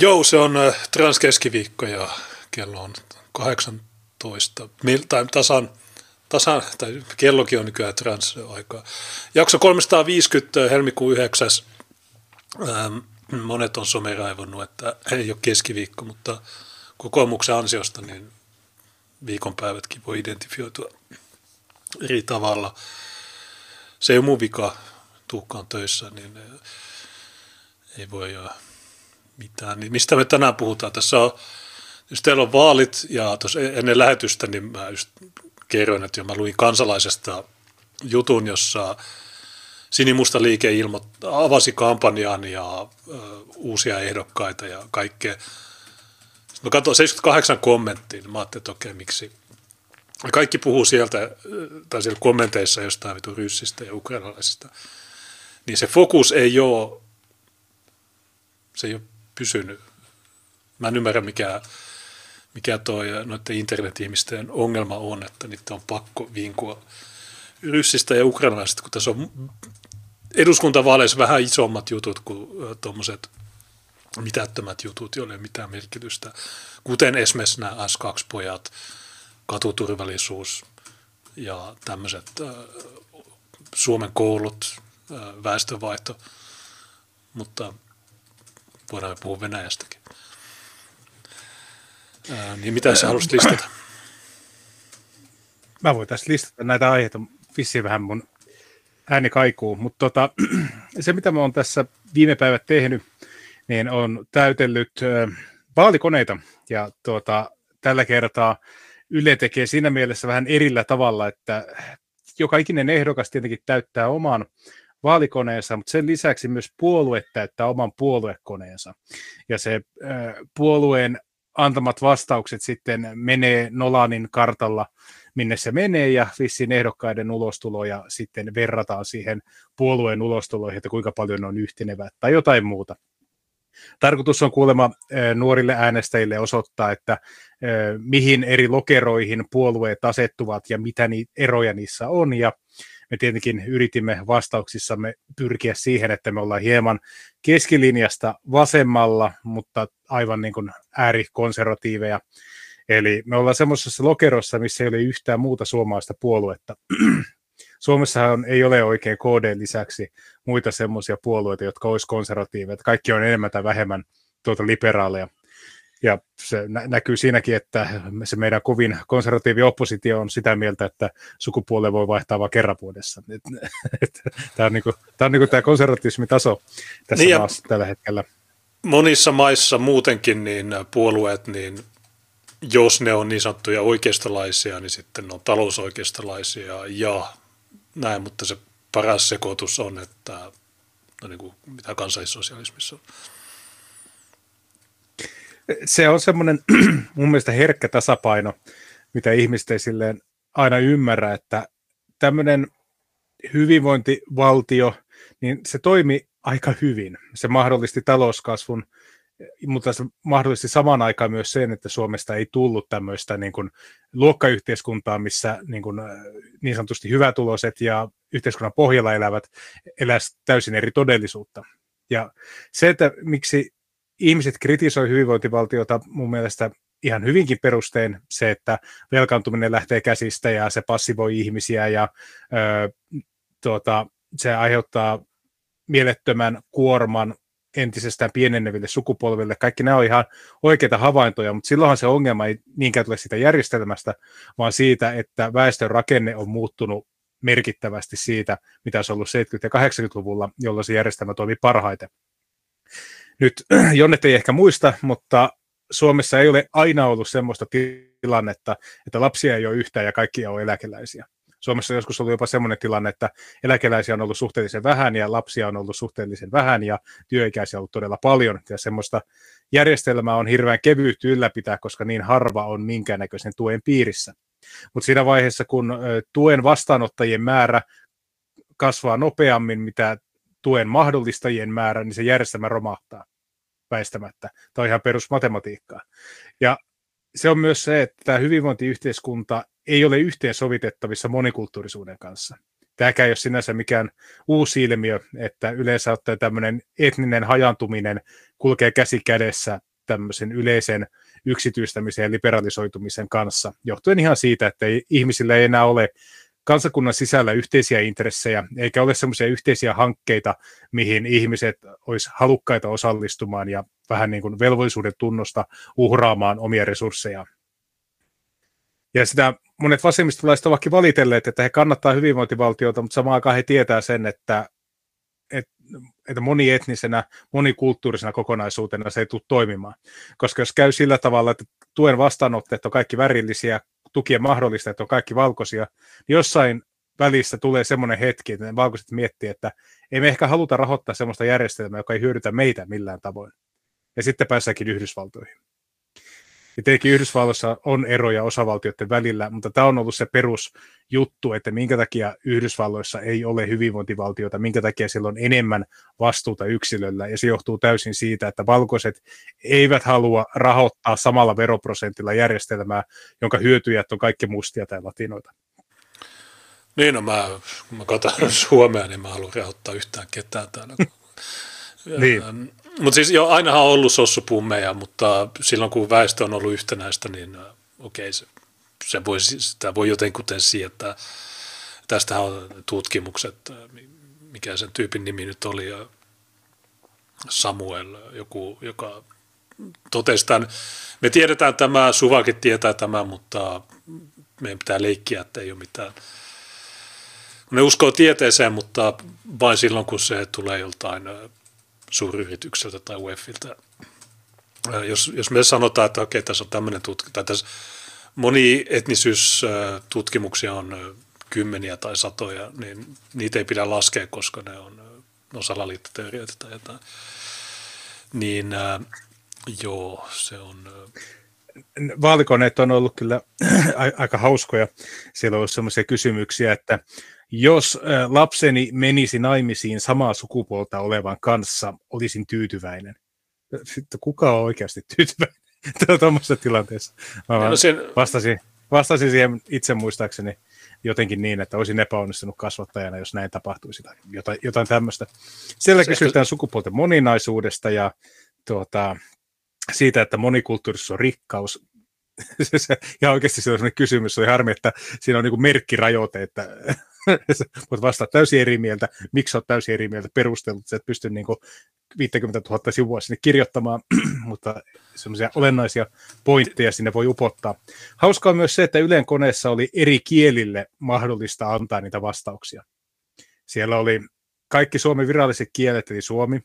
Joo, se on äh, transkeskiviikko ja kello on 18, tai tasan, tasan tai kellokin on nykyään trans-aikaa. Jakso 350 helmikuun 9. Ähm, monet on someraivonnut, että ei ole keskiviikko, mutta kokoomuksen ansiosta niin viikonpäivätkin voi identifioitua eri tavalla. Se ei ole mun vika, tuhkaan töissä, niin ei voi mitään. Niin mistä me tänään puhutaan? Tässä on, jos teillä on vaalit ja tuossa e-, ennen lähetystä, niin mä just kerroin, että jo mä luin kansalaisesta jutun, jossa Sinimusta liike ilmo- avasi kampanjan ja ö, uusia ehdokkaita ja kaikkea. Sitten mä katsoin 78 kommenttia, niin mä ajattelin, että okei, miksi. Ja kaikki puhuu sieltä, tai siellä kommenteissa jostain vitu ryssistä ja ukrainalaisista. Niin se fokus ei ole, se ei ole pysynyt. Mä en ymmärrä, mikä, mikä toi noiden internet-ihmisten ongelma on, että niitä on pakko vinkua ryssistä ja ukrainalaisista, kun tässä on eduskuntavaaleissa vähän isommat jutut kuin tuommoiset mitättömät jutut, joille ei ole mitään merkitystä, kuten esimerkiksi nämä S2-pojat, katuturvallisuus ja tämmöiset Suomen koulut, väestönvaihto, mutta voidaan puhua Venäjästäkin. Ää, niin mitä sä haluaisit listata? Mä voin tässä listata näitä aiheita vissiin vähän mun ääni kaikuu, mutta tota, se mitä mä oon tässä viime päivät tehnyt, niin on täytellyt vaalikoneita ja tuota, tällä kertaa Yle tekee siinä mielessä vähän erillä tavalla, että joka ikinen ehdokas tietenkin täyttää oman vaalikoneensa, mutta sen lisäksi myös puolue täyttää oman puoluekoneensa. Ja se puolueen antamat vastaukset sitten menee Nolanin kartalla, minne se menee, ja vissiin ehdokkaiden ulostuloja sitten verrataan siihen puolueen ulostuloihin, että kuinka paljon on yhtenevät tai jotain muuta. Tarkoitus on kuulemma nuorille äänestäjille osoittaa, että mihin eri lokeroihin puolueet asettuvat ja mitä eroja niissä on, ja me tietenkin yritimme vastauksissamme pyrkiä siihen, että me ollaan hieman keskilinjasta vasemmalla, mutta aivan niin kuin äärikonservatiiveja. Eli me ollaan semmoisessa lokerossa, missä ei ole yhtään muuta suomalaista puoluetta. Suomessa on, ei ole oikein KD lisäksi muita semmoisia puolueita, jotka olisi konservatiiveja. Kaikki on enemmän tai vähemmän tuota liberaaleja. Ja se nä- näkyy siinäkin, että se meidän kovin konservatiivi oppositio on sitä mieltä, että sukupuolen voi vaihtaa vain kerran vuodessa. tämä on, niinku, tää on niinku tämä konservatismitaso tässä niin maassa tällä hetkellä. Monissa maissa muutenkin niin puolueet, niin jos ne on niin sanottuja oikeistolaisia, niin sitten ne on talousoikeistolaisia ja näin, mutta se paras sekoitus on, että no niin kuin, mitä kansallissosialismissa on se on semmoinen mun mielestä herkkä tasapaino, mitä ihmiset ei silleen aina ymmärrä, että tämmöinen hyvinvointivaltio, niin se toimi aika hyvin. Se mahdollisti talouskasvun, mutta se mahdollisti samaan aikaan myös sen, että Suomesta ei tullut tämmöistä niin kuin luokkayhteiskuntaa, missä niin, kuin, niin sanotusti hyvätuloiset ja yhteiskunnan pohjalla elävät eläisivät täysin eri todellisuutta. Ja se, että miksi ihmiset kritisoi hyvinvointivaltiota mun mielestä ihan hyvinkin perustein se, että velkaantuminen lähtee käsistä ja se passivoi ihmisiä ja ö, tuota, se aiheuttaa mielettömän kuorman entisestään pieneneville sukupolville. Kaikki nämä on ihan oikeita havaintoja, mutta silloinhan se ongelma ei niinkään tule siitä järjestelmästä, vaan siitä, että väestön rakenne on muuttunut merkittävästi siitä, mitä se on ollut 70- ja 80-luvulla, jolloin se järjestelmä toimi parhaiten. Nyt Jonnet ei ehkä muista, mutta Suomessa ei ole aina ollut semmoista tilannetta, että lapsia ei ole yhtään ja kaikki on eläkeläisiä. Suomessa on joskus ollut jopa semmoinen tilanne, että eläkeläisiä on ollut suhteellisen vähän ja lapsia on ollut suhteellisen vähän ja työikäisiä on ollut todella paljon. Ja semmoista järjestelmää on hirveän kevyt ylläpitää, koska niin harva on minkäännäköisen tuen piirissä. Mutta siinä vaiheessa, kun tuen vastaanottajien määrä kasvaa nopeammin, mitä tuen mahdollistajien määrä, niin se järjestelmä romahtaa väistämättä. Tämä on ihan perusmatematiikkaa. Ja se on myös se, että tämä hyvinvointiyhteiskunta ei ole yhteensovitettavissa monikulttuurisuuden kanssa. Tämäkään ei ole sinänsä mikään uusi ilmiö, että yleensä ottaen tämmöinen etninen hajantuminen kulkee käsi kädessä tämmöisen yleisen yksityistämisen ja liberalisoitumisen kanssa, johtuen ihan siitä, että ihmisillä ei enää ole kansakunnan sisällä yhteisiä intressejä, eikä ole semmoisia yhteisiä hankkeita, mihin ihmiset olisi halukkaita osallistumaan ja vähän niin kuin velvollisuuden tunnosta uhraamaan omia resursseja. Ja sitä monet vasemmistolaiset ovatkin valitelleet, että he kannattaa hyvinvointivaltiota, mutta samaan aikaan he tietää sen, että, että, monietnisenä, monikulttuurisena kokonaisuutena se ei tule toimimaan. Koska jos käy sillä tavalla, että tuen vastaanotteet on kaikki värillisiä, tukien mahdollistajat on kaikki valkoisia, niin jossain välissä tulee semmoinen hetki, että ne valkoiset miettii, että ei me ehkä haluta rahoittaa semmoista järjestelmää, joka ei hyödytä meitä millään tavoin. Ja sitten päästäänkin Yhdysvaltoihin. Ja tietenkin Yhdysvalloissa on eroja osavaltioiden välillä, mutta tämä on ollut se perusjuttu, että minkä takia Yhdysvalloissa ei ole hyvinvointivaltiota, minkä takia siellä on enemmän vastuuta yksilöllä, ja se johtuu täysin siitä, että valkoiset eivät halua rahoittaa samalla veroprosentilla järjestelmää, jonka hyötyjät on kaikki mustia tai latinoita. Niin, no mä, kun mä katson Suomea, niin mä haluan rahoittaa yhtään ketään täällä. niin. Mutta siis jo ainahan on ollut sossupummeja, mutta silloin kun väestö on ollut yhtenäistä, niin äh, okei, se, se voi, sitä voi jotenkuten sietää. Tästähän on tutkimukset, äh, mikä sen tyypin nimi nyt oli, Samuel, joku, joka totesi tämän. Me tiedetään tämä, Suvakin tietää tämä, mutta meidän pitää leikkiä, että ei ole mitään. Ne uskoo tieteeseen, mutta vain silloin, kun se tulee joltain äh, suuryritykseltä tai UEFiltä. Jos, jos me sanotaan, että okei, tässä on tämmöinen tutkimus, tai tässä monietnisyystutkimuksia on kymmeniä tai satoja, niin niitä ei pidä laskea, koska ne on osalaliittoteorioita tai jotain. Niin äh, joo, se on... Vaalikoneet on ollut kyllä aika hauskoja. Siellä on ollut sellaisia kysymyksiä, että jos lapseni menisi naimisiin samaa sukupuolta olevan kanssa, olisin tyytyväinen. Sitten kuka on oikeasti tyytyväinen tuommoisessa tilanteessa? Mä no sen... vastasin, vastasin siihen itse muistaakseni jotenkin niin, että olisin epäonnistunut kasvattajana, jos näin tapahtuisi tai jotain, jotain tämmöistä. Siellä se kysytään ehkä... sukupuolten moninaisuudesta ja tuota, siitä, että monikulttuurisuus on rikkaus. ja oikeasti se on sellainen kysymys, se oli harmi, että siinä on niin merkkirajoite, että mutta vastaa täysin eri mieltä. Miksi olet täysin eri mieltä? Perustelut, että et pysty niin 50 000 sivua sinne kirjoittamaan, mutta semmoisia olennaisia pointteja sinne voi upottaa. Hauskaa on myös se, että Ylen koneessa oli eri kielille mahdollista antaa niitä vastauksia. Siellä oli kaikki Suomen viralliset kielet, eli suomi,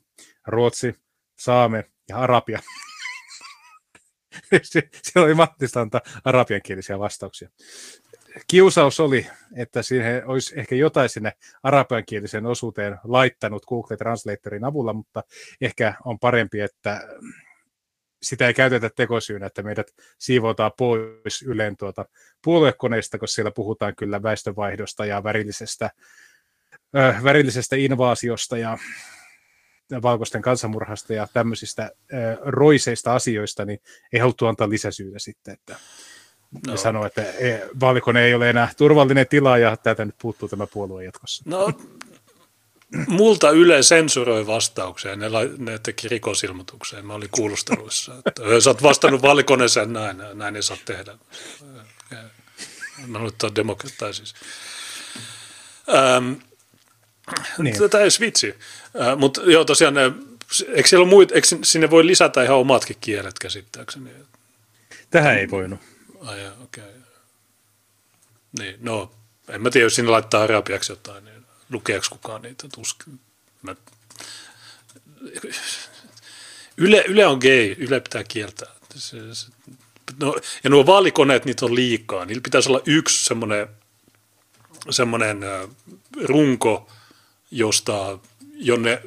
ruotsi, saame ja arabia. Siellä oli mahdollista antaa arabiankielisiä vastauksia kiusaus oli, että siihen olisi ehkä jotain sinne arabiankieliseen osuuteen laittanut Google Translatorin avulla, mutta ehkä on parempi, että sitä ei käytetä tekosyynä, että meidät siivotaan pois Ylen tuota puoluekoneista, koska siellä puhutaan kyllä väestönvaihdosta ja värillisestä, äh, värillisestä invaasiosta ja valkoisten kansanmurhasta ja tämmöisistä äh, roiseista asioista, niin ei haluttu antaa lisäsyytä sitten, että No. Sanoo, että e, vaalikone ei ole enää turvallinen tila ja tätä nyt puuttuu tämä puolue jatkossa. No, multa Yle sensuroi vastauksia. Ne, ne teki rikosilmoitukseen. Mä olin kuulusteluissa. Että, sä oot vastannut vaalikoneeseen näin, näin ei saa tehdä. Mä nyt demokratia siis. Ähm, niin. Tätä ei vitsi. Äh, Mutta joo, tosiaan, eikö, siellä muit, eikö sinne voi lisätä ihan omatkin kielet käsittääkseni? Tähän ei voinut. Ai okei. Okay. Niin, no, en mä tiedä, jos sinne laittaa arabiaksi jotain, niin lukeeko kukaan niitä tuskin. Mä... Yle, Yle on gay, Yle pitää kieltää. Se, se, no, ja nuo vaalikoneet, niitä on liikaa. Niillä pitäisi olla yksi semmoinen, semmoinen runko, josta, jonne,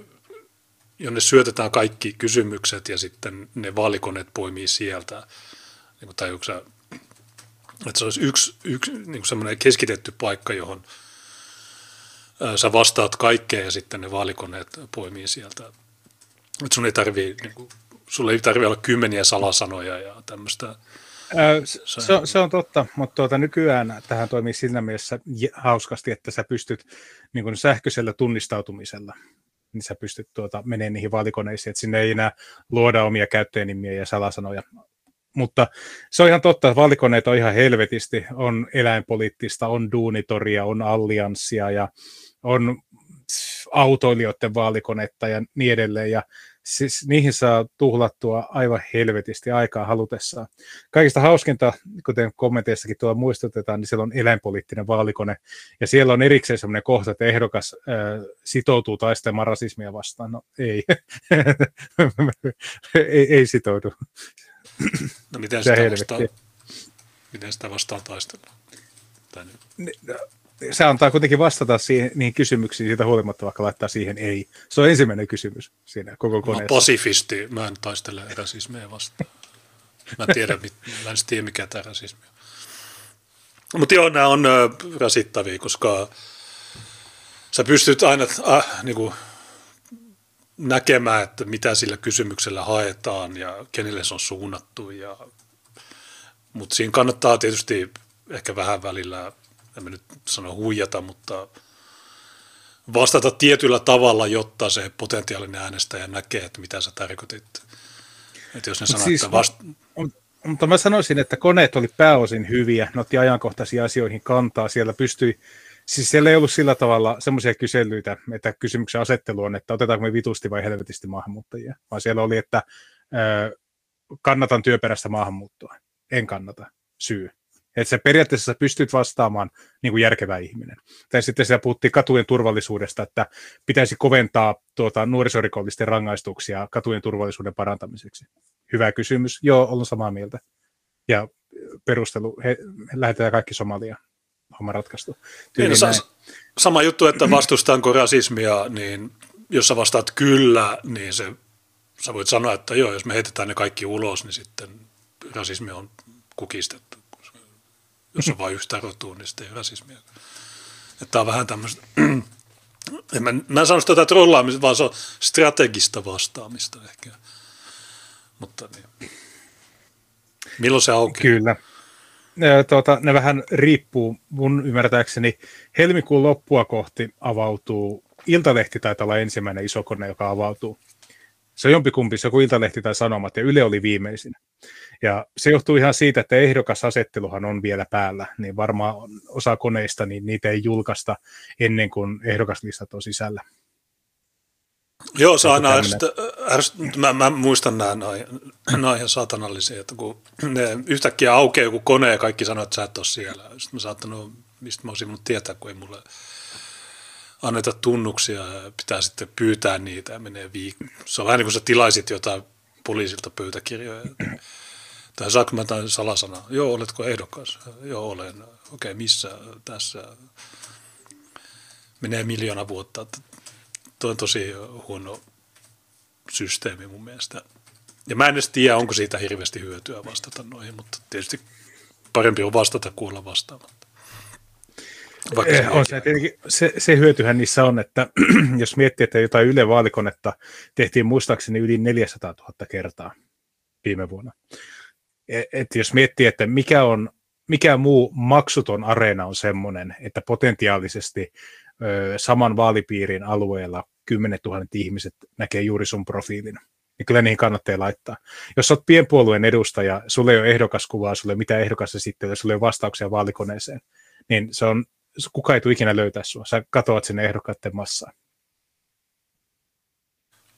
jonne syötetään kaikki kysymykset ja sitten ne vaalikoneet poimii sieltä. Niin, tai onko että se olisi yksi, yksi niin semmoinen keskitetty paikka, johon sä vastaat kaikkeen ja sitten ne vaalikoneet poimii sieltä. Että sun ei tarvii, niin kuin, sulla ei tarvitse olla kymmeniä salasanoja ja tämmöistä. Se, se, on, se on totta, mutta tuota, nykyään tähän toimii siinä mielessä hauskasti, että sä pystyt niin kuin sähköisellä tunnistautumisella niin sä pystyt tuota, menemään niihin valikoneisiin, että sinne ei enää luoda omia käyttäjänimiä ja salasanoja. Mutta se on ihan totta, että valikoneita on ihan helvetisti. On eläinpoliittista, on duunitoria, on allianssia ja on autoilijoiden vaalikonetta ja niin edelleen. Ja siis niihin saa tuhlattua aivan helvetisti aikaa halutessaan. Kaikista hauskinta, kuten kommenteissakin tuolla muistutetaan, niin siellä on eläinpoliittinen vaalikone, ja siellä on erikseen sellainen kohta, että ehdokas äh, sitoutuu taistelemaan rasismia vastaan. No ei, ei, ei sitoudu. No miten sitä, vastaan, miten sitä vastaan taistellaan? se antaa kuitenkin vastata siihen, niihin kysymyksiin siitä huolimatta, vaikka laittaa siihen ei. Se on ensimmäinen kysymys siinä koko koneessa. Mä pasifisti, mä en taistele rasismia vastaan. Mä en tiedä, mä en tiedä mikä tämä rasismi on. Mutta joo, nämä on rasittavia, koska sä pystyt aina äh, niin kuin, näkemään, että mitä sillä kysymyksellä haetaan ja kenelle se on suunnattu. Ja, mutta siinä kannattaa tietysti ehkä vähän välillä en mä nyt sano huijata, mutta vastata tietyllä tavalla, jotta se potentiaalinen äänestäjä näkee, että mitä sä tarkoitit. Että jos ne sanoo, siis, että vast... Mutta mä sanoisin, että koneet oli pääosin hyviä, ne otti ajankohtaisiin asioihin kantaa, siellä pystyi, siis siellä ei ollut sillä tavalla semmoisia kyselyitä, että kysymyksen asettelu on, että otetaanko me vitusti vai helvetisti maahanmuuttajia, vaan siellä oli, että ö, kannatan työperäistä maahanmuuttoa, en kannata, syy. Että sä periaatteessa pystyt vastaamaan niin kuin järkevä ihminen. Tai sitten siellä puhuttiin katujen turvallisuudesta, että pitäisi koventaa tuota, nuorisorikollisten rangaistuksia katujen turvallisuuden parantamiseksi. Hyvä kysymys. Joo, olen samaa mieltä. Ja perustelu, he, lähetetään kaikki Somalia homma ratkaistu. Niin, no, sa- sama juttu, että vastustanko rasismia, niin jos sä vastaat kyllä, niin se, sä voit sanoa, että joo, jos me heitetään ne kaikki ulos, niin sitten rasismi on kukistettu jos on vain yhtä rotua, niin sitten ei rasismia. Että tämä on vähän tämmöistä, en mä, mä en sano sitä trollaamista, vaan se on strategista vastaamista ehkä. Mutta niin. Milloin se aukeaa? Kyllä. Tuota, ne vähän riippuu, mun ymmärtääkseni helmikuun loppua kohti avautuu, Iltalehti taitaa olla ensimmäinen iso kone, joka avautuu. Se on jompikumpi, se kuin Iltalehti tai Sanomat, ja Yle oli viimeisin. Ja se johtuu ihan siitä, että ehdokasasetteluhan on vielä päällä, niin varmaan osa koneista, niin niitä ei julkaista ennen kuin ehdokaslistat on sisällä. Joo, se on aina ärsyt, mä, mä, muistan nämä, nämä on ihan saatanallisia, että kun ne yhtäkkiä aukeaa joku kone ja kaikki sanoo, että sä et ole siellä. Sitten mä saattanut, mistä mä olisin tietää, kun ei mulle anneta tunnuksia ja pitää sitten pyytää niitä ja menee viikko. Se on vähän niin kuin sä tilaisit jotain poliisilta pöytäkirjoja. Tai saanko mä tämän salasana? Joo, oletko ehdokas? Joo, olen. Okei, okay, missä? Tässä. Menee miljoona vuotta. Tuo on tosi huono systeemi mun mielestä. Ja mä en edes tiedä, onko siitä hirveästi hyötyä vastata noihin, mutta tietysti parempi on vastata kuin olla vastaamatta. Vaikka se, eh, on se, tietenkin, se, se hyötyhän niissä on, että jos miettii, että jotain Yle vaalikonetta tehtiin muistaakseni yli 400 000 kertaa viime vuonna. E, et jos miettii, että mikä, on, mikä muu maksuton areena on semmoinen, että potentiaalisesti saman vaalipiirin alueella 10 000 ihmiset näkee juuri sun profiilin, niin kyllä niihin kannattaa laittaa. Jos olet pienpuolueen edustaja, sulle ei ole ehdokaskuvaa, sulle ei ole mitään ehdokasta sitten, sulle ei ole vastauksia vaalikoneeseen, niin se on, kuka ei tule ikinä löytää sinua. Sä katoat sinne ehdokkaiden massaan.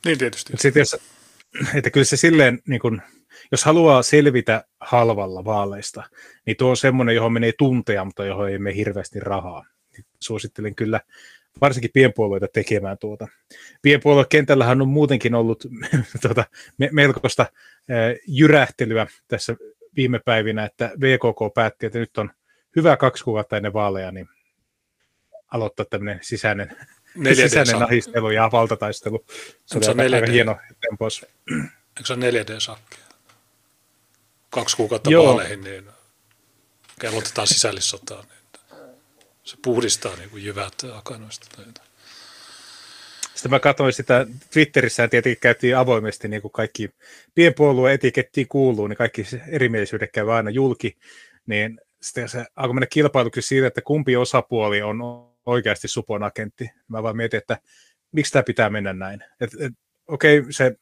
Niin tietysti. Sitten jos, että kyllä se silleen, niin kun, jos haluaa selvitä halvalla vaaleista, niin tuo on semmoinen, johon menee tunteja, mutta johon ei mene hirveästi rahaa. Niin suosittelen kyllä varsinkin pienpuolueita tekemään tuota. Pienpuoluekentällähän on muutenkin ollut tuota, me, melkoista äh, jyrähtelyä tässä viime päivinä, että VKK päätti, että nyt on hyvä kaksi kuukautta ennen vaaleja, niin aloittaa tämmöinen sisäinen, sisäinen ahistelu ja valtataistelu. Se on aika, aika hieno tempos. Eikö se ole 4D-sakki? Kaksi kuukautta Joo. vaaleihin, niin kellotetaan sisällissotaan. Niin se puhdistaa niin kuin jyvät akanoista. Sitten mä katsoin sitä Twitterissä, tietenkin käytiin avoimesti, niin kuin kaikki pienpuolueen etikettiin kuuluu, niin kaikki erimielisyydet käy aina julki, niin sitten se alkoi mennä kilpailuksi siitä, että kumpi osapuoli on oikeasti supon agentti. Mä vaan mietin, että miksi tämä pitää mennä näin. Et, et, Okei, okay, se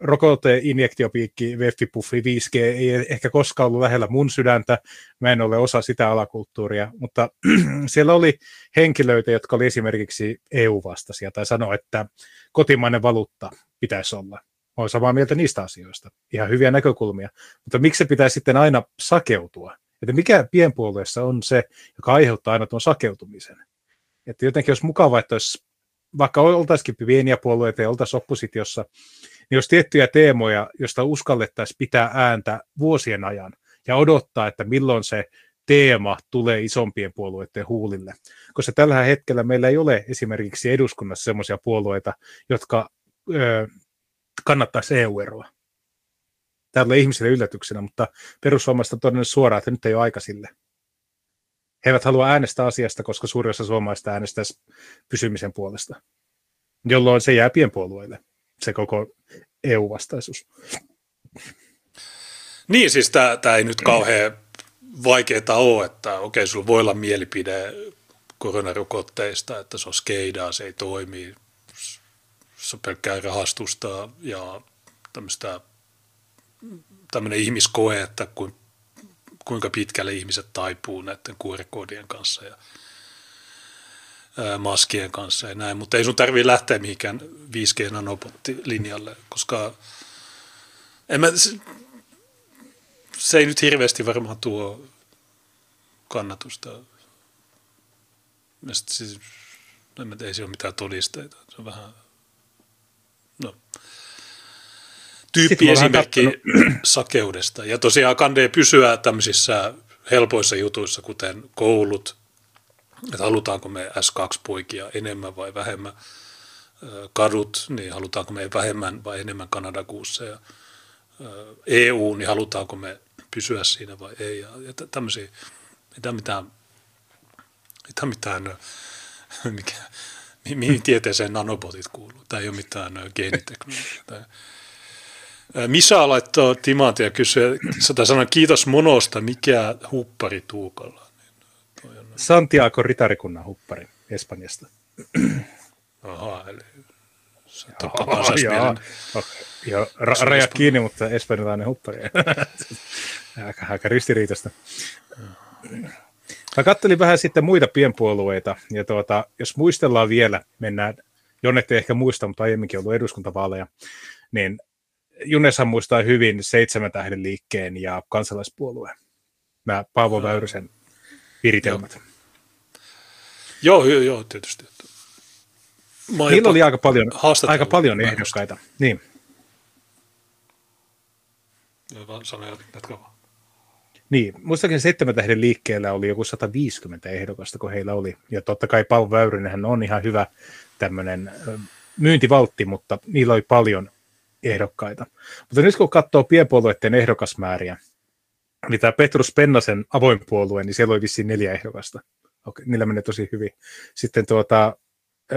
rokote, injektiopiikki, veffipuffi, 5G ei ehkä koskaan ollut lähellä mun sydäntä, mä en ole osa sitä alakulttuuria, mutta siellä oli henkilöitä, jotka oli esimerkiksi EU-vastaisia tai sanoa, että kotimainen valuutta pitäisi olla. Olen samaa mieltä niistä asioista. Ihan hyviä näkökulmia. Mutta miksi se pitää sitten aina sakeutua? Että mikä pienpuolueessa on se, joka aiheuttaa aina tuon sakeutumisen? Että jotenkin olisi mukava, että olisi, vaikka oltaisikin pieniä puolueita ja oltaisiin oppositiossa, niin jos tiettyjä teemoja, joista uskallettaisiin pitää ääntä vuosien ajan ja odottaa, että milloin se teema tulee isompien puolueiden huulille. Koska tällä hetkellä meillä ei ole esimerkiksi eduskunnassa sellaisia puolueita, jotka ö, kannattaisi EU-eroa. Tämä tulee ihmisille yllätyksenä, mutta perussuomalaiset on todennut suoraan, että nyt ei ole aika sille. He eivät halua äänestää asiasta, koska suurin osa suomalaista äänestäisi pysymisen puolesta, jolloin se jää pienpuolueille se koko EU-vastaisuus. Niin, siis tämä ei nyt kauhean vaikeaa ole, että okei, sulla voi olla mielipide koronarokotteista, että se on skeidaa, se ei toimi, se on pelkkää rahastusta ja tämmöistä tämmöinen ihmiskoe, että kuinka pitkälle ihmiset taipuu näiden kuorekoodien kanssa ja maskien kanssa ja näin, mutta ei sun tarvii lähteä mihinkään 5G-nanobottilinjalle, koska en mä, se ei nyt hirveästi varmaan tuo kannatusta. Mielestäni siis, en mä ei se ole mitään todisteita. Se on vähän, no, tyyppi esimerkki sakeudesta. Ja tosiaan kandee pysyä tämmöisissä helpoissa jutuissa, kuten koulut, että halutaanko me S2-poikia enemmän vai vähemmän, kadut, niin halutaanko me vähemmän vai enemmän Kanadakuusseja, EU, niin halutaanko me pysyä siinä vai ei, ja, tämmöisiä, mitä mitään, mitä mitään, mikä, mihin tieteeseen nanobotit kuuluu, tämä ei ole mitään geeniteknologiaa. Misa laittoi timantia ja kysyi, sanoa kiitos monosta, mikä huppari Tuukalla? Santiago ritarikunnan huppari Espanjasta. Aha, eli Joo, joo ra- rajat kiinni, mutta espanjalainen huppari. aika, aika ristiriitasta. Mä kattelin vähän sitten muita pienpuolueita, ja tuota, jos muistellaan vielä, mennään, jonnet ei ehkä muista, mutta aiemminkin ollut eduskuntavaaleja, niin Juneshan muistaa hyvin seitsemän tähden liikkeen ja kansalaispuolueen. Mä Paavo Väyrysen viritelmät. Joo. Joo, joo, joo tietysti. Niillä oli aika paljon, aika paljon ehdokkaita. Niin. Niin, muistakin seitsemän tähden liikkeellä oli joku 150 ehdokasta, kun heillä oli. Ja totta kai Paavo Väyrynenhän on ihan hyvä tämmöinen myyntivaltti, mutta niillä oli paljon ehdokkaita. Mutta nyt kun katsoo pienpuolueiden ehdokasmääriä, niin tämä Petrus Pennasen avoin puolue, niin siellä oli vissiin neljä ehdokasta. Okei, niillä menee tosi hyvin. Sitten tuota,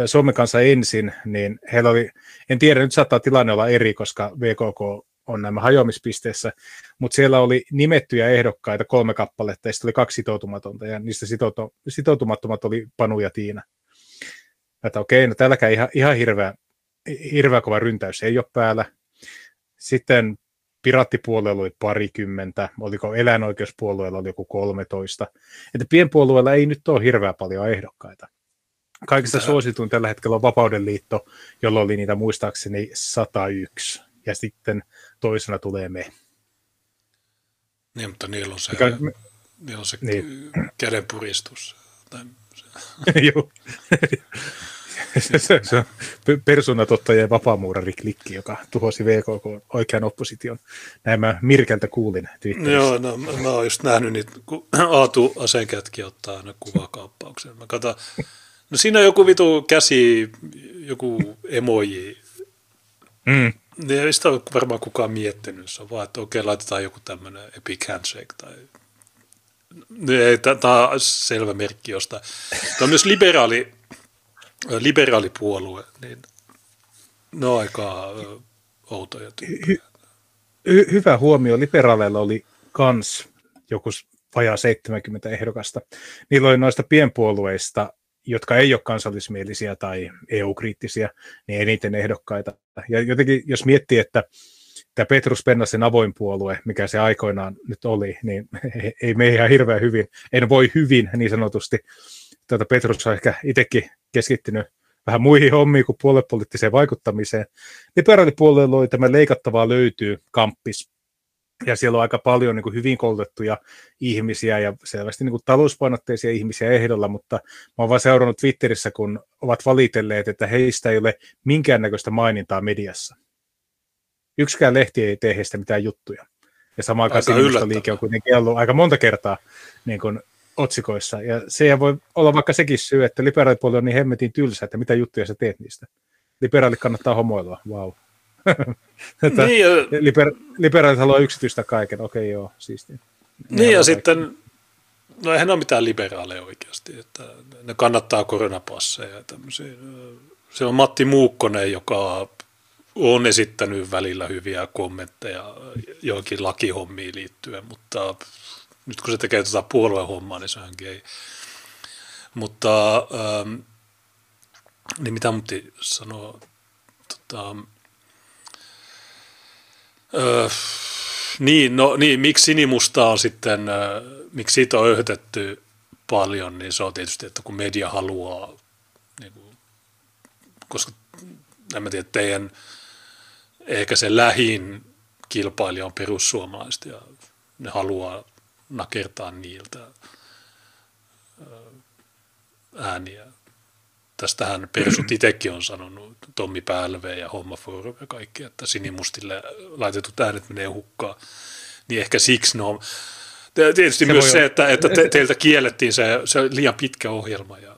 Suomen kanssa ensin, niin heillä oli, en tiedä, nyt saattaa tilanne olla eri, koska VKK on nämä hajoamispisteessä, mutta siellä oli nimettyjä ehdokkaita kolme kappaletta, ja sitten oli kaksi sitoutumatonta, ja niistä sitoutu, sitoutumattomat oli Panu ja Tiina. Että okei, no tälläkään ihan, ihan hirveä, hirveä kova ryntäys ei ole päällä. Sitten Piraattipuolueella oli parikymmentä, oliko eläinoikeuspuolueella oli joku 13. Että pienpuolueella ei nyt ole hirveän paljon ehdokkaita. Kaikista Tää... suosituin tällä hetkellä on Vapauden liitto, jolla oli niitä muistaakseni 101. Ja sitten toisena tulee me. Niin, mutta niillä on se, Mikä... niillä on se niin. kädenpuristus. Tai Joo. se, se on persuunatottajien vapaamuurariklikki, joka tuhosi VKK oikean opposition. Näin mä Mirkeltä kuulin Twitterissä. Joo, no, mä, mä oon just nähnyt niitä, kun Aatu Asenkätki ottaa aina kuvakaappauksen. Mä katson, no siinä on joku vitu käsi, joku emoji. Mm. Ei sitä ole varmaan kukaan miettinyt, se on vaan, että okei, laitetaan joku tämmöinen epic handshake tai Tämä on selvä merkki jostain. Tämä on myös liberaali liberaalipuolue, niin ne on aika outoja tyyppejä. Hy- hyvä huomio. Liberaaleilla oli kans joku vajaa 70 ehdokasta. Niillä oli noista pienpuolueista jotka ei ole kansallismielisiä tai EU-kriittisiä, niin eniten ehdokkaita. Ja jotenkin, jos miettii, että tämä Petrus Pennasen avoin puolue, mikä se aikoinaan nyt oli, niin ei mene ihan hirveän hyvin, en voi hyvin niin sanotusti. Tuota Petrus on ehkä itsekin keskittynyt vähän muihin hommiin kuin puoluepoliittiseen vaikuttamiseen. Liberaalipuolueella oli tämä leikattavaa löytyy kamppis, ja siellä on aika paljon niin kuin hyvin koulutettuja ihmisiä ja selvästi niin kuin talouspainotteisia ihmisiä ehdolla, mutta mä oon vaan seurannut Twitterissä, kun ovat valitelleet, että heistä ei ole minkäännäköistä mainintaa mediassa. Yksikään lehti ei tee heistä mitään juttuja. Ja samaan aikaan liike on kuitenkin ollut aika monta kertaa niin kuin otsikoissa. Ja se voi olla vaikka sekin syy, että liberaalipuoli on niin hemmetin tylsä, että mitä juttuja sä teet niistä. Liberaalit kannattaa homoilua, wow. että niin, liber, liberaalit haluaa yksityistä kaiken, okei okay, joo, siistiä. Niin ja sitten, no eihän ole mitään liberaaleja oikeasti, että ne kannattaa koronapasseja ja tämmöisiä. Se on Matti Muukkonen, joka on esittänyt välillä hyviä kommentteja johonkin lakihommiin liittyen, mutta nyt kun se tekee tuota puoluehommaa, niin se ei. Mutta ähm, niin mitä Mutti sanoo, tota, Öö, niin, no, niin, miksi sinimusta on sitten, äh, miksi siitä on öhötetty paljon, niin se on tietysti, että kun media haluaa, niin kuin, koska en mä tiedä, teidän ehkä se lähin kilpailija on perussuomalaiset ja ne haluaa nakertaa niiltä ääniä Tästähän persut itsekin on sanonut, Tommi Pälve ja Homma Forum ja kaikki, että sinimustille laitetut äänet menee hukkaan. Niin ehkä siksi ne on. Tietysti se myös se, että, että te, teiltä kiellettiin se, se liian pitkä ohjelma ja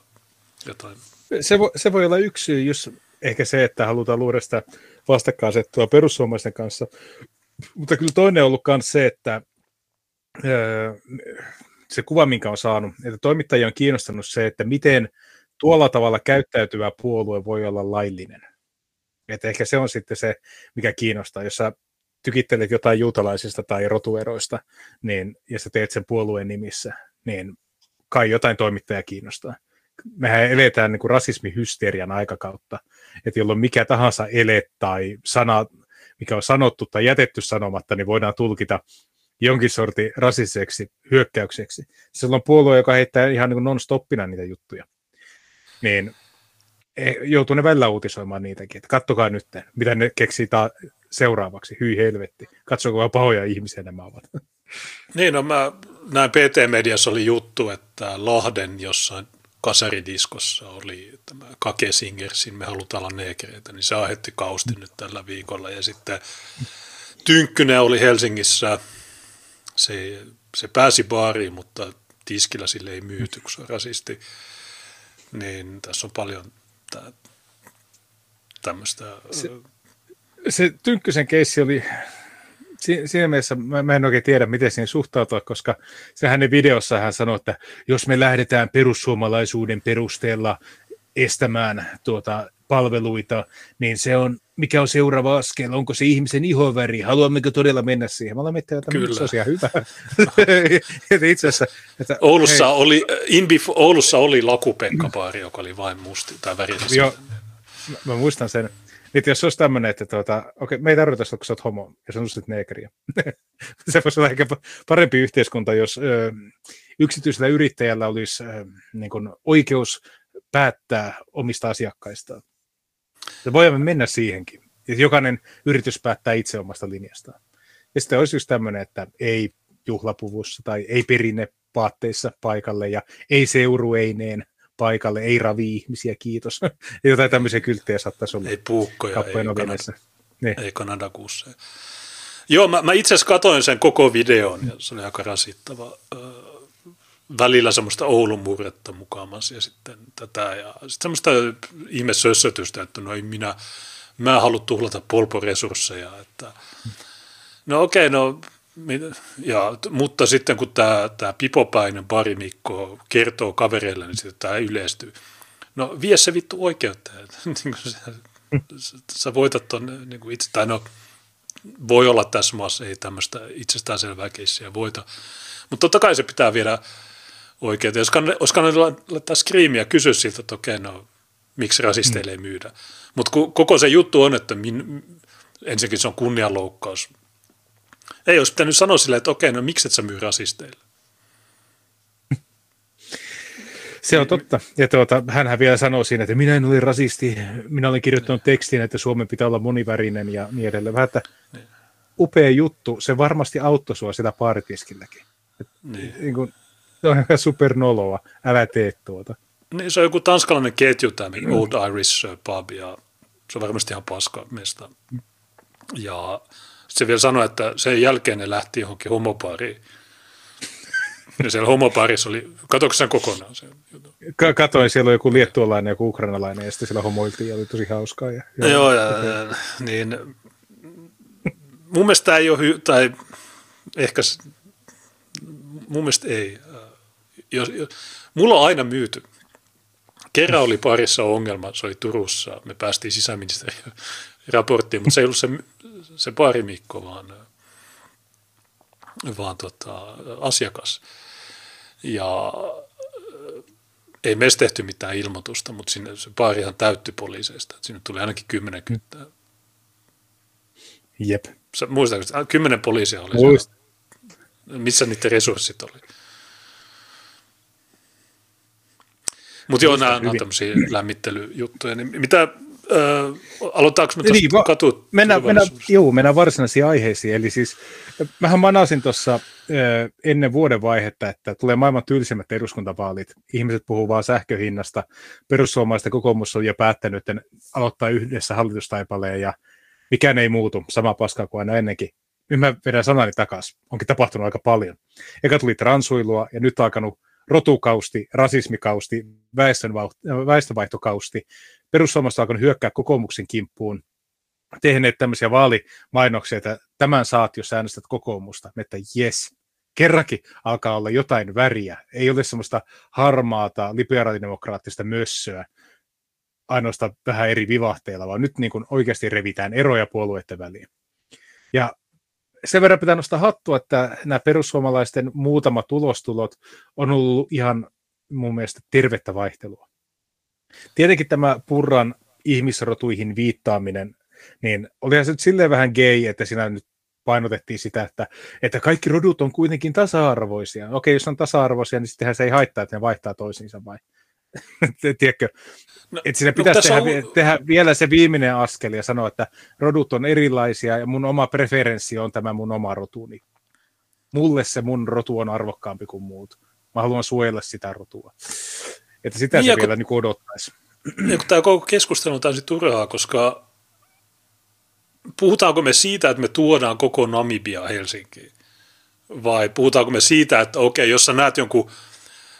jotain. Se voi, se voi olla yksi syy, just ehkä se, että halutaan luoda sitä vastakkainasettua perussuomalaisten kanssa. Mutta kyllä toinen on ollut myös se, että öö, se kuva, minkä on saanut, että toimittajia on kiinnostanut se, että miten – tuolla tavalla käyttäytyvä puolue voi olla laillinen. Et ehkä se on sitten se, mikä kiinnostaa. Jos sä tykittelet jotain juutalaisista tai rotueroista, niin, ja sä teet sen puolueen nimissä, niin kai jotain toimittaja kiinnostaa. Mehän eletään niin kuin rasismihysterian aikakautta, että jolloin mikä tahansa ele tai sana, mikä on sanottu tai jätetty sanomatta, niin voidaan tulkita jonkin sortin rasiseksi hyökkäykseksi. Se on puolue, joka heittää ihan niin non-stoppina niitä juttuja niin eh, joutuu ne välillä uutisoimaan niitäkin, että kattokaa nyt, mitä ne keksii ta- seuraavaksi, hyi helvetti, katsokaa pahoja ihmisiä nämä ovat. Niin, no mä näin PT-mediassa oli juttu, että Lahden jossain kasaridiskossa oli tämä Kake Singersin Me halutaan olla neekereitä, niin se aiheutti kausti nyt tällä viikolla. Ja sitten Tynkkynen oli Helsingissä, se, se pääsi baariin, mutta tiskillä sille ei myyty, kun se on rasisti. Niin tässä on paljon tämmöistä... Se, se Tynkkysen keissi oli, siinä mielessä mä, mä en oikein tiedä, miten siihen suhtautua, koska se hänen videossa hän sanoi, että jos me lähdetään perussuomalaisuuden perusteella estämään tuota palveluita, niin se on, mikä on seuraava askel, onko se ihmisen ihoväri, haluammeko todella mennä siihen? Mä olen miettinyt, että Kyllä. se on ihan hyvä. Itse asiassa, että, Oulussa, hei. oli, Inbif, Oulussa oli lakupekkapaari, joka oli vain musti tai värisesti. Joo, mä, mä muistan sen. Nyt jos olisi tämmöinen, että tuota, okei, me ei tarvita sitä, kun sä oot homo, ja sä nostit neekeriä. se voisi olla ehkä parempi yhteiskunta, jos ö, yksityisellä yrittäjällä olisi ö, niin kuin oikeus päättää omista asiakkaistaan. Ja voimme mennä siihenkin. Ja jokainen yritys päättää itse omasta linjastaan. Ja sitten olisi just tämmöinen, että ei juhlapuvussa tai ei perinne paatteissa paikalle ja ei seurueineen paikalle, ei ravi ihmisiä, kiitos. Jotain tämmöisiä kylttejä saattaisi olla. Ei puukkoja, ei, Kanada, niin. ei Kanadakuussa. Joo, mä, mä itse asiassa katoin sen koko videon ja se oli aika rasittava välillä semmoista Oulun murretta mukaamassa ja sitten tätä ja sitten semmoista ihmesössötystä, että no ei minä, mä halua tuhlata polporesursseja, että no okei, okay, no ja, mutta sitten kun tämä, tämä pipopäinen barimikko kertoo kavereille, niin sitten tämä yleistyy. No vie se vittu oikeutta. Niin sä voitat ton niin kuin itse, tai no voi olla tässä maassa, ei tämmöistä itsestäänselvää keissiä voita. Mutta totta kai se pitää viedä oikein. Jos kann, olisi kannattaa laittaa skriimiä kysyä siltä, että okei, no miksi rasisteille ei myydä. Mutta koko se juttu on, että min, ensinnäkin se on kunnianloukkaus. Ei olisi pitänyt sanoa silleen, että okei, no miksi et sä myy rasisteille? Se on totta. Ja tuota, hänhän vielä sanoo siinä, että minä en ole rasisti, minä olen kirjoittanut tekstin, että Suomen pitää olla monivärinen ja niin edelleen. Vähän, että niin. upea juttu, se varmasti auttoi sua sitä paaritiskilläkin. Niin. Niin kuin, se on ihan supernoloa, älä tee tuota. Niin, se on joku tanskalainen ketju, tämä Old Irish Pub, ja se on varmasti ihan paska mesta. Ja se vielä sanoi, että sen jälkeen ne lähti johonkin homopaariin. Ja siellä homopaarissa oli, katsoinko sen kokonaan Ka- katoin, siellä oli joku liettualainen ja joku ukrainalainen, ja sitten siellä homoiltiin, ja oli tosi hauskaa. Ja, ja, joo, ja, okay. niin mun mielestä ei ole, hy- tai ehkä, mun mielestä ei. Jos, jos, mulla on aina myyty. Kerran oli parissa ongelma, se oli Turussa, me päästiin sisäministeriön raporttiin, mutta se ei ollut se, se Mikko, vaan, vaan tota, asiakas. Ja ei meistä tehty mitään ilmoitusta, mutta sinne se baarihan täytti poliiseista. Sinne tuli ainakin kymmenen kyytää. Jep. Sä muistatko, kymmenen poliisia oli Muist. Missä niiden resurssit oli? Mutta joo, nämä on tämmöisiä lämmittelyjuttuja. Niin mitä, äh, aloitetaanko me tuosta niin, katu? Mennään, mennään, joo, mennään varsinaisiin aiheisiin. Eli siis, mähän manasin tuossa ennen vuoden vaihetta, että tulee maailman tylsimmät eduskuntavaalit. Ihmiset puhuu vaan sähköhinnasta. Perussuomalaisten kokoomus on jo päättänyt että aloittaa yhdessä hallitustaipaleen ja mikään ei muutu. Sama paskaa kuin aina ennenkin. Nyt mä vedän sanani takaisin. Onkin tapahtunut aika paljon. Eka tuli transuilua ja nyt on alkanut rotukausti, rasismikausti, väestönvaihtokausti. Perussuomalaiset alkanut hyökkää kokoomuksen kimppuun, tehneet tämmöisiä vaalimainoksia, että tämän saat, jos äänestät kokoomusta, että jes, kerrankin alkaa olla jotain väriä. Ei ole semmoista harmaata, liberaalidemokraattista mössöä, ainoastaan vähän eri vivahteilla, vaan nyt niin kuin oikeasti revitään eroja puolueiden väliin. Ja sen verran pitää nostaa hattua, että nämä perussuomalaisten muutamat tulostulot on ollut ihan mun mielestä tervettä vaihtelua. Tietenkin tämä Purran ihmisrotuihin viittaaminen, niin olihan se nyt silleen vähän gay, että siinä nyt painotettiin sitä, että, että kaikki rodut on kuitenkin tasa-arvoisia. Okei, jos on tasa-arvoisia, niin sittenhän se ei haittaa, että ne vaihtaa toisiinsa vai? Tiedätkö? No, että siinä no, pitäisi no, tehdä, on... tehdä vielä se viimeinen askel ja sanoa, että rodut on erilaisia ja mun oma preferenssi on tämä mun oma rotuni. Mulle se mun rotu on arvokkaampi kuin muut. Mä haluan suojella sitä rotua. Että sitä niin, se kun, vielä niin odottaisi. Ja kun tämä koko keskustelu on täysin turhaa, koska puhutaanko me siitä, että me tuodaan koko Namibia Helsinkiin? Vai puhutaanko me siitä, että okei, jos sä näet jonkun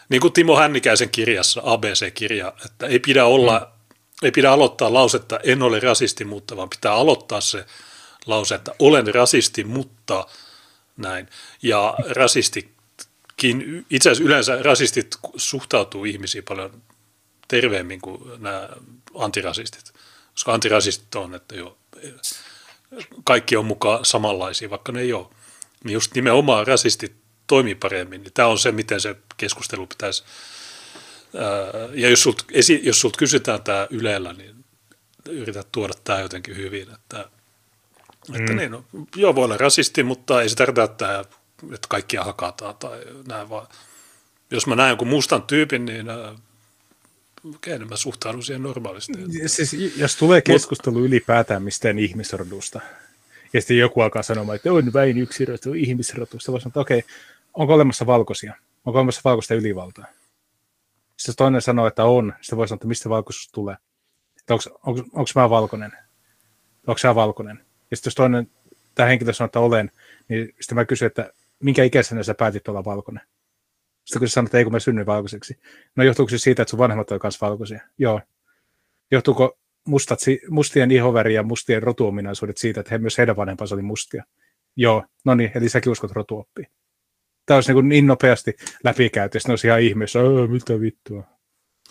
niin kuin Timo Hännikäisen kirjassa, ABC-kirja, että ei pidä olla, mm. ei pidä aloittaa lausetta en ole rasisti, mutta vaan pitää aloittaa se lause, että olen rasisti, mutta näin. Ja rasistikin, itse asiassa yleensä rasistit suhtautuu ihmisiin paljon terveemmin kuin nämä antirasistit, koska antirasistit on, että jo, kaikki on mukaan samanlaisia, vaikka ne ei ole. Niin just nimenomaan rasistit toimii paremmin. Niin tämä on se, miten se keskustelu pitäisi. Ja jos sulta, jos sulta kysytään tämä Ylellä, niin yrität tuoda tämä jotenkin hyvin. Että, että mm. niin, no, joo, voi olla rasisti, mutta ei se tarkoita, että, että kaikkia hakataan tai näin, vaan jos mä näen jonkun mustan tyypin, niin okei, niin mä suhtaudun siihen normaalisti. Siis, jos tulee keskustelu Mut, ylipäätään mistään ihmisrodusta, ja sitten joku alkaa sanomaan, että on vain yksi rotu ihmisrotusta, voisi sanoa, että okei, onko olemassa valkoisia? Onko olemassa valkoista ylivaltaa? Sitten toinen sanoo, että on. Sitten voi sanoa, että mistä valkoisuus tulee. onko, mä valkoinen? Onko sä valkoinen? Ja sitten jos toinen, tämä henkilö sanoo, että olen, niin sitten mä kysyn, että minkä ikäisenä sä päätit olla valkoinen? Sitten kun sä sanot, että ei kun mä synnyin valkoiseksi. No johtuuko se siitä, että sun vanhemmat ovat myös valkoisia? Joo. Johtuuko mustat, mustien ihoväri ja mustien rotuominaisuudet siitä, että he, myös heidän vanhempansa oli mustia? Joo. No niin, eli säkin uskot rotuoppia tämä olisi niin, niin nopeasti läpikäyty, ja olisi ihan ihmeessä, mitä vittua.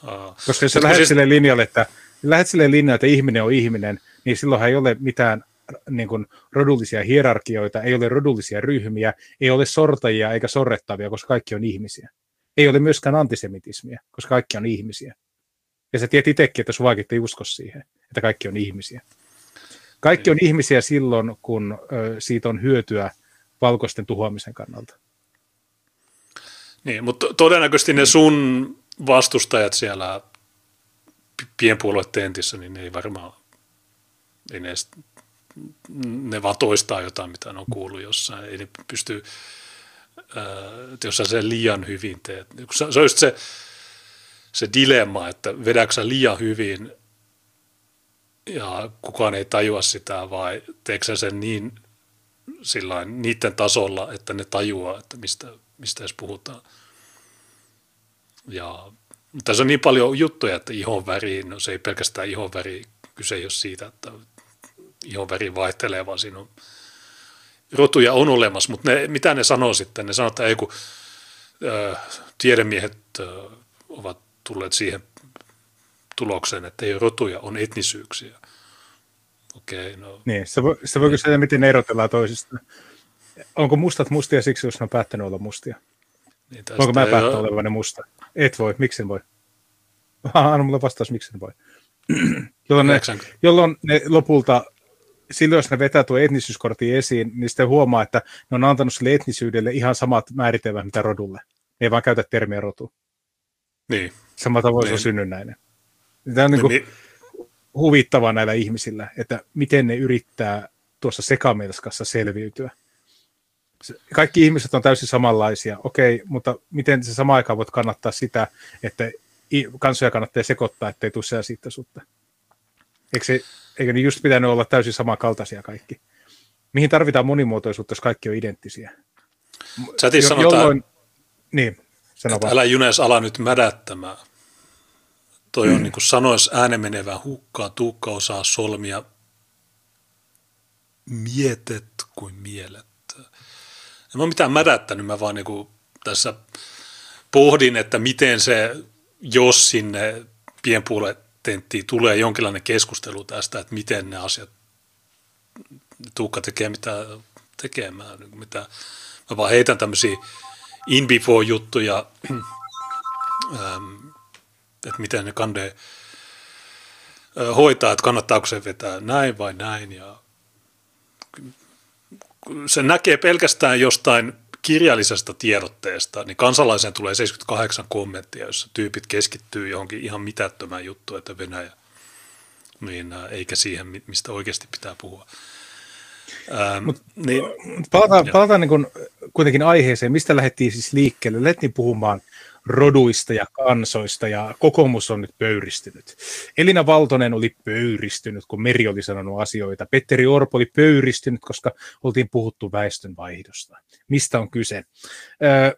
Aa. Koska jos sä lähdet siis... sille linjalle, että, lähdet sille linjalle, että ihminen on ihminen, niin silloinhan ei ole mitään niin kuin, rodullisia hierarkioita, ei ole rodullisia ryhmiä, ei ole sortajia eikä sorrettavia, koska kaikki on ihmisiä. Ei ole myöskään antisemitismiä, koska kaikki on ihmisiä. Ja sä tiedät itsekin, että sun ei usko siihen, että kaikki on ihmisiä. Kaikki on ihmisiä silloin, kun ö, siitä on hyötyä valkoisten tuhoamisen kannalta. Niin, mutta todennäköisesti ne sun vastustajat siellä pienpuoluetentissä, niin ne ei varmaan, ei ne, ne vaan toistaa jotain, mitä ne on kuullut jossain. Ei ne pysty, että jos sä sen liian hyvin teet. Se on just se, se dilemma, että vedäksä liian hyvin ja kukaan ei tajua sitä, vai teekö sen niin sillain, niiden tasolla, että ne tajuaa, että mistä, mistä edes puhutaan. Ja tässä on niin paljon juttuja, että ihon väri, no se ei pelkästään ihon väri, kyse ei ole siitä, että ihon väri vaihtelee, vaan siinä on rotuja on olemassa, mutta ne, mitä ne sanoo sitten? Ne sanoo, että ei kun äh, tiedemiehet äh, ovat tulleet siihen tulokseen, että ei ole rotuja, on etnisyyksiä. Okei, okay, no. Niin, se voi, se voi kysyä, miten ne erotellaan toisista. Onko mustat mustia siksi, jos ne on päättänyt olla mustia? Niin Onko mä päättänyt jo... olevani musta? Et voi, miksi voi? Anna mulle vastaus, miksi voi. jolloin, ne, jolloin ne lopulta, silloin jos ne vetää tuo etnisyyskortin esiin, niin sitten huomaa, että ne on antanut sille etnisyydelle ihan samat määritelmät, mitä rodulle. Ne ei vaan käytä termiä rotu. Niin. Samalla tavoin niin. se on synnynnäinen. Tämä on niin kuin niin, huvittavaa näillä ihmisillä, että miten ne yrittää tuossa sekamelskassa selviytyä. Kaikki ihmiset on täysin samanlaisia, okei, mutta miten se samaan aikaan voit kannattaa sitä, että kansoja kannattaa sekoittaa, ettei tule sellaisuutta. Eikö, se, eikö niin just pitänyt olla täysin samankaltaisia kaikki? Mihin tarvitaan monimuotoisuutta, jos kaikki on identtisiä? Chatissa jo, sanotaan, jolloin, niin, sano älä Junes ala nyt mädättämään. Toi on mm. niin kuin sanois äänen menevän hukkaa, Tuukka osaa solmia mietet kuin mielet. En ole mitään mädättänyt, mä vaan niin kuin tässä pohdin, että miten se, jos sinne pienpuoletenttiin tulee jonkinlainen keskustelu tästä, että miten ne asiat, Tuukka tekee mitä tekemään, niin mitä, mä vaan heitän tämmöisiä in before juttuja, että miten ne kande hoitaa, että kannattaako se vetää näin vai näin. Ja se näkee pelkästään jostain kirjallisesta tiedotteesta, niin kansalaisen tulee 78 kommenttia, jossa tyypit keskittyy johonkin ihan mitättömään juttuun, että Venäjä, niin, eikä siihen, mistä oikeasti pitää puhua. Ähm, Mut, niin, palataan, palataan niin kuin kuitenkin aiheeseen, mistä lähdettiin siis liikkeelle. Lähdettiin puhumaan roduista ja kansoista, ja kokoomus on nyt pöyristynyt. Elina Valtonen oli pöyristynyt, kun Meri oli sanonut asioita. Petteri Orpo oli pöyristynyt, koska oltiin puhuttu väestönvaihdosta. Mistä on kyse? Öö,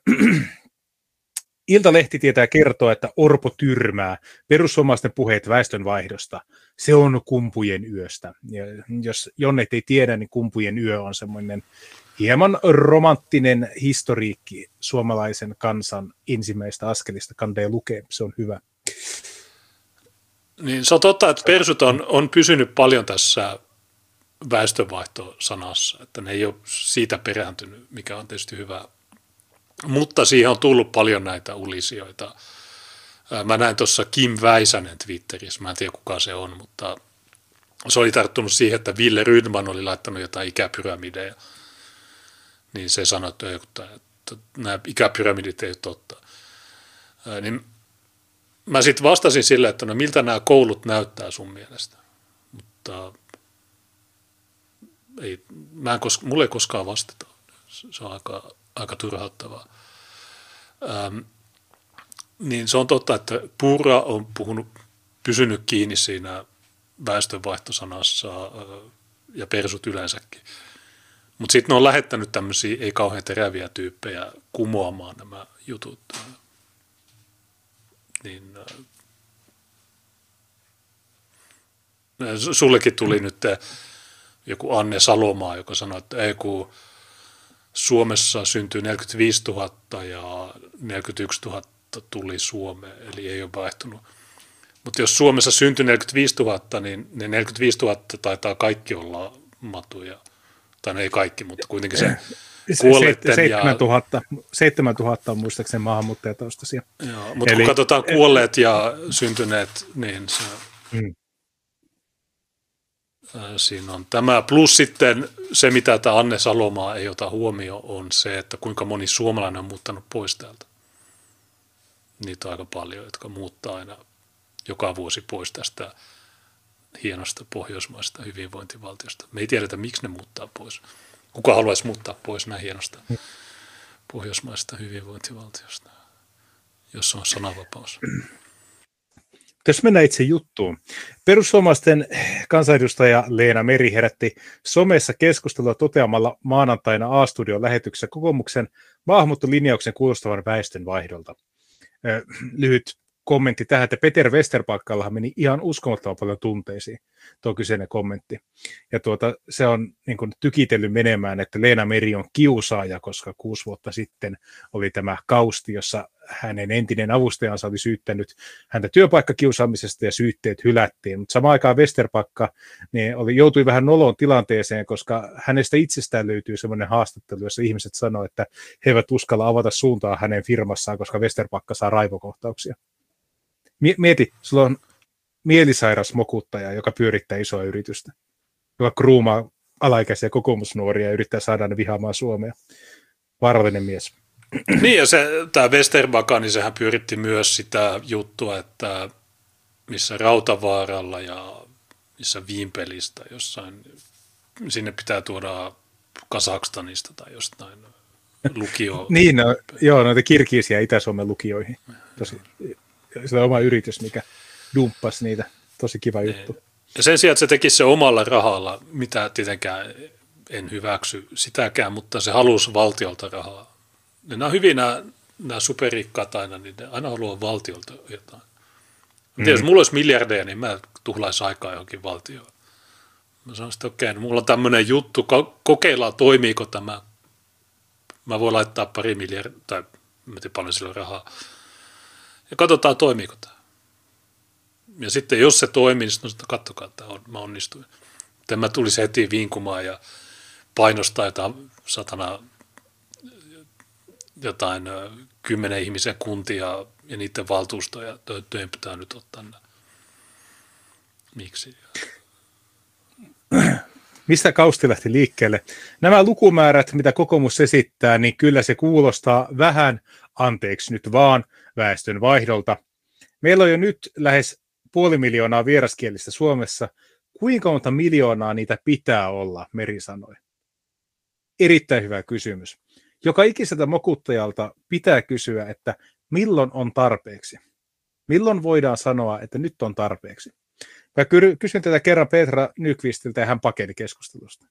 Iltalehti tietää kertoa, että Orpo tyrmää perussuomalaisten puheet väestönvaihdosta. Se on kumpujen yöstä. Ja jos Jonnet ei tiedä, niin kumpujen yö on semmoinen hieman romanttinen historiikki suomalaisen kansan ensimmäistä askelista. Kandee lukee, se on hyvä. Niin, se on totta, että persut on, on pysynyt paljon tässä väestönvaihtosanassa, että ne ei ole siitä perääntynyt, mikä on tietysti hyvä. Mutta siihen on tullut paljon näitä ulisioita. Mä näin tuossa Kim Väisänen Twitterissä, mä en tiedä kuka se on, mutta se oli tarttunut siihen, että Ville Rydman oli laittanut jotain ikäpyramideja – niin se sanoi, että, että nämä ikäpyramidit ei ole totta. Niin mä sitten vastasin sille, että no miltä nämä koulut näyttää sun mielestä. Mutta ei, mä en koska, mulle ei koskaan vastata. Se on aika, aika turhauttavaa. Ähm, niin se on totta, että Pura on puhunut, pysynyt kiinni siinä väestönvaihtosanassa ja persut yleensäkin. Mutta sitten ne on lähettänyt tämmöisiä ei kauhean teräviä tyyppejä kumoamaan nämä jutut. Niin, äh, sullekin tuli nyt joku Anne Salomaa, joka sanoi, että ei kun Suomessa syntyi 45 000 ja 41 000 tuli Suomeen, eli ei ole vaihtunut. Mutta jos Suomessa syntyi 45 000, niin ne 45 000 taitaa kaikki olla matuja tai no ei kaikki, mutta kuitenkin se kuolleiden 7000, ja... 7000 on muistaakseni maahanmuuttajataustaisia. Joo, mutta Eli, kun katsotaan kuolleet ja syntyneet, niin se, hmm. siinä on tämä. Plus sitten se, mitä tämä Anne Salomaa ei ota huomioon, on se, että kuinka moni suomalainen on muuttanut pois täältä. Niitä on aika paljon, jotka muuttaa aina joka vuosi pois tästä hienosta pohjoismaista hyvinvointivaltiosta. Me ei tiedetä, miksi ne muuttaa pois. Kuka haluaisi muuttaa pois näin hienosta pohjoismaista hyvinvointivaltiosta, jos on sananvapaus. Jos mennään itse juttuun. Perussuomalaisten kansanedustaja Leena Meri herätti somessa keskustelua toteamalla maanantaina A-studion lähetyksessä kokoomuksen maahanmuuttolinjauksen kuulostavan väestön vaihdolta. Lyhyt kommentti tähän, että Peter Westerpakkallahan meni ihan uskomattoman paljon tunteisiin tuo kyseinen kommentti. Ja tuota, se on niin kuin, tykitellyt menemään, että Leena Meri on kiusaaja, koska kuusi vuotta sitten oli tämä kausti, jossa hänen entinen avustajansa oli syyttänyt häntä työpaikkakiusaamisesta ja syytteet hylättiin. Mutta samaan aikaan Westerpakka niin oli, joutui vähän noloon tilanteeseen, koska hänestä itsestään löytyy sellainen haastattelu, jossa ihmiset sanoivat, että he eivät uskalla avata suuntaa hänen firmassaan, koska Westerpakka saa raivokohtauksia. Mieti, sulla on mielisairas mokuttaja, joka pyörittää isoa yritystä, joka kruumaa alaikäisiä kokoomusnuoria ja yrittää saada ne vihaamaan Suomea. Vaarallinen mies. Niin, ja se, tämä Westerbaka, niin sehän pyöritti myös sitä juttua, että missä Rautavaaralla ja missä Viimpelistä jossain, sinne pitää tuoda Kasakstanista tai jostain lukio. niin, no, joo, noita kirkiisiä Itä-Suomen lukioihin. Tosi se oma yritys, mikä dumppasi niitä. Tosi kiva niin. juttu. Ja sen sijaan, että se tekisi se omalla rahalla, mitä tietenkään en hyväksy sitäkään, mutta se halusi valtiolta rahaa. Ja nämä on hyvin nämä, nämä superrikkaat aina, niin ne aina haluaa valtiolta jotain. Mm. Jos mulla olisi miljardeja, niin mä tuhlaisin aikaa johonkin valtioon. Mä sanoin että okei, okay, no mulla on tämmöinen juttu, kokeillaan toimiiko tämä. Mä voin laittaa pari miljardia, tai mä tiedän paljon sillä rahaa ja katsotaan toimiiko tämä. Ja sitten jos se toimii, niin sitten katsokaa, että mä onnistuin. Sitten mä tulisin heti vinkumaan ja painostaa jotain satana jotain kymmenen ihmisen kuntia ja niiden valtuustoja, töiden pitää nyt ottaa nämä. Miksi? Mistä kausti lähti liikkeelle? Nämä lukumäärät, mitä kokoomus esittää, niin kyllä se kuulostaa vähän, anteeksi nyt vaan, väestön vaihdolta. Meillä on jo nyt lähes puoli miljoonaa vieraskielistä Suomessa. Kuinka monta miljoonaa niitä pitää olla, Meri sanoi. Erittäin hyvä kysymys. Joka ikiseltä mokuttajalta pitää kysyä, että milloin on tarpeeksi? Milloin voidaan sanoa, että nyt on tarpeeksi? Mä kysyn tätä kerran Petra Nykvistiltä ja hän pakeni keskustelusta.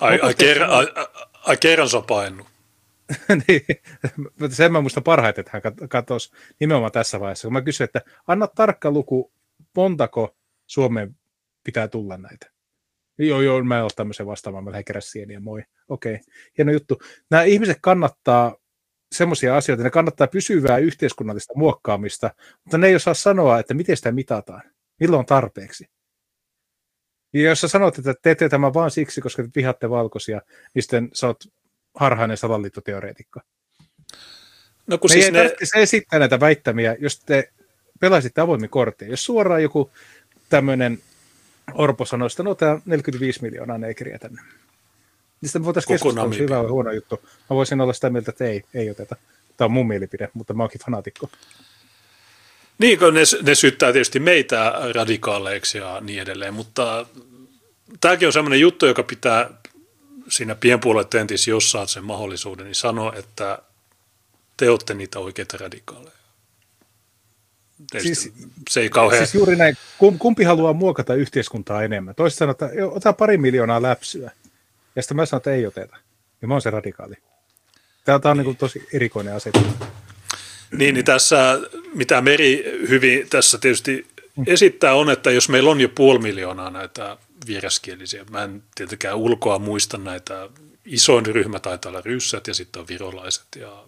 Ai, ai, kerran, ai, ai, kerran se on painut. niin, sen mä muistan parhaiten, että hän katosi nimenomaan tässä vaiheessa, kun mä kysyin, että anna tarkka luku, montako Suomeen pitää tulla näitä. Joo, joo, mä en ole tämmöisen vastaamaan, mä lähden sieniä, moi. Okei, okay. hieno juttu. Nämä ihmiset kannattaa semmoisia asioita, ne kannattaa pysyvää yhteiskunnallista muokkaamista, mutta ne ei osaa sanoa, että miten sitä mitataan, milloin tarpeeksi. Ja jos sä sanot, että teette tämän vain siksi, koska te vihatte valkoisia, niin sitten sä oot harhainen salaliittoteoreetikko. No kun Me siis ne... se esittää näitä väittämiä, jos te pelaisitte avoimin korttia. Jos suoraan joku tämmöinen Orpo sanoi, että no tämä 45 miljoonaa neikriä tänne. Niin sitten voitaisiin keskustella, hyvä vai huono juttu. Mä voisin olla sitä mieltä, että ei, ei oteta. Tämä on mun mielipide, mutta mä oonkin fanaatikko. Niin, kun ne, ne syyttää tietysti meitä radikaaleiksi ja niin edelleen, mutta tämäkin on semmoinen juttu, joka pitää siinä pienpuoluetentissä, jos saat sen mahdollisuuden, niin sano, että te olette niitä oikeita radikaaleja. Siis, se ei kauhean... Siis juuri näin, kumpi haluaa muokata yhteiskuntaa enemmän? Toiset sanoo, että ota pari miljoonaa läpsyä. Ja sitten mä sanon, että ei oteta. Ja mä oon se radikaali. Tämä, tämä on niin. Niin tosi erikoinen asetelma. Niin, niin tässä, mitä Meri hyvin tässä tietysti esittää on, että jos meillä on jo puoli miljoonaa näitä vieraskielisiä. Mä en tietenkään ulkoa muista näitä. Isoin ryhmä taitaa olla ryssät ja sitten on virolaiset ja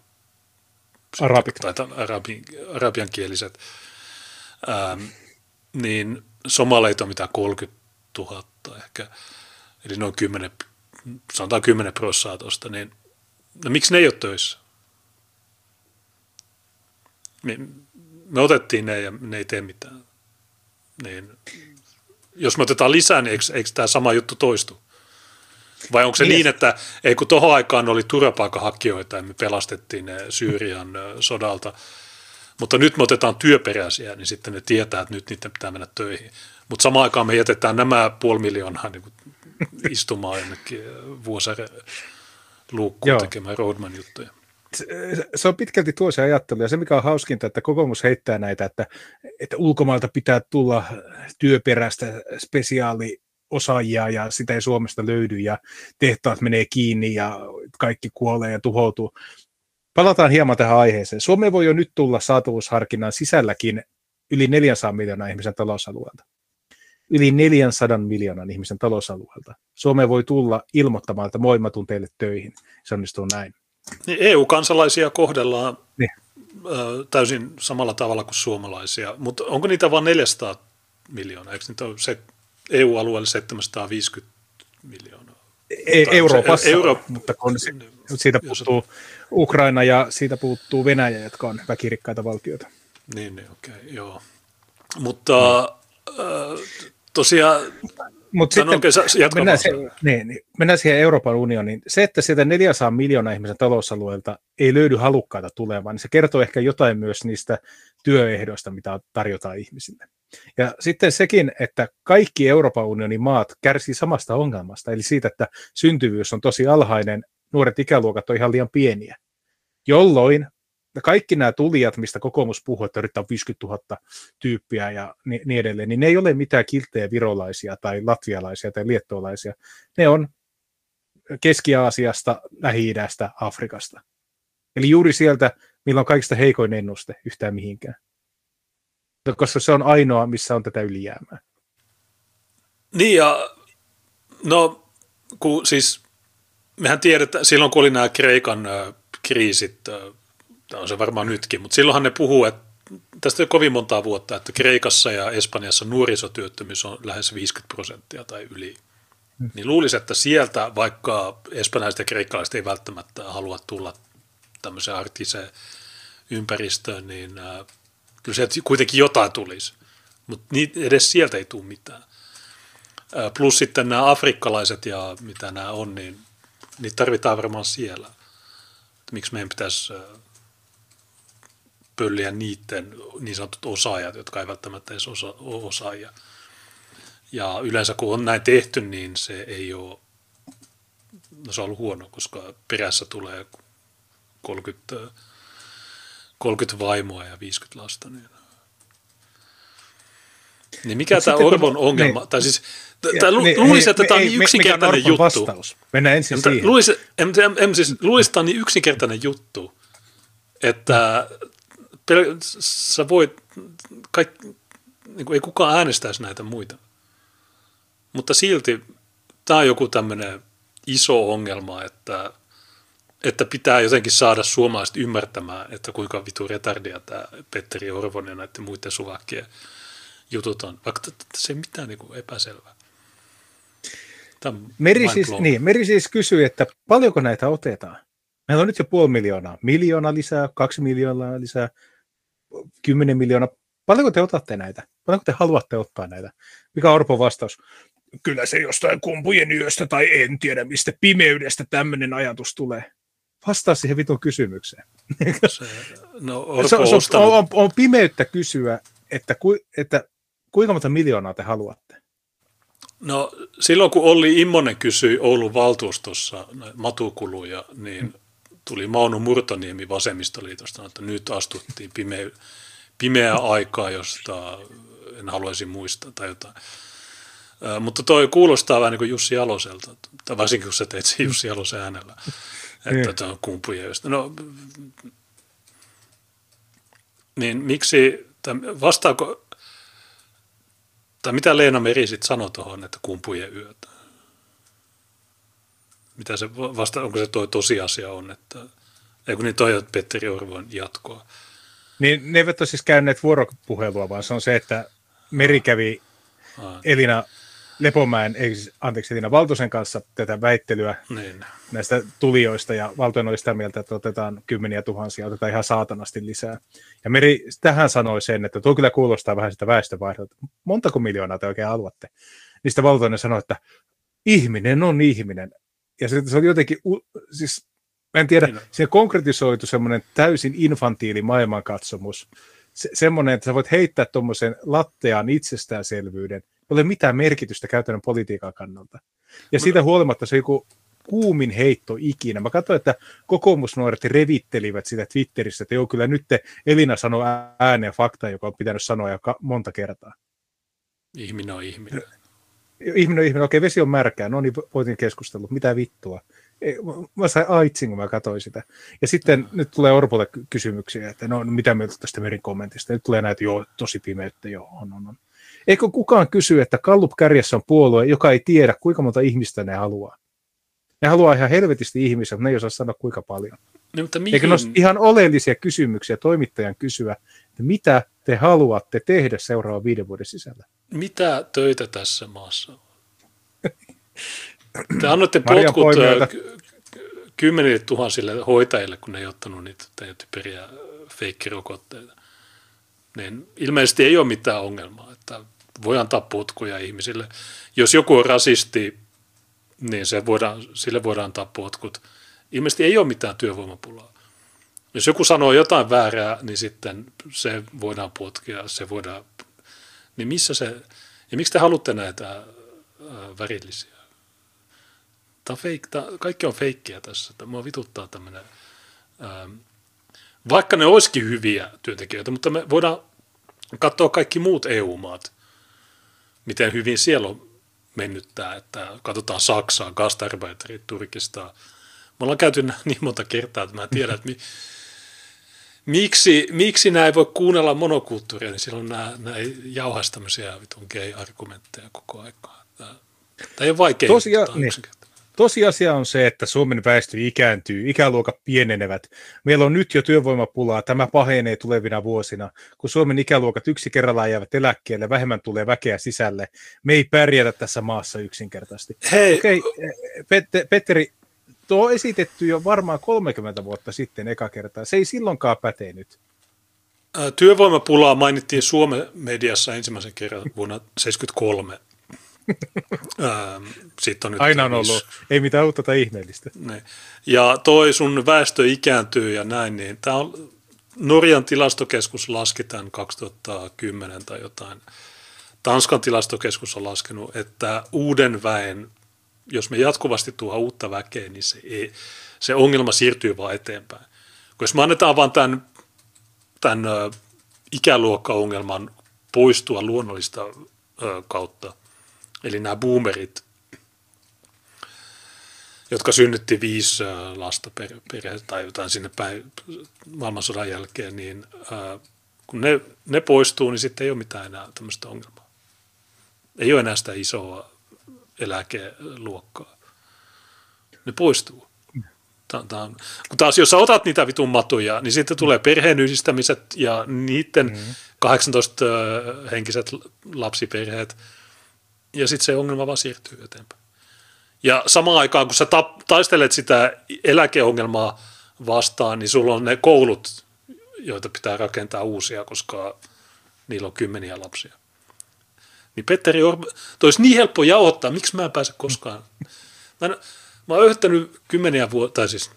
Arabik. Taitaa arabi, arabiankieliset. Ähm, niin somaleita on mitä 30 000 ehkä, eli noin 10, sanotaan 10 prosenttia tuosta, niin No miksi ne ei ole töissä? Me, me otettiin ne ja ne ei tee mitään. Niin, jos me otetaan lisää, niin eikö, eikö tämä sama juttu toistu? Vai onko se niin, niin että ei kun tuohon aikaan oli turvapaikanhakijoita ja me pelastettiin ne Syyrian sodalta, mutta nyt me otetaan työperäisiä, niin sitten ne tietää, että nyt niiden pitää mennä töihin. Mutta samaan aikaan me jätetään nämä puoli miljoonaa niin istumaan jonnekin vuosare luukkuun tekemään Roadman juttuja. Se, on pitkälti tuo se ajattelu, ja se mikä on hauskinta, että kokoomus heittää näitä, että, että ulkomailta pitää tulla työperäistä spesiaali osaajia ja sitä ei Suomesta löydy ja tehtaat menee kiinni ja kaikki kuolee ja tuhoutuu. Palataan hieman tähän aiheeseen. Suomeen voi jo nyt tulla saatavuusharkinnan sisälläkin yli 400 miljoonaa ihmisen talousalueelta. Yli 400 miljoonan ihmisen talousalueelta. Suomeen voi tulla ilmoittamaan, että moi, mä teille töihin. Se onnistuu näin. Niin EU-kansalaisia kohdellaan niin. täysin samalla tavalla kuin suomalaisia, mutta onko niitä vain 400 miljoonaa? Eikö niitä ole se EU-alueelle 750 miljoonaa. E- Euroopassa, Euro... mutta kun se, siitä puuttuu Ukraina ja siitä puuttuu Venäjä, jotka on väkirikkaita valtioita. Niin, niin okei, okay, joo. Mutta äh, tosiaan mutta sitten okay, mennään, se, niin, niin, mennään siihen Euroopan unioniin. Se, että sieltä 400 miljoonaa ihmisen talousalueelta ei löydy halukkaita tulemaan, niin se kertoo ehkä jotain myös niistä työehdoista, mitä tarjotaan ihmisille. Ja sitten sekin, että kaikki Euroopan unionin maat kärsii samasta ongelmasta, eli siitä, että syntyvyys on tosi alhainen, nuoret ikäluokat on ihan liian pieniä, jolloin kaikki nämä tulijat, mistä kokoomus puhuu, että yrittää 50 000 tyyppiä ja niin edelleen, niin ne ei ole mitään kilttejä virolaisia tai latvialaisia tai liettualaisia. Ne on Keski-Aasiasta, Lähi-idästä, Afrikasta. Eli juuri sieltä, millä on kaikista heikoin ennuste yhtään mihinkään. Koska se on ainoa, missä on tätä ylijäämää. Niin ja no, kun siis mehän tiedetään, silloin kun oli nämä Kreikan kriisit on se varmaan nytkin, mutta silloinhan ne puhuu, että tästä ei ole kovin montaa vuotta, että Kreikassa ja Espanjassa nuorisotyöttömyys on lähes 50 prosenttia tai yli. Hmm. Niin luulisi, että sieltä, vaikka espanjalaiset ja kreikkalaiset ei välttämättä halua tulla tämmöiseen arktiseen ympäristöön, niin äh, kyllä sieltä kuitenkin jotain tulisi. Mutta edes sieltä ei tule mitään. Äh, plus sitten nämä afrikkalaiset ja mitä nämä on, niin niitä tarvitaan varmaan siellä. miksi meidän pitäisi äh, pölliä niiden niin sanotut osaajat, jotka ei välttämättä edes osa, ole osaajia. Ja yleensä kun on näin tehty, niin se ei ole, no se on ollut huono, koska perässä tulee 30, 30 vaimoa ja 50 lasta. Niin, niin mikä tämä Orvon kun, ongelma, niin, tai siis Tämä lu, niin, luulisi, että tämä on niin yksinkertainen juttu. Vastaus? Mennään ensin siihen. Luulisi, en, en, en, siis, luulisi, että tämä on niin yksinkertainen juttu, että pel- sä voit, kaik, niin kuin ei kukaan äänestäisi näitä muita. Mutta silti tämä on joku tämmöinen iso ongelma, että, että pitää jotenkin saada suomalaiset ymmärtämään, että kuinka vitu retardia tämä Petteri Orvonen ja näiden muiden suvakkien jutut on, vaikka se ei mitään niin kuin epäselvää. Meri siis, niin, Meri siis kysyy, että paljonko näitä otetaan? Meillä on nyt jo puoli miljoonaa. Miljoona lisää, kaksi miljoonaa lisää, 10 miljoonaa. Paljonko te otatte näitä? Paljonko te haluatte ottaa näitä? Mikä on Orpon vastaus? Kyllä se jostain kumpujen yöstä tai en tiedä mistä pimeydestä tämmöinen ajatus tulee. Vastaa siihen vitun kysymykseen. Se, no, Orpo se, on, on, on, on, pimeyttä kysyä, että, ku, että kuinka monta miljoonaa te haluatte? No silloin kun Olli Immonen kysyi Oulun valtuustossa matukuluja, niin hmm tuli Mauno Murtoniemi vasemmistoliitosta, että nyt astuttiin pimeä, pimeää aikaa, josta en haluaisi muistaa tai jotain. mutta toi kuulostaa vähän niin kuin Jussi Jaloselta, tai varsinkin kun sä teet sen Jussi Jalosen äänellä, että niin. tämä on kumpuja. No, niin miksi, vastaako, tai mitä Leena Meri sitten sanoi tuohon, että kumpujen yötä? Mitä se vasta, onko se toi tosiasia on, että ei kun niin toi on Petteri Orvon jatkoa. Niin ne eivät ole siis käyneet vuoropuhelua, vaan se on se, että Meri kävi Aa. Elina Lepomäen, ei siis, anteeksi Tiina Valtosen kanssa tätä väittelyä Niin. näistä tulijoista, ja Valtonen oli sitä mieltä, että otetaan kymmeniä tuhansia, otetaan ihan saatanasti lisää. Ja Meri tähän sanoi sen, että tuo kyllä kuulostaa vähän sitä väestövaihdolta. Montako miljoonaa te oikein haluatte? Niistä Valtonen sanoi, että ihminen on ihminen. Ja se, se oli jotenkin, siis mä en tiedä, Niin siinä konkretisoitu semmoinen täysin infantiili maailmankatsomus, se, semmoinen, että sä voit heittää tuommoisen latteaan itsestäänselvyyden, ei ole mitään merkitystä käytännön politiikan kannalta. Ja siitä huolimatta se on joku kuumin heitto ikinä. Mä katsoin, että kokoomusnuoret revittelivät sitä Twitterissä, että joo, kyllä nyt te Elina sanoi ääneen fakta, joka on pitänyt sanoa monta kertaa. Ihminen on ihminen. Ihminen on ihminen, okei, vesi on märkää, no niin voitin keskustella, mitä vittua. Ei, mä- sain aitsin, kun mä katsoin sitä. Ja sitten mm. nyt tulee Orpolle ky- kysymyksiä, että no mitä mieltä tästä Merin kommentista. Nyt tulee näitä, joo, tosi pimeyttä, joo, on, on, on. Eikö kukaan kysy, että Kallup kärjessä on puolue, joka ei tiedä, kuinka monta ihmistä ne haluaa? Ne haluaa ihan helvetisti ihmisiä, mutta ne ei osaa sanoa kuinka paljon. Niin, mutta Eikö mihin, ne ole ihan oleellisia kysymyksiä toimittajan kysyä, että mitä te haluatte tehdä seuraavan viiden vuoden sisällä? mitä töitä tässä maassa on? Te annoitte potkut ky- kymmenille tuhansille hoitajille, kun ne ei ottanut niitä typeriä feikkirokotteita. Niin ilmeisesti ei ole mitään ongelmaa, että voi antaa potkuja ihmisille. Jos joku on rasisti, niin se voidaan, sille voidaan antaa potkut. Ilmeisesti ei ole mitään työvoimapulaa. Jos joku sanoo jotain väärää, niin sitten se voidaan potkia, se voidaan... Niin missä se... Ja miksi te haluatte näitä ää, värillisiä? Tämä on fake, tämä, kaikki on feikkiä tässä. Mua vituttaa tämmöinen... ää, Vaikka ne olisikin hyviä työntekijöitä, mutta me voidaan katsoa kaikki muut EU-maat, miten hyvin siellä on mennyt tämä, että katsotaan Saksaa, Gastarbeiterit, Turkista. Me ollaan käyty niin monta kertaa, että mä en tiedä, että mi, miksi, miksi nämä ei voi kuunnella monokulttuuria, niin silloin nämä, nämä ei jauhaisi tämmöisiä vitun gay-argumentteja koko aikaa. Tämä, tämä ei ole vaikea. Tosia- niin. Tosiasia on se, että Suomen väestö ikääntyy, ikäluokat pienenevät. Meillä on nyt jo työvoimapulaa, tämä pahenee tulevina vuosina. Kun Suomen ikäluokat yksi kerrallaan jäävät eläkkeelle, vähemmän tulee väkeä sisälle. Me ei pärjätä tässä maassa yksinkertaisesti. Hei, Okei, eh, Pet- Petteri, tuo on esitetty jo varmaan 30 vuotta sitten eka kertaa. Se ei silloinkaan pätee nyt. Ää, Työvoimapulaa mainittiin Suomen mediassa ensimmäisen kerran vuonna 1973. Sitten on nyt Aina on ollut, ei mitään uutta tai ihmeellistä. Ne. Ja toi sun väestö ikääntyy ja näin, niin tämä on, Norjan tilastokeskus laski tämän 2010 tai jotain. Tanskan tilastokeskus on laskenut, että uuden väen, jos me jatkuvasti tuo uutta väkeä, niin se, ei, se ongelma siirtyy vaan eteenpäin. Kun jos me annetaan vaan tämän, tämän ikäluokkaongelman poistua luonnollista kautta, eli nämä boomerit, jotka synnytti viisi lasta per, perhe tai jotain sinne päin maailmansodan jälkeen, niin kun ne, ne poistuu, niin sitten ei ole mitään enää tämmöistä ongelmaa. Ei ole enää sitä isoa eläkeluokkaa. Ne poistuu. Tää on, kun taas jos sä otat niitä vitun matuja, niin sitten tulee perheenyhdistämiset ja niiden mm-hmm. 18-henkiset lapsiperheet, ja sitten se ongelma vaan siirtyy eteenpäin. Ja samaan aikaan, kun sä tap, taistelet sitä eläkeongelmaa vastaan, niin sulla on ne koulut, joita pitää rakentaa uusia, koska niillä on kymmeniä lapsia. Niin Petteri Orpo, toi olisi niin helppo jauhottaa, miksi mä en pääse koskaan. Mä, en, mä oon yrittänyt kymmeniä vuosia, tai siis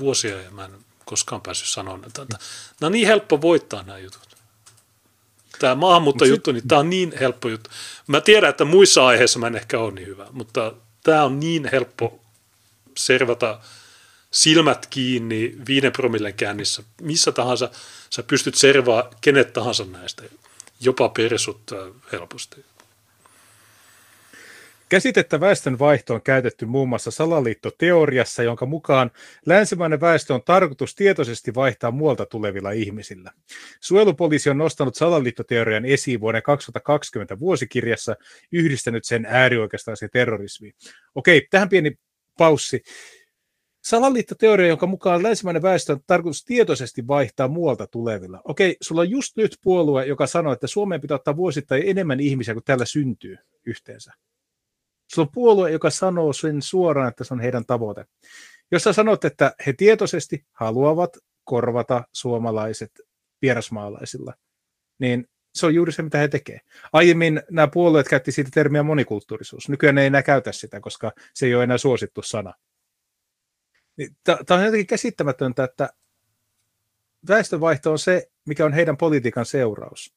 vuosia, ja mä en koskaan päässyt näitä. Nämä on niin helppo voittaa nämä jutut. Tämä maahanmuuttojuttu, niin tämä on niin helppo juttu. Mä tiedän, että muissa aiheissa mä en ehkä ole niin hyvä, mutta tämä on niin helppo servata silmät kiinni viiden promillen käännissä. Missä tahansa sä pystyt servaa kenet tahansa näistä, jopa persut äh, helposti. Käsitettä väestön vaihto on käytetty muun muassa salaliittoteoriassa, jonka mukaan länsimainen väestö on tarkoitus tietoisesti vaihtaa muualta tulevilla ihmisillä. Suojelupoliisi on nostanut salaliittoteorian esiin vuoden 2020 vuosikirjassa, yhdistänyt sen äärioikeistaiseen terrorismiin. Okei, tähän pieni paussi. Salaliittoteoria, jonka mukaan länsimainen väestö on tarkoitus tietoisesti vaihtaa muualta tulevilla. Okei, sulla on just nyt puolue, joka sanoo, että Suomeen pitää ottaa vuosittain enemmän ihmisiä kuin täällä syntyy. yhteensä. Sulla on puolue, joka sanoo sen suoraan, että se on heidän tavoite. Jos sä sanot, että he tietoisesti haluavat korvata suomalaiset vierasmaalaisilla, niin se on juuri se, mitä he tekevät. Aiemmin nämä puolueet käytti siitä termiä monikulttuurisuus. Nykyään ne ei enää käytä sitä, koska se ei ole enää suosittu sana. Niin Tämä on jotenkin käsittämätöntä, että väestönvaihto on se, mikä on heidän politiikan seuraus.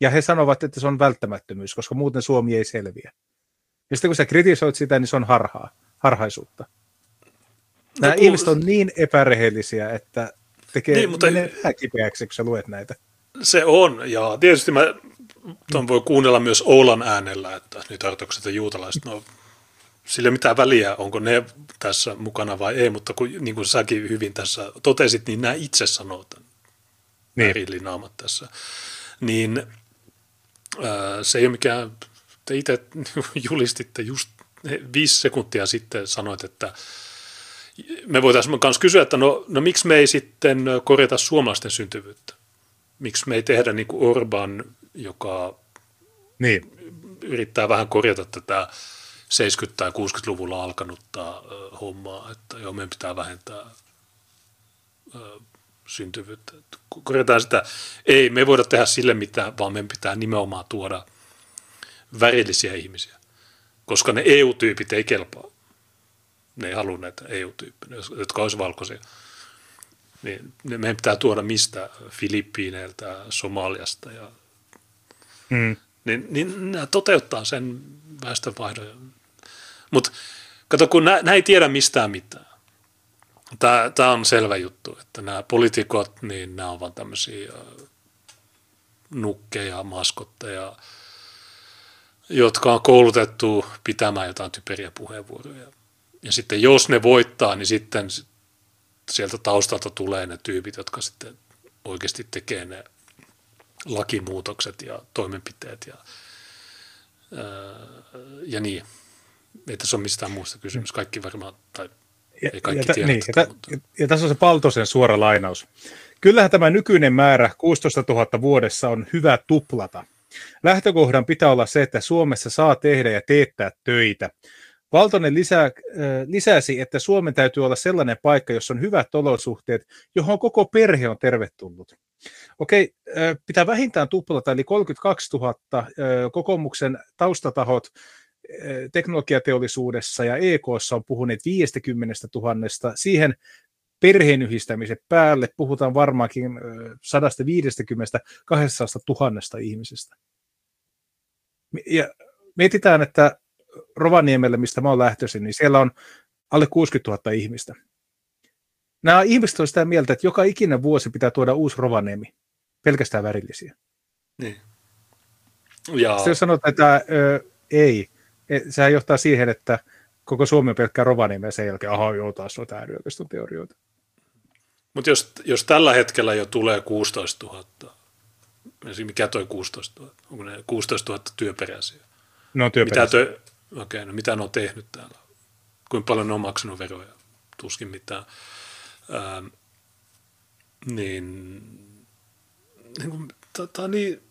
Ja he sanovat, että se on välttämättömyys, koska muuten Suomi ei selviä. Ja sitten kun sä kritisoit sitä, niin se on harhaa, harhaisuutta. Nämä no, ihmiset on niin epärehellisiä, että tekee niin, mutta... vähän kipeäksi, kun sä luet näitä. Se on, ja tietysti mä ton voi kuunnella myös Oulan äänellä, että nyt artokset ja juutalaiset, no sillä mitään väliä, onko ne tässä mukana vai ei, mutta kun, niin kuin säkin hyvin tässä totesit, niin nämä itse sanoo tämän niin. naamat tässä. Niin ää, se ei ole mikään, te itse julistitte just viisi sekuntia sitten sanoit, että me voitaisiin myös kysyä, että no, no miksi me ei sitten korjata suomalaisten syntyvyyttä? Miksi me ei tehdä niin kuin Orban, joka niin. yrittää vähän korjata tätä 70- tai 60-luvulla alkanutta hommaa, että joo, meidän pitää vähentää syntyvyyttä. Korjataan sitä, ei, me ei voida tehdä sille mitään, vaan meidän pitää nimenomaan tuoda värillisiä ihmisiä, koska ne EU-tyypit ei kelpaa. Ne ei halua näitä EU-tyyppejä, jotka olisivat valkoisia. Niin meidän pitää tuoda mistä Filippiineiltä, Somaliasta ja mm. niin, niin nämä toteuttaa sen väestönvaihdon mutta kato, kun nämä ei tiedä mistään mitään. Tämä on selvä juttu, että nämä poliitikot, niin nämä ovat tämmöisiä nukkeja, maskotteja, jotka on koulutettu pitämään jotain typeriä puheenvuoroja. Ja sitten jos ne voittaa, niin sitten sieltä taustalta tulee ne tyypit, jotka sitten oikeasti tekee ne lakimuutokset ja toimenpiteet ja, ja niin ei tässä ole mistään muusta kysymys. Kaikki varmaan, tai ja, ei kaikki ja, tiedä. Niin, ja, mutta... ja, ja tässä on se Paltosen suora lainaus. Kyllähän tämä nykyinen määrä 16 000 vuodessa on hyvä tuplata. Lähtökohdan pitää olla se, että Suomessa saa tehdä ja teettää töitä. Valtonen lisää, äh, lisäsi, että Suomen täytyy olla sellainen paikka, jossa on hyvät olosuhteet, johon koko perhe on tervetullut. Okei, äh, pitää vähintään tuplata, eli 32 000 äh, kokoomuksen taustatahot teknologiateollisuudessa ja EKssa on puhuneet 50 000, siihen perheenyhdistämisen päälle puhutaan varmaankin 150 200 000 ihmisestä. Ja mietitään, että Rovaniemelle, mistä mä oon lähtöisin, niin siellä on alle 60 000 ihmistä. Nämä ihmiset ovat sitä mieltä, että joka ikinen vuosi pitää tuoda uusi Rovaniemi, pelkästään värillisiä. Niin. Ja... Sitten jos sanotaan, että ö, ei, sehän johtaa siihen, että koko Suomi on pelkkää Rovaniemi ja sen jälkeen, aha joo, taas on äärioikeiston teorioita. Mutta jos, jos tällä hetkellä jo tulee 16 000, mikä toi 16 000? Onko ne 16 000 työperäisiä? No työperäisiä. Mitä, tö, okay, no mitä ne on tehnyt täällä? Kuinka paljon ne on maksanut veroja? Tuskin mitään. Ähm, niin, niin, tämä on niin,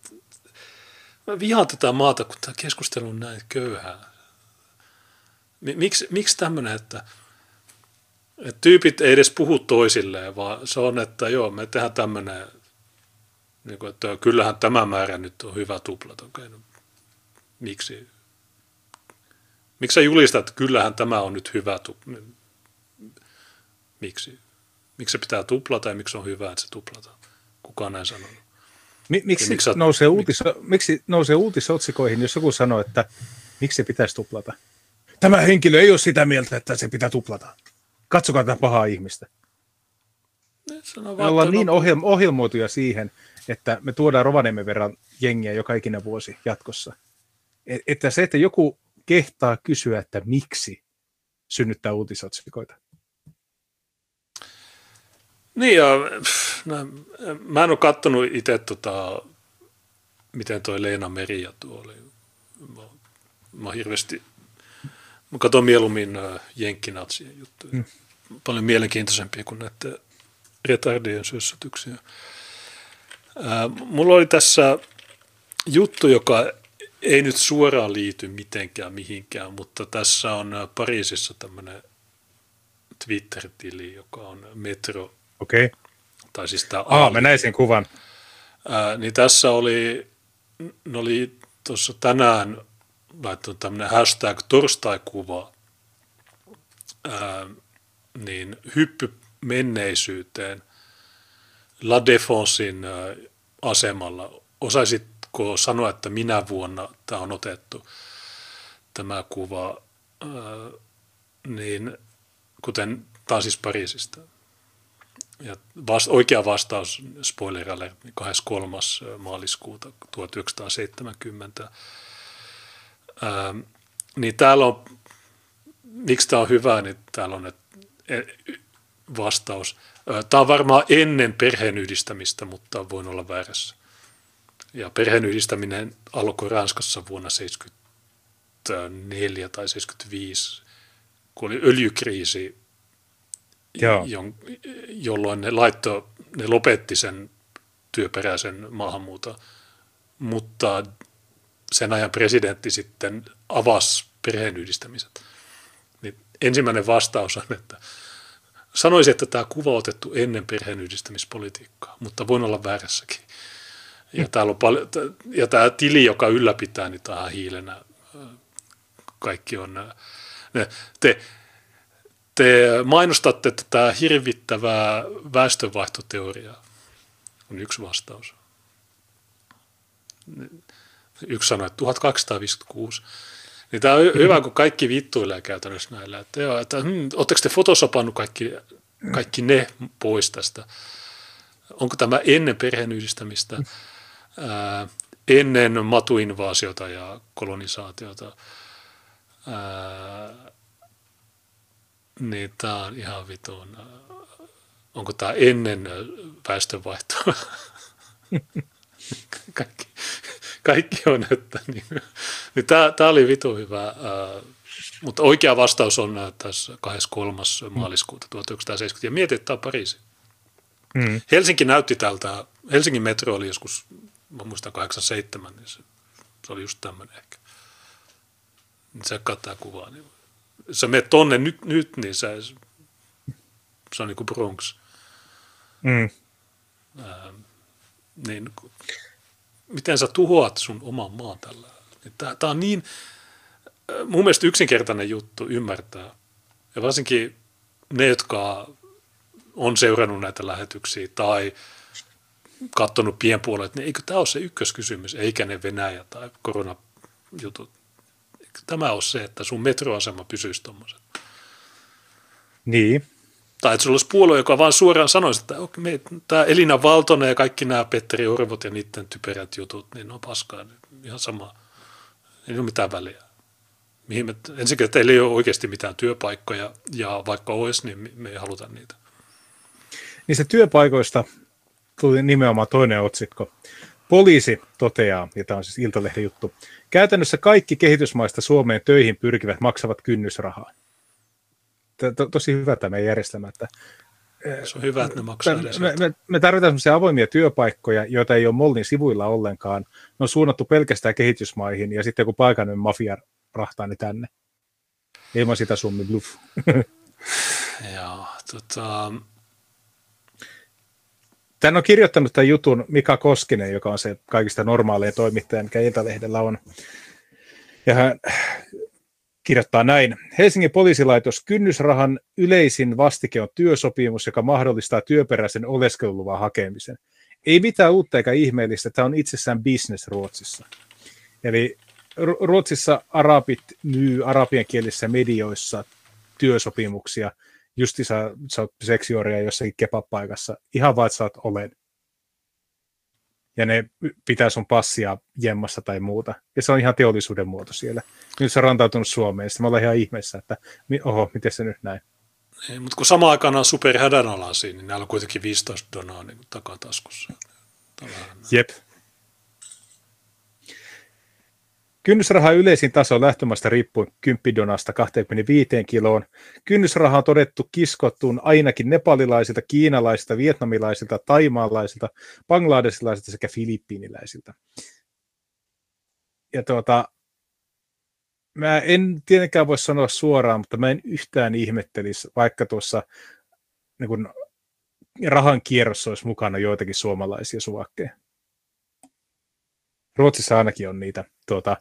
mä vihaan tätä maata, kun tämä keskustelu on näin köyhää. Miksi, miksi tämmöinen, että, että tyypit ei edes puhu toisilleen, vaan se on, että joo, me tehdään tämmöinen, niin kuin, että kyllähän tämä määrä nyt on hyvä tuplat. Okay, no, miksi? Miksi sä julistat, että kyllähän tämä on nyt hyvä tuplat? Miksi? Miksi se pitää tuplata ja miksi on hyvä, että se tuplataan? Kukaan näin sanonut. Miksi, miksi, nousee uutis, miksi nousee uutisotsikoihin, jos joku sanoo, että miksi se pitäisi tuplata? Tämä henkilö ei ole sitä mieltä, että se pitää tuplata. Katsokaa tätä pahaa ihmistä. Me ollaan niin ohjelmo- ohjelmoituja siihen, että me tuodaan Rovaniemen verran jengiä joka ikinen vuosi jatkossa. E-, että se, että joku kehtaa kysyä, että miksi synnyttää uutisotsikoita. Niin ja no, mä en ole kattonut itse tota, miten toi Leena Meri ja tuo oli. Mä, mä hirveästi, mä katson mieluummin jenkkinatsien juttuja. Mm. Paljon mielenkiintoisempia kuin näiden retardien syössytyksiä. Mulla oli tässä juttu, joka ei nyt suoraan liity mitenkään mihinkään, mutta tässä on Pariisissa tämmöinen Twitter-tili, joka on Metro. Okei. Okay. Tai siis tämä Aa, mä näin sen kuvan. Ää, niin tässä oli, ne oli tuossa tänään laittanut tämmöinen hashtag torstaikuva, ää, niin hyppy menneisyyteen La Défensin asemalla. Osaisitko sanoa, että minä vuonna tämä on otettu, tämä kuva, ää, niin kuten tämä on siis Pariisista. Ja vast, oikea vastaus, spoiler alert, 23. maaliskuuta 1970. Ää, niin täällä on, miksi tämä on hyvä, niin täällä on e, vastaus. Tämä on varmaan ennen perheenyhdistämistä, mutta voin olla väärässä. Ja perheenyhdistäminen alkoi Ranskassa vuonna 1974 tai 75, kun oli öljykriisi Joo. jolloin ne laitto, ne lopetti sen työperäisen maahanmuuton, mutta sen ajan presidentti sitten avasi perheenyhdistämiset. Niin ensimmäinen vastaus on, että sanoisin, että tämä kuva on otettu ennen perheenyhdistämispolitiikkaa, mutta voin olla väärässäkin. Ja, täällä on paljon, ja tämä tili, joka ylläpitää, tämä hiilenä. Kaikki on... Ne, te, te mainostatte tätä hirvittävää väestönvaihtoteoriaa, on yksi vastaus. Yksi sanoi, että 1256. Niin tämä on hyvä, kun kaikki vittuilee käytännössä näillä. Että joo, että, hmm, oletteko te fotosopannut kaikki, kaikki ne pois tästä? Onko tämä ennen perheenyhdistämistä, ää, ennen matuinvaasiota ja kolonisaatiota? Ää, niin tämä on ihan vitun. Onko tämä ennen väestönvaihtoa? kaikki, kaikki on, että niin, niin tämä, tämä oli vitu hyvä. Ää, mutta oikea vastaus on tässä 23. maaliskuuta 1970. Ja mietit, että tämä on Pariisi. Mm. Helsinki näytti tältä, Helsingin metro oli joskus, mä muistan 87, niin se, se oli just tämmöinen ehkä. Se kattaa kuvaa, niin sä menet tonne nyt, nyt niin sä, se on niin kuin Bronx. Mm. Ähm, niin, miten sä tuhoat sun oman maan tällä? Tämä on niin, äh, mun mielestä yksinkertainen juttu ymmärtää. Ja varsinkin ne, jotka on seurannut näitä lähetyksiä tai katsonut pienpuolet, niin eikö tämä ole se ykköskysymys, eikä ne Venäjä tai koronajutut tämä ole se, että sun metroasema pysyisi tuommoisen. Niin. Tai että sulla olisi puolue, joka vaan suoraan sanoisi, että okay, me, tämä Elina Valtonen ja kaikki nämä Petteri Orvot ja niiden typerät jutut, niin ne on paskaa. Ihan sama. Ei ole mitään väliä. Mihin me, ensinnäkin, että teillä ei ole oikeasti mitään työpaikkoja, ja vaikka olisi, niin me ei haluta niitä. Niistä työpaikoista tuli nimenomaan toinen otsikko. Poliisi toteaa, ja tämä on siis Iltalehden juttu, käytännössä kaikki kehitysmaista Suomeen töihin pyrkivät maksavat kynnysrahaa. To, tosi hyvä tämä järjestelmä. Että, se on hyvä, että ne maksaa edes. Me, me, me tarvitaan sellaisia avoimia työpaikkoja, joita ei ole Mollin sivuilla ollenkaan. Ne on suunnattu pelkästään kehitysmaihin, ja sitten joku paikallinen mafia rahtaa ne tänne. Ilman sitä Suomi bluff. Joo, tota, Tän on kirjoittanut tämän jutun Mika Koskinen, joka on se kaikista normaaleja toimittaja, mikä Iltalehdellä on. Ja hän kirjoittaa näin. Helsingin poliisilaitos kynnysrahan yleisin vastike on työsopimus, joka mahdollistaa työperäisen oleskeluluvan hakemisen. Ei mitään uutta eikä ihmeellistä, tämä on itsessään business Ruotsissa. Eli Ruotsissa arabit myy arabiankielisissä medioissa työsopimuksia – justi sä, sä oot seksiorja jossakin kebab-paikassa, ihan vaan, että sä oot olen. Ja ne pitää sun passia jemmassa tai muuta. Ja se on ihan teollisuuden muoto siellä. Nyt se on rantautunut Suomeen, sitten mä olen ihan ihmeessä, että oho, miten se nyt näin. Ei, mutta kun sama aikana on superhädänalaisia, niin näillä on kuitenkin 15 donaa niin takataskussa. Jep. Kynnysraha yleisin taso lähtömästä riippuen 10 donasta 25 kiloon. Kynnysraha on todettu kiskottuun ainakin nepalilaisilta, kiinalaisilta, vietnamilaisilta, taimaalaisilta, bangladesilaisilta sekä filippiiniläisiltä. ja tuota, mä en tietenkään voi sanoa suoraan, mutta mä en yhtään ihmettelisi, vaikka tuossa niin kun, rahan kierrossa olisi mukana joitakin suomalaisia suvakkeja. Ruotsissa ainakin on niitä tuota,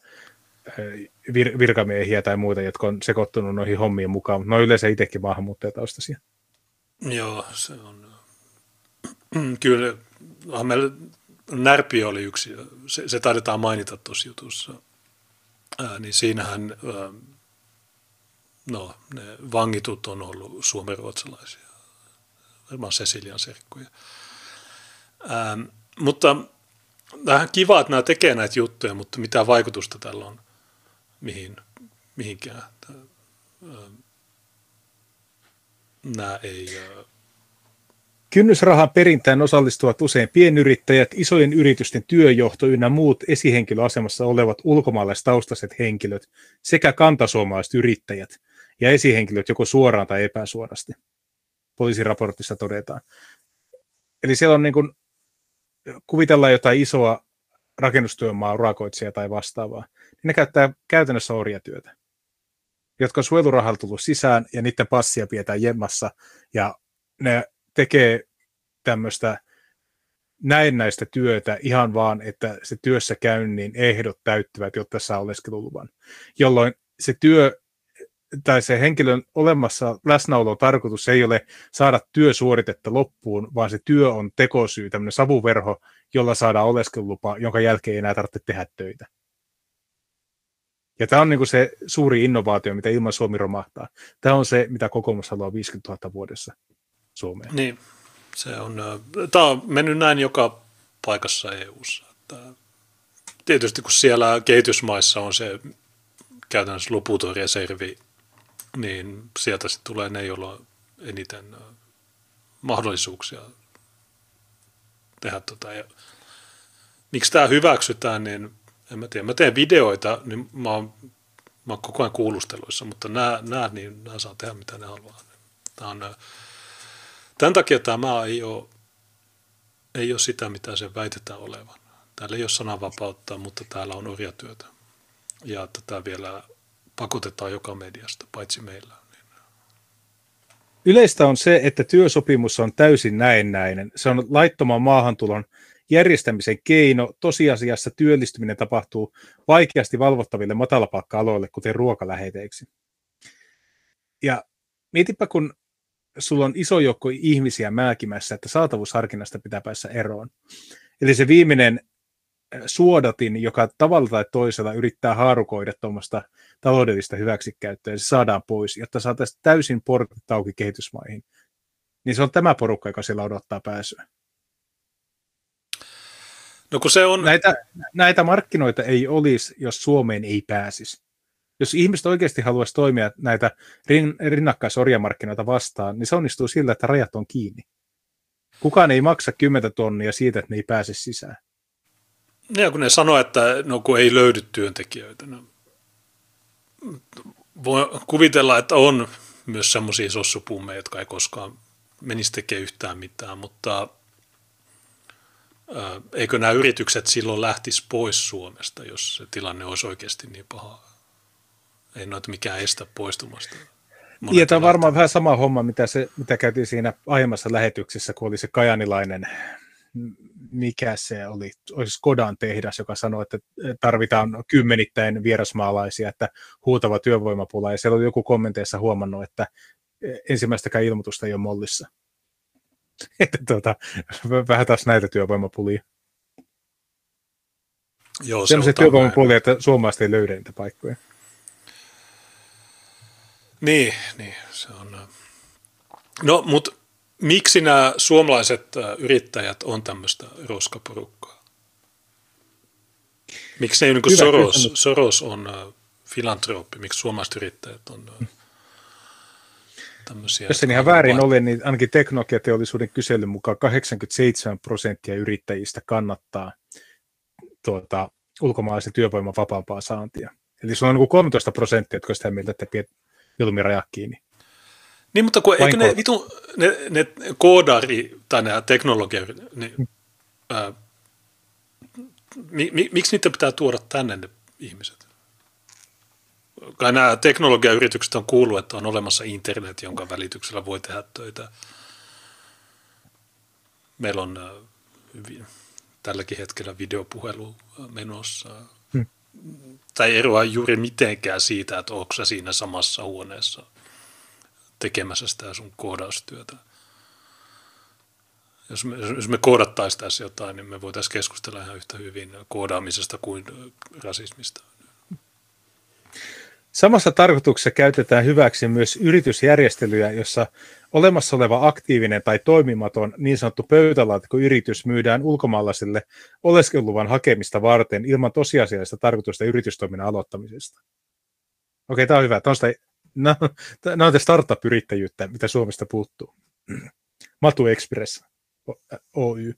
vir- virkamiehiä tai muita, jotka on sekoittunut noihin hommiin mukaan, mutta ne on yleensä itsekin maahanmuuttajataustaisia. Joo, se on. Kyllä, meillä Närpi oli yksi, se, se taidetaan mainita tuossa jutussa, ää, niin siinähän ää, no, ne vangitut on ollut suomenruotsalaisia, varmaan Cecilian serkkuja. Ää, mutta vähän kiva, että nämä tekee näitä juttuja, mutta mitä vaikutusta tällä on mihin, mihinkään. Nämä ei... Kynnysrahan perintään osallistuvat usein pienyrittäjät, isojen yritysten työjohto ynnä muut esihenkilöasemassa olevat ulkomaalaistaustaiset henkilöt sekä kantasuomalaiset yrittäjät ja esihenkilöt joko suoraan tai epäsuorasti. Poliisiraportissa todetaan. Eli siellä on niin kuin, kuvitellaan jotain isoa rakennustyömaa urakoitsija tai vastaavaa niin ne käyttää käytännössä orjatyötä, jotka on suojelurahalla tullut sisään ja niiden passia pidetään jemmassa ja ne tekee tämmöistä näennäistä työtä ihan vaan, että se työssä käynnin ehdot täyttyvät, jotta saa oleskeluluvan. Jolloin se työ tai se henkilön olemassa läsnäolo tarkoitus ei ole saada työsuoritetta loppuun, vaan se työ on tekosyy, tämmöinen savuverho, jolla saadaan oleskelulupa, jonka jälkeen ei enää tarvitse tehdä töitä. Ja tämä on niin se suuri innovaatio, mitä ilman Suomi romahtaa. Tämä on se, mitä kokoomus haluaa 50 000 vuodessa Suomeen. Niin, se on, tämä on mennyt näin joka paikassa EU-ssa. Tietysti kun siellä kehitysmaissa on se käytännössä loputon reservi, niin sieltä sitten tulee ne, joilla on eniten mahdollisuuksia tehdä tota. Ja miksi tämä hyväksytään, niin en mä tiedä, mä teen videoita, niin mä oon, mä oon koko ajan kuulusteluissa, mutta nämä, nämä, niin nämä saa tehdä mitä ne haluaa. Tämä on, tämän takia tämä ei ole, ei ole sitä, mitä se väitetään olevan. Täällä ei ole sananvapautta, mutta täällä on orjatyötä. Ja tätä vielä pakotetaan joka mediasta, paitsi meillä. Yleistä on se, että työsopimus on täysin näennäinen. Se on laittoman maahantulon järjestämisen keino. Tosiasiassa työllistyminen tapahtuu vaikeasti valvottaville matalapalkka-aloille, kuten ruokaläheteiksi. Ja mietipä, kun sulla on iso joukko ihmisiä määkimässä, että saatavuusharkinnasta pitää päässä eroon. Eli se viimeinen suodatin, joka tavalla tai toisella yrittää haarukoida tuommoista taloudellista hyväksikäyttöä, ja se saadaan pois, jotta saataisiin täysin portit auki kehitysmaihin. Niin se on tämä porukka, joka siellä odottaa pääsyä. No kun se on... näitä, näitä markkinoita ei olisi, jos Suomeen ei pääsisi. Jos ihmiset oikeasti haluaisi toimia näitä rin, rinnakkaisorjamarkkinoita vastaan, niin se onnistuu sillä, että rajat on kiinni. Kukaan ei maksa 10 tonnia siitä, että ne ei pääse sisään. Ja kun ne sanoo, että no kun ei löydy työntekijöitä, no, voi kuvitella, että on myös semmoisia sossupummeja, jotka ei koskaan menisi tekemään yhtään mitään, mutta eikö nämä yritykset silloin lähtisi pois Suomesta, jos se tilanne olisi oikeasti niin paha? Ei noita mikään estä poistumasta. Ja tämä on varmaan vähän sama homma, mitä, se, mitä käytiin siinä aiemmassa lähetyksessä, kun oli se kajanilainen, mikä se oli, olisi Skodan tehdas, joka sanoi, että tarvitaan kymmenittäin vierasmaalaisia, että huutava työvoimapula. Ja siellä oli joku kommenteissa huomannut, että ensimmäistäkään ilmoitusta ei ole mollissa. että tuota, vähän taas näitä työvoimapulia. Joo, se on se työvoimapulia, että suomalaiset ei löydä niitä paikkoja. Niin, niin se on. No, mutta miksi nämä suomalaiset yrittäjät on tämmöistä roskaporukkaa? Miksi ne niin kuin Soros, Soros on filantrooppi, miksi suomalaiset yrittäjät on tämmöisiä. Jos en ihan väärin vaan... ole, niin ainakin teknologiateollisuuden kyselyn mukaan 87 prosenttia yrittäjistä kannattaa tuota, ulkomaalaisen työvoiman vapaampaa saantia. Eli sulla on niin 13 prosenttia, jotka sitä mieltä, että pidät mieluummin rajaa kiinni. Niin, mutta kun, eikö ne, vitu, ne, ne koodari tai nämä teknologia, niin, ää, mi, mi, miksi niitä pitää tuoda tänne? Ne ihmiset. Kai nämä teknologiayritykset on kuullut, että on olemassa internet, jonka välityksellä voi tehdä töitä. Meillä on äh, tälläkin hetkellä videopuhelu menossa. Hmm. Tai eroa juuri mitenkään siitä, että onko sä siinä samassa huoneessa tekemässä sitä sun koodaustyötä. Jos me, jos me koodattaisiin tässä jotain, niin me voitaisiin keskustella ihan yhtä hyvin koodaamisesta kuin rasismista. Samassa tarkoituksessa käytetään hyväksi myös yritysjärjestelyjä, jossa olemassa oleva aktiivinen tai toimimaton niin sanottu pöytälaatikkoyritys myydään ulkomaalaisille oleskeluluvan hakemista varten ilman tosiasiallista tarkoitusta yritystoiminnan aloittamisesta. Okei, tämä on hyvä. Tämä on sitä, no on startup-yrittäjyyttä, mitä Suomesta puuttuu. Matu Express Oy.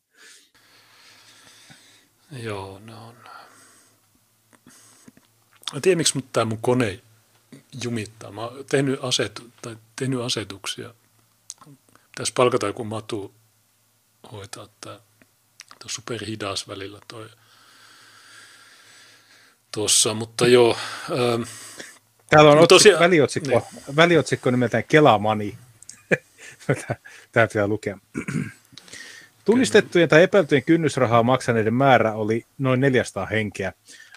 Joo, no on. Mä tiedän, miksi mut tämä mun kone jumittaa. Mä oon tehnyt, asetu, tai tehnyt asetuksia. Tässä palkata joku matu hoitaa tämä. Superhidas välillä toi tuossa, mutta joo. Ähm, Täällä on tosiaan, väliotsikko, niin. väliotsikko nimeltään Kelamani. Tämä pitää lukea. Tunnistettujen tai epäiltyjen kynnysrahaa maksaneiden määrä oli noin 400 henkeä.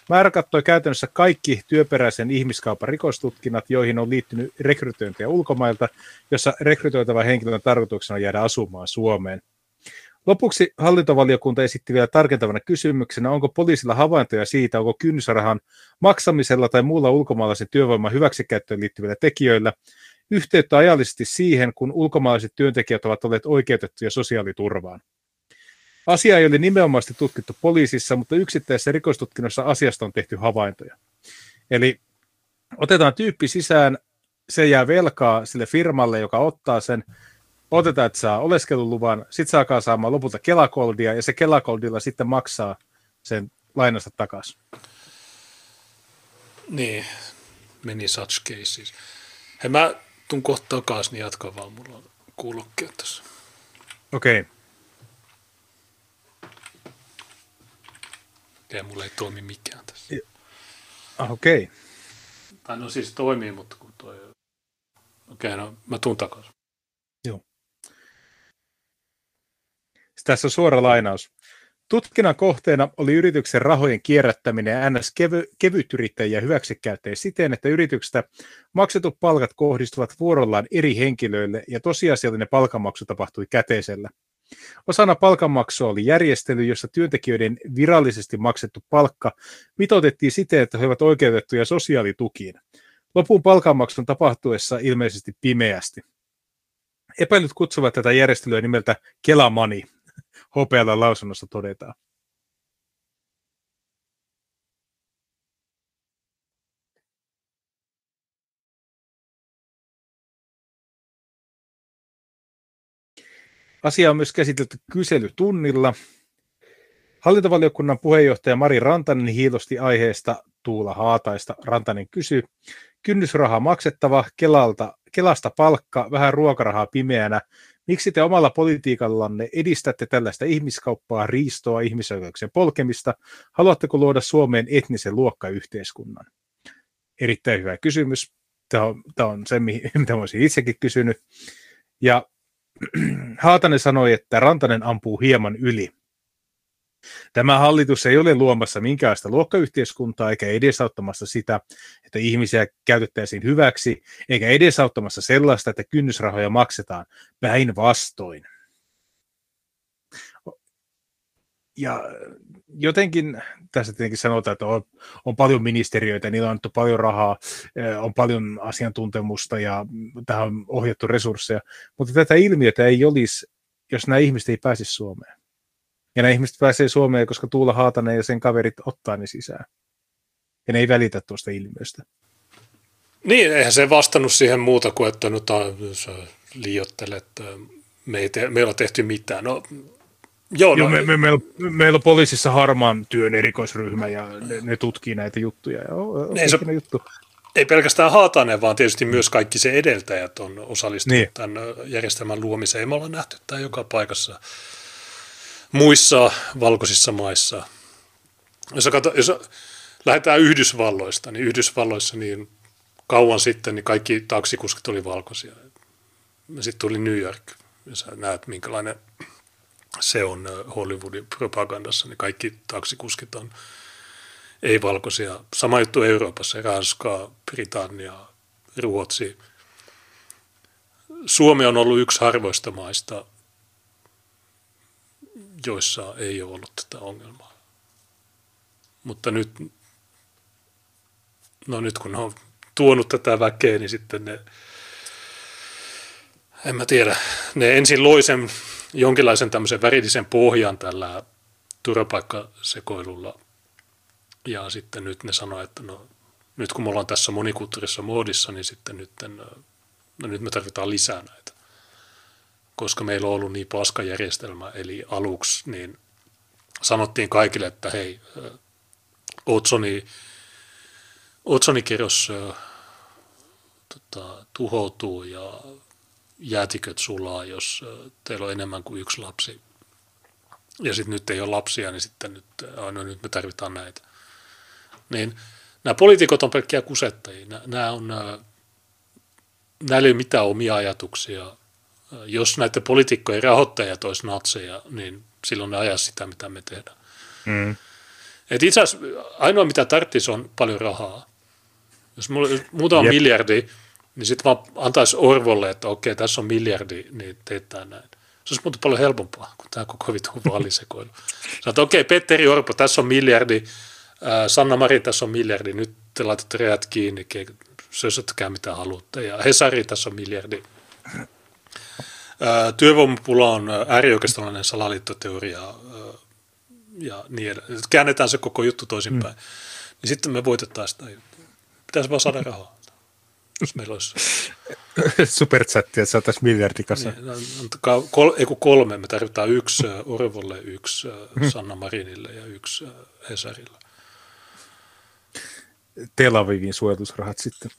Määrä kattoi käytännössä kaikki työperäisen ihmiskaupan rikostutkinnat, joihin on liittynyt rekrytointia ulkomailta, jossa rekrytoitava henkilön tarkoituksena jäädä asumaan Suomeen. Lopuksi hallintovaliokunta esitti vielä tarkentavana kysymyksenä, onko poliisilla havaintoja siitä, onko kynnysrahan maksamisella tai muulla ulkomaalaisen työvoiman hyväksikäyttöön liittyvillä tekijöillä yhteyttä ajallisesti siihen, kun ulkomaalaiset työntekijät ovat olleet oikeutettuja sosiaaliturvaan. Asia ei ole nimenomaisesti tutkittu poliisissa, mutta yksittäisessä rikostutkinnossa asiasta on tehty havaintoja. Eli otetaan tyyppi sisään, se jää velkaa sille firmalle, joka ottaa sen, otetaan, että saa oleskeluluvan, sitten saakaan saamaan lopulta kelakoldia, ja se kelakoldilla sitten maksaa sen lainasta takaisin. Niin, meni such cases. Hei, mä tuun kohta takaisin, niin jatkaa vaan, mulla on kuulokkeet tässä. Okei. Okay. Ja mulla ei toimi mikään tässä. Ah, okei. Okay. Tai no siis toimii, mutta kun toi... Okei, okay, no mä tuun takaisin. Joo. Tässä on suora lainaus. Tutkinnan kohteena oli yrityksen rahojen kierrättäminen ja ns. Kevy, kevytyrittäjiä hyväksikäyttäjiä siten, että yrityksestä maksetut palkat kohdistuvat vuorollaan eri henkilöille ja tosiasiallinen palkanmaksu tapahtui käteisellä. Osana palkanmaksua oli järjestely, jossa työntekijöiden virallisesti maksettu palkka mitoitettiin siten, että he ovat oikeutettuja sosiaalitukiin. Lopun palkanmaksun tapahtuessa ilmeisesti pimeästi. Epäilyt kutsuvat tätä järjestelyä nimeltä Kelamani, HPL lausunnossa todetaan. Asia on myös käsitelty kyselytunnilla. Hallintovaliokunnan puheenjohtaja Mari Rantanen hiilosti aiheesta Tuula Haataista. Rantanen kysyi, kynnysraha maksettava, Kelalta, Kelasta palkka, vähän ruokarahaa pimeänä. Miksi te omalla politiikallanne edistätte tällaista ihmiskauppaa, riistoa, ihmisoikeuksien polkemista? Haluatteko luoda Suomeen etnisen luokkayhteiskunnan? Erittäin hyvä kysymys. Tämä on, tämä on se, mitä olisin itsekin kysynyt. Ja Haatanen sanoi, että Rantanen ampuu hieman yli. Tämä hallitus ei ole luomassa minkäänlaista luokkayhteiskuntaa eikä edesauttamassa sitä, että ihmisiä käytettäisiin hyväksi, eikä edesauttamassa sellaista, että kynnysrahoja maksetaan päinvastoin. Ja jotenkin tässä tietenkin sanotaan, että on, on paljon ministeriöitä, niillä on annettu paljon rahaa, eh, on paljon asiantuntemusta ja tähän on ohjattu resursseja, mutta tätä ilmiötä ei olisi, jos nämä ihmiset ei pääsisi Suomeen. Ja nämä ihmiset pääsee Suomeen, koska Tuula Haatanen ja sen kaverit ottaa ne sisään. Ja ne ei välitä tuosta ilmiöstä. Niin, eihän se vastannut siihen muuta kuin, että nyt liiottelet, me ei, te, me ei ole tehty mitään. No, Joo, no, Joo me, me, meillä, meillä on poliisissa harmaan työn erikoisryhmä ja ne, ne tutkii näitä juttuja. Ja on, ei, se, juttu. ei pelkästään Haatanen, vaan tietysti myös kaikki se edeltäjät on osallistunut niin. tämän järjestelmän luomiseen. Me ollaan nähty tämä joka paikassa muissa valkoisissa maissa. Jos, katso, jos lähdetään Yhdysvalloista, niin Yhdysvalloissa niin kauan sitten niin kaikki taksikuskit oli valkoisia. Sitten tuli New York, ja sä näet minkälainen se on Hollywoodin propagandassa, niin kaikki taksikuskit on ei-valkoisia. Sama juttu Euroopassa, Ranska, Britannia, Ruotsi. Suomi on ollut yksi harvoista maista, joissa ei ole ollut tätä ongelmaa. Mutta nyt, no nyt kun on tuonut tätä väkeä, niin sitten ne, en mä tiedä, ne ensin loi sen jonkinlaisen tämmöisen värillisen pohjan tällä turvapaikkasekoilulla. Ja sitten nyt ne sanoo, että no, nyt kun me ollaan tässä monikulttuurisessa muodissa, niin sitten nyt, no nyt me tarvitaan lisää näitä. Koska meillä on ollut niin paska järjestelmä, eli aluksi niin sanottiin kaikille, että hei, Otsoni, Otsonikirros tota, tuhoutuu ja jäätiköt sulaa, jos teillä on enemmän kuin yksi lapsi. Ja sitten nyt ei ole lapsia, niin sitten nyt, no nyt me tarvitaan näitä. Niin nämä poliitikot on pelkkiä kusettajia. Nämä on, näillä ei ole mitään omia ajatuksia. Jos näiden poliitikkojen rahoittajat olisi natseja, niin silloin ne ajaa sitä, mitä me tehdään. Mm. Et itse asiassa ainoa, mitä tarvitsisi, on paljon rahaa. Jos mulla muutama Jep. miljardi, niin sitten vaan antaisi Orvolle, että okei, tässä on miljardi, niin teetään näin. Se olisi muuten paljon helpompaa kuin tämä koko vitu vaalisekoilu. Sanoit, että okei, Petteri Orpo, tässä on miljardi, Sanna Mari, tässä on miljardi, nyt te laitatte reät kiinni, sösöttäkää mitä haluatte. Ja Hesari, tässä on miljardi. Työvoimapula on äärioikeistolainen salaliittoteoria ja niin edelleen. Käännetään se koko juttu toisinpäin. Mm. Niin sitten me voitettaisiin sitä juttua. Pitäisi vaan saada rahaa jos meillä olisi... Superchatti, että saataisiin miljardikassa. Niin, no, kol, ei kun kolme, me tarvitaan yksi Orvolle, yksi hmm. Sanna Marinille ja yksi Hesarille. Tel Avivin suojelusrahat sitten.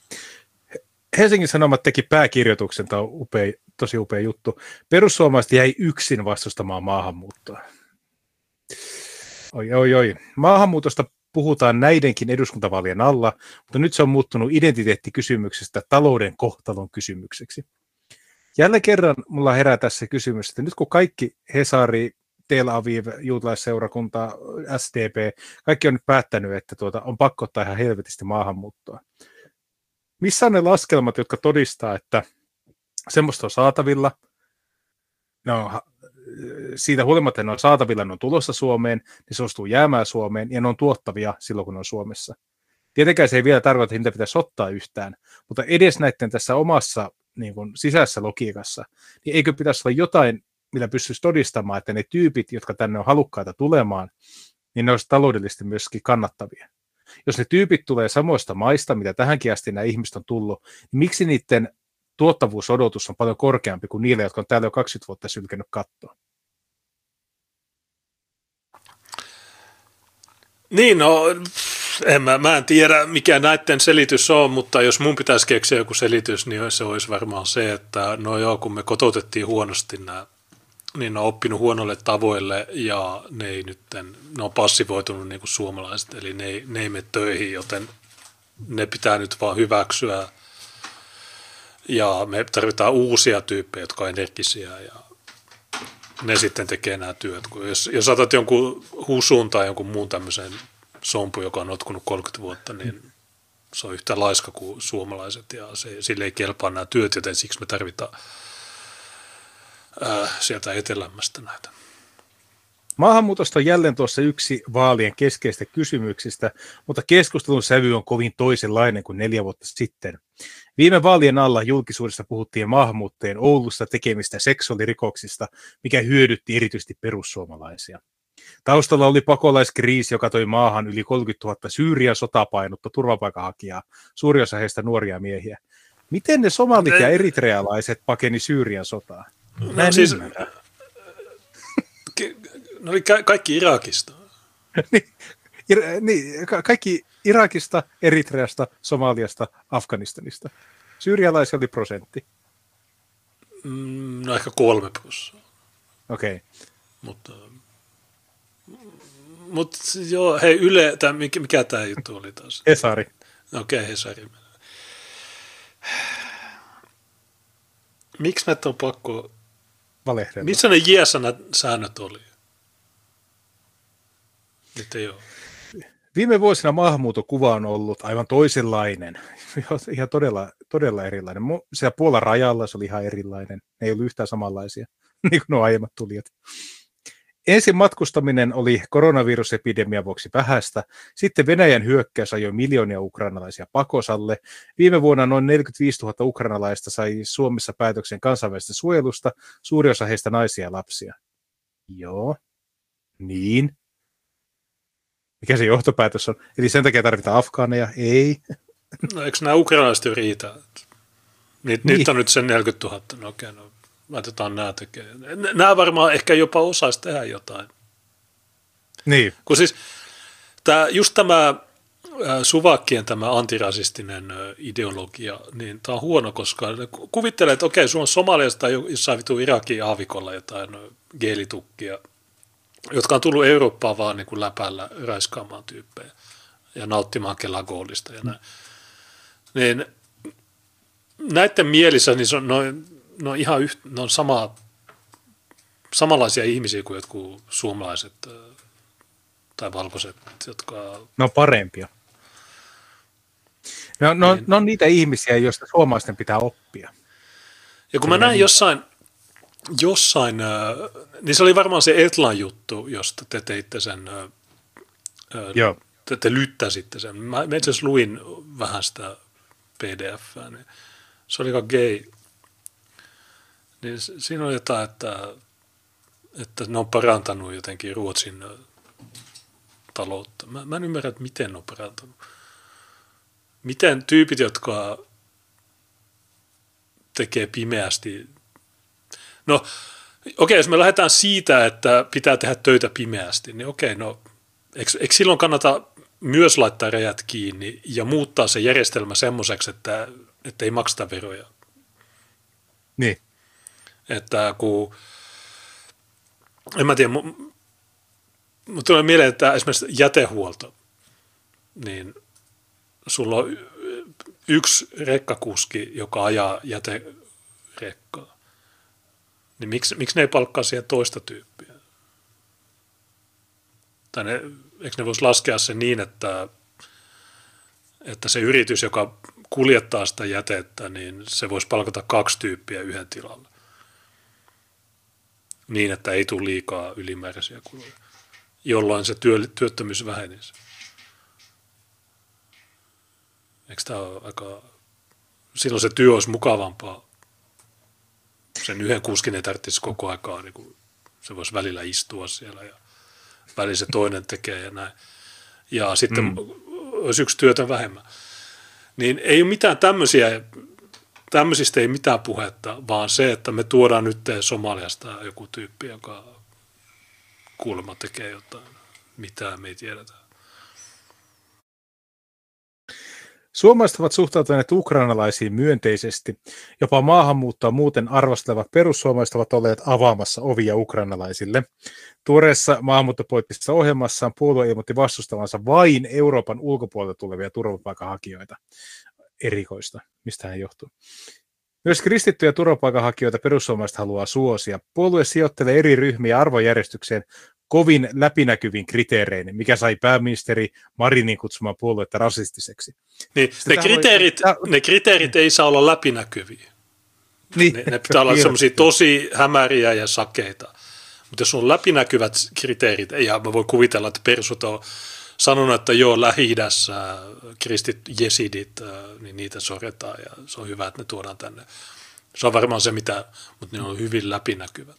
Helsingin Sanomat teki pääkirjoituksen, tämä on upea, tosi upea juttu. Perussuomalaiset jäi yksin vastustamaan maahanmuuttoa. Oi, oi, oi. Maahanmuutosta puhutaan näidenkin eduskuntavaalien alla, mutta nyt se on muuttunut identiteettikysymyksestä talouden kohtalon kysymykseksi. Jälleen kerran mulla herää tässä kysymys, että nyt kun kaikki Hesari, Tel Aviv, juutalaisseurakunta, SDP, kaikki on nyt päättänyt, että tuota, on pakko ottaa ihan helvetisti maahanmuuttoa. Missä on ne laskelmat, jotka todistaa, että semmoista on saatavilla, no, siitä huolimatta, ne on saatavilla, ne on tulossa Suomeen, ne suostuu jäämään Suomeen ja ne on tuottavia silloin, kun ne on Suomessa. Tietenkään se ei vielä tarkoita, että niitä pitäisi ottaa yhtään, mutta edes näiden tässä omassa niin kuin, sisäisessä logiikassa, niin eikö pitäisi olla jotain, millä pystyisi todistamaan, että ne tyypit, jotka tänne on halukkaita tulemaan, niin ne olisivat taloudellisesti myöskin kannattavia. Jos ne tyypit tulee samoista maista, mitä tähänkin asti nämä ihmiset on tullut, niin miksi niiden tuottavuusodotus on paljon korkeampi kuin niille, jotka on täällä jo 20 vuotta sylkenyt kattoa. Niin, no en mä, mä en tiedä mikä näiden selitys on, mutta jos mun pitäisi keksiä joku selitys, niin se olisi varmaan se, että no joo, kun me kotoutettiin huonosti nämä, niin ne on oppinut huonolle tavoille ja ne, ei nyt, ne on passivoitunut niin kuin suomalaiset, eli ne ei, ne ei mene töihin, joten ne pitää nyt vaan hyväksyä ja me tarvitaan uusia tyyppejä, jotka on energisiä ja ne sitten tekee nämä työt. Jos, jos otat jonkun husun tai jonkun muun tämmöisen sompu, joka on notkunut 30 vuotta, niin se on yhtä laiska kuin suomalaiset ja se, sille ei kelpaa nämä työt, joten siksi me tarvitaan ää, sieltä etelämästä näitä. Maahanmuutosta on jälleen tuossa yksi vaalien keskeistä kysymyksistä, mutta keskustelun sävy on kovin toisenlainen kuin neljä vuotta sitten. Viime vaalien alla julkisuudessa puhuttiin maahanmuuttajien Oulussa tekemistä seksuaalirikoksista, mikä hyödytti erityisesti perussuomalaisia. Taustalla oli pakolaiskriisi, joka toi maahan yli 30 000 Syyrian sotapainutta turvapaikanhakijaa, suuri osa heistä nuoria miehiä. Miten ne somalit ja eritrealaiset pakeni Syyrian sotaa? Mä no, siis, ne oli ka- kaikki Irakista. niin, ir- niin, ka- kaikki Irakista, Eritreasta, Somaliasta, Afganistanista. Syyrialaisia oli prosentti. Mm, no ehkä kolme prosenttia. Okei. Okay. Mutta Mutta joo, hei Yle, tää, mikä, mikä tämä juttu oli taas? Hesari. Okei, okay, Hesari. Miksi näitä on pakko... Valehdella. Missä ne JSN-säännöt oli? Nyt ei ole. Viime vuosina maahanmuuton kuva on ollut aivan toisenlainen. Ihan todella, todella erilainen. Siellä Puolan rajalla se oli ihan erilainen. Ne ei ollut yhtään samanlaisia, niin kuin nuo aiemmat tulijat. Ensin matkustaminen oli koronavirusepidemian vuoksi vähäistä, sitten Venäjän hyökkäys ajoi miljoonia ukrainalaisia pakosalle. Viime vuonna noin 45 000 ukrainalaista sai Suomessa päätöksen kansainvälisestä suojelusta, suuri osa heistä naisia ja lapsia. Joo, niin. Mikä se johtopäätös on? Eli sen takia tarvitaan afgaaneja? Ei. No eikö nämä ukrainalaiset jo riitä? Niit, niin. Niitä on nyt sen 40 000. No okei, no laitetaan nämä tekemään. Nämä varmaan ehkä jopa osaisi tehdä jotain. Niin. Kun siis tämä, just tämä Suvakkien tämä antirasistinen ideologia, niin tämä on huono, koska kuvittelee, että okei, sulla on Somaliasta tai jossain vitu Irakin aavikolla jotain geelitukkia, jotka on tullut Eurooppaan vaan niin kuin läpällä raiskaamaan tyyppejä ja nauttimaan kelagoolista ja näin. Niin näiden mielissä niin se on noin ne on ihan yht, ne on sama, samanlaisia ihmisiä kuin jotkut suomalaiset tai valkoiset, jotka... Ne on parempia. Ne on, niin. ne on niitä ihmisiä, joista suomalaisten pitää oppia. Ja kun mä näin jossain, jossain, niin se oli varmaan se Etlan juttu, josta te teitte sen, Joo. te, te lyttäsitte sen. Mä, itse asiassa luin vähän sitä pdf niin se oli aika gay, niin siinä on jotain, että, että ne on parantanut jotenkin Ruotsin taloutta. Mä, mä en ymmärrä, että miten ne on parantanut. Miten tyypit, jotka tekee pimeästi. No, okei, jos me lähdetään siitä, että pitää tehdä töitä pimeästi, niin okei, no, eikö, eikö silloin kannata myös laittaa rajat kiinni ja muuttaa se järjestelmä semmoiseksi, että, että ei makseta veroja? Niin. Että kun, en mä tiedä, mutta tulee mieleen, että esimerkiksi jätehuolto, niin sulla on yksi rekkakuski, joka ajaa jäterekkaa. Niin miksi, miksi ne ei palkkaa siihen toista tyyppiä? Tai ne, eikö ne voisi laskea se niin, että, että se yritys, joka kuljettaa sitä jätettä, niin se voisi palkata kaksi tyyppiä yhden tilalla niin, että ei tule liikaa ylimääräisiä kuluja, jolloin se työ, työttömyys vähenisi. Eikö tämä ole aika... Silloin se työ olisi mukavampaa. Sen yhden kuskin ei tarvitsisi koko aikaa, niin kuin se voisi välillä istua siellä ja välillä se toinen tekee ja näin. Ja sitten mm. olisi yksi työtön vähemmän. Niin ei ole mitään tämmöisiä tämmöisistä ei mitään puhetta, vaan se, että me tuodaan nyt Somaliasta joku tyyppi, joka kuulemma tekee jotain, mitä me ei tiedetä. Suomalaiset ovat suhtautuneet ukrainalaisiin myönteisesti. Jopa maahanmuuttoa muuten arvostelevat perussuomalaiset ovat olleet avaamassa ovia ukrainalaisille. Tuoreessa maahanmuuttopoliittisessa ohjelmassaan puolue ilmoitti vastustavansa vain Euroopan ulkopuolelta tulevia turvapaikanhakijoita erikoista. Mistä hän johtuu? Myös kristittyjä turvapaikanhakijoita perussuomalaiset haluaa suosia. Puolue sijoittelee eri ryhmiä arvojärjestykseen kovin läpinäkyvin kriteerein, mikä sai pääministeri Marinin kutsumaan puoluetta rasistiseksi. Niin, ne, kriteerit, voi... ne kriteerit ei saa olla läpinäkyviä. Niin. Ne, ne pitää olla semmoisia tosi hämäriä ja sakeita. Mutta jos on läpinäkyvät kriteerit, ja mä voin kuvitella, että persut on sanonut, että joo, Lähi-idässä kristit jesidit, äh, niin niitä sorretaan ja se on hyvä, että ne tuodaan tänne. Se on varmaan se, mitä, mutta ne on hyvin läpinäkyvät.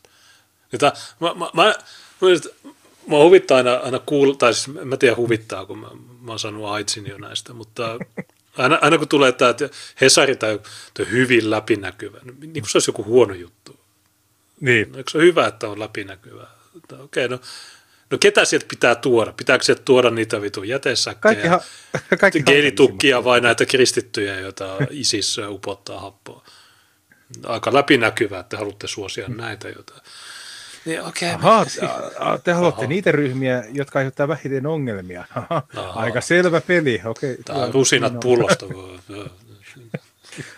Tämä, mä, mä, mä, mä huvittaa aina, aina kuulla, tai siis mä tiedä huvittaa, kun mä, mä oon saanut aitsin jo näistä, mutta aina, aina kun tulee tämä että Hesari tai hyvin läpinäkyvä, niin kuin se olisi joku huono juttu. Niin. Eikö se ole hyvä, että on läpinäkyvä? Okei, okay, no No ketä sieltä pitää tuoda? Pitääkö sieltä tuoda niitä vitun jätesäkkejä, kaikki geelitukkia vai näitä kristittyjä, joita ISIS upottaa happoa? Aika läpinäkyvää, että haluatte suosia näitä jotain. Niin, okei. Ahaa, te haluatte Aha. niitä ryhmiä, jotka aiheuttaa vähiten ongelmia. Aha, aika selvä peli. Okei, Tämä on rusinat no. pullosta.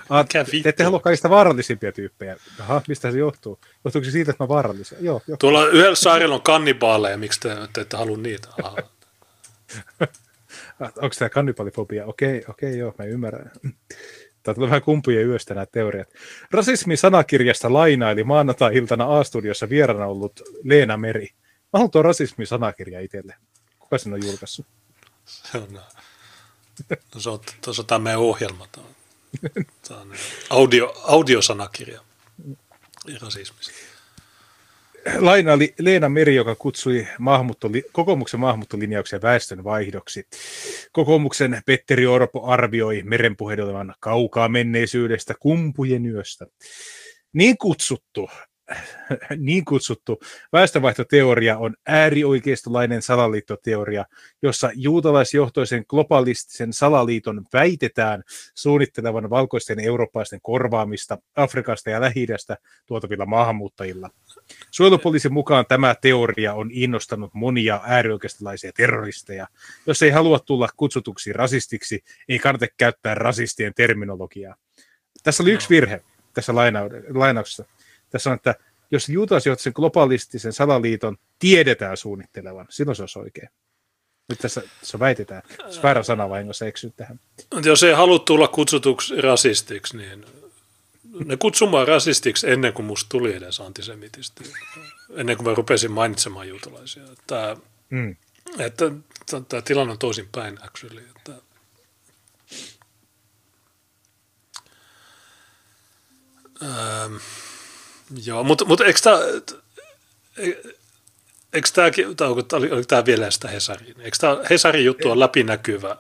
Ah, te ette halua kaikista vaarallisimpia tyyppejä. Aha, mistä se johtuu? Johtuuko se siitä, että mä vaarallisia? Joo, johtuu. Tuolla yhdellä saarella on kannibaaleja, miksi te, te ette halua niitä? Onko tämä kannibaalifobia? Okei, okei, joo, mä ymmärrän. Tämä tulee vähän kumpujen yöstä nämä teoriat. Rasismi-sanakirjasta lainaili maanantai-iltana A-studiossa vieraana ollut Leena Meri. Mä haluan tuon rasismi-sanakirja itselle. Kuka sen on julkaissut? Se on, no, se on, tuossa tämä meidän ohjelma. Tämä on, tämä on audio, audiosanakirja rasismista lainaili Leena Meri, joka kutsui maahanmuuttoli, kokoomuksen maahanmuuttolinjauksia väestön vaihdoksi. Kokoomuksen Petteri Orpo arvioi merenpuhedelevan kaukaa menneisyydestä kumpujen yöstä. Niin kutsuttu niin kutsuttu väestönvaihtoteoria on äärioikeistolainen salaliittoteoria, jossa juutalaisjohtoisen globalistisen salaliiton väitetään suunnittelevan valkoisten eurooppalaisten korvaamista Afrikasta ja lähi tuotavilla maahanmuuttajilla. Suojelupoliisin mukaan tämä teoria on innostanut monia äärioikeistolaisia terroristeja. Jos ei halua tulla kutsutuksi rasistiksi, ei kannata käyttää rasistien terminologiaa. Tässä oli yksi virhe tässä lainauksessa tässä on, että jos juutalaisjohtaisen globalistisen salaliiton tiedetään suunnittelevan, silloin se olisi oikein. Nyt tässä, tässä väitetään, jos väärä sana vahingossa eksyy tähän. Jos ei halua tulla kutsutuksi rasistiksi, niin ne kutsumaan rasistiksi ennen kuin musta tuli edes antisemitisti, ennen kuin mä rupesin mainitsemaan juutalaisia. Tämä, mm. että, tämä tilanne on toisinpäin actually. Että, ähm, Joo, mutta, mutta eikö tämä, eikö tämäkin, tai onko, oliko tämä vielä sitä Hesarin? Eikö tämä Hesarin juttu on läpinäkyvä,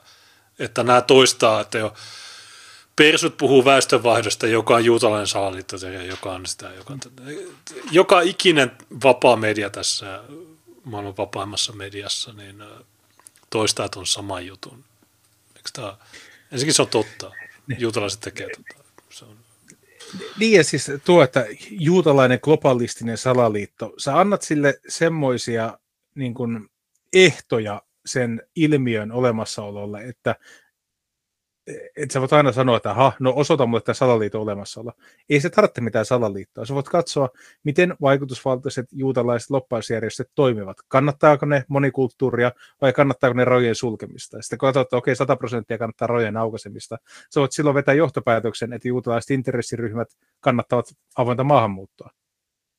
että nämä toistaa, että jo persut puhuu väestönvaihdosta, joka on juutalainen salaliitto, joka on sitä, joka, joka ikinen vapaa media tässä maailman vapaimmassa mediassa, niin toistaa tuon saman jutun. Eikö tämä, ensinnäkin se on totta. Niin. Juutalaiset tekee tota. Se on niin ja siis tuo, että juutalainen globalistinen salaliitto, sä annat sille semmoisia niin kuin, ehtoja sen ilmiön olemassaololle, että että sä voit aina sanoa, että aha, no osoita mulle tämä salaliiton olemassaolo. Ei se tarvitse mitään salaliittoa. Sä voit katsoa, miten vaikutusvaltaiset juutalaiset loppausjärjestöt toimivat. Kannattaako ne monikulttuuria vai kannattaako ne rajojen sulkemista? Ja sitten kun että okei, 100 prosenttia kannattaa rajojen aukaisemista, sä voit silloin vetää johtopäätöksen, että juutalaiset intressiryhmät kannattavat avointa maahanmuuttoa.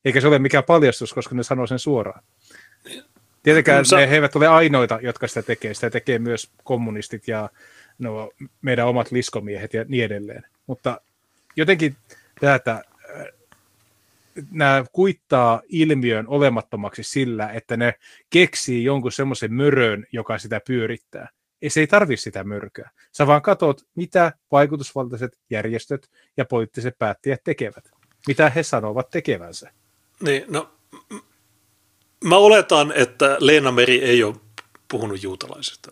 Eikä se ole mikään paljastus, koska ne sanoo sen suoraan. Tietenkään Sä... he eivät ole ainoita, jotka sitä tekee. Sitä tekee myös kommunistit ja no, meidän omat liskomiehet ja niin edelleen. Mutta jotenkin tätä, äh, nämä kuittaa ilmiön olemattomaksi sillä, että ne keksii jonkun semmoisen mörön, joka sitä pyörittää. Ei, se ei tarvi sitä mörköä. Sä vaan katsot, mitä vaikutusvaltaiset järjestöt ja poliittiset päättäjät tekevät. Mitä he sanovat tekevänsä. Niin, no, mä oletan, että Leena Meri ei ole puhunut juutalaisista.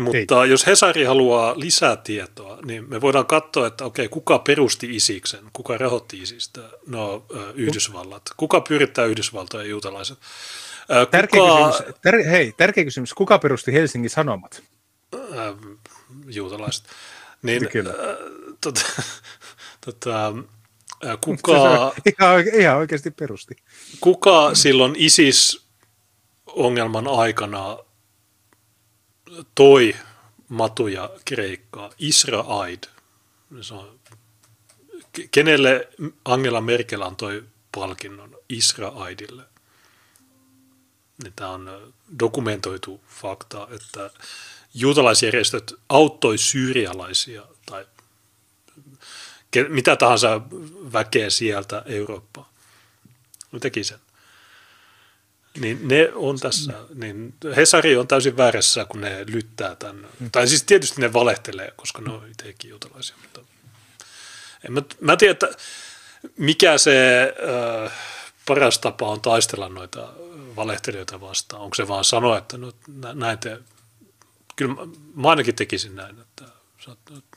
Mutta Ei. jos Hesari haluaa lisää tietoa, niin me voidaan katsoa, että okei, kuka perusti Isiksen, kuka rahoitti Isistä? No, Yhdysvallat. Kuka pyrittää Yhdysvaltoja juutalaiset? Kuka... Tärkeä, kysymys, ter, hei, tärkeä kysymys. Kuka perusti Helsingin Sanomat? Äh, juutalaiset. Niin, Kyllä. Äh, tota, tota, äh, kuka... ihan, ihan oikeasti perusti. Kuka silloin ISIS-ongelman aikana toi matuja Kreikkaa, Israaid. Kenelle Angela Merkel antoi palkinnon Israaidille? Niin Tämä on dokumentoitu fakta, että juutalaisjärjestöt auttoi syyrialaisia tai mitä tahansa väkeä sieltä Eurooppaan. Ne teki sen. Niin ne on tässä, niin Hesari on täysin väärässä, kun ne lyttää tämän. Mm. Tai siis tietysti ne valehtelee, koska ne on itsekin juutalaisia. Mutta en mä, mä tiedä, että mikä se äh, paras tapa on taistella noita valehtelijoita vastaan. Onko se vaan sanoa, että no, näin te, kyllä mä, ainakin tekisin näin, että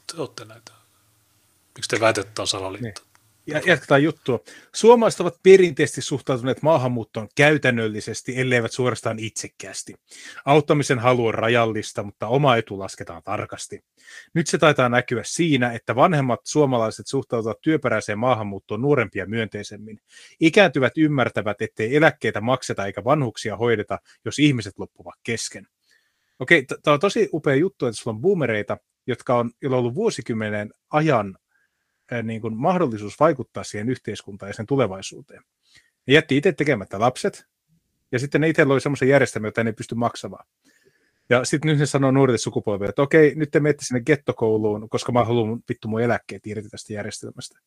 te olette näitä. Miksi te väitätte, että on salaliitto? Niin. Ja jatketaan juttua. Suomalaiset ovat perinteisesti suhtautuneet maahanmuuttoon käytännöllisesti, elleivät suorastaan itsekkäästi. Auttamisen halu on rajallista, mutta oma etu lasketaan tarkasti. Nyt se taitaa näkyä siinä, että vanhemmat suomalaiset suhtautuvat työperäiseen maahanmuuttoon nuorempia myönteisemmin. Ikääntyvät ymmärtävät, ettei eläkkeitä makseta eikä vanhuksia hoideta, jos ihmiset loppuvat kesken. Okei, tämä on tosi upea juttu, että sulla on boomereita, jotka on, on ollut vuosikymmenen ajan niin kuin mahdollisuus vaikuttaa siihen yhteiskuntaan ja sen tulevaisuuteen. Ne jätti itse tekemättä lapset, ja sitten ne itse loi semmoisen järjestelmän, jota ne ei pysty maksamaan. Ja sitten nyt ne sanoo nuorille sukupolville, että okei, nyt te menette sinne gettokouluun, koska mä haluan vittu mun eläkkeet irti tästä järjestelmästä.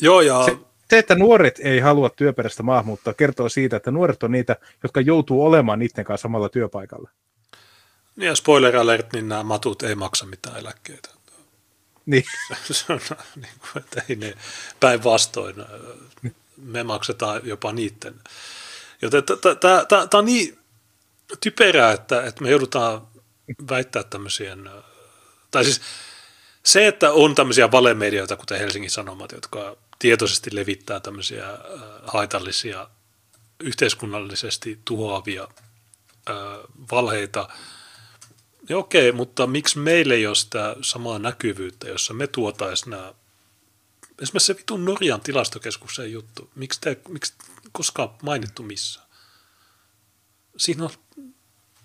Joo, ja... Se, se, että nuoret ei halua työperäistä maahanmuuttoa, kertoo siitä, että nuoret on niitä, jotka joutuu olemaan niiden kanssa samalla työpaikalla. Niin ja spoiler alert, niin nämä matut ei maksa mitään eläkkeitä. Niin. Niin kuin, että ei ne päinvastoin. Me maksetaan jopa niiden. Joten tämä on niin typerää, että, että me joudutaan väittää tämmöisiä, tai siis se, että on tämmöisiä valemedioita, kuten Helsingin Sanomat, jotka tietoisesti levittää tämmöisiä haitallisia, yhteiskunnallisesti tuhoavia valheita – niin okei, mutta miksi meille ei ole sitä samaa näkyvyyttä, jossa me tuotaisiin nämä, esimerkiksi se vitun Norjan tilastokeskuksen juttu, miksi, te, miksi koskaan mainittu missään? Siinä on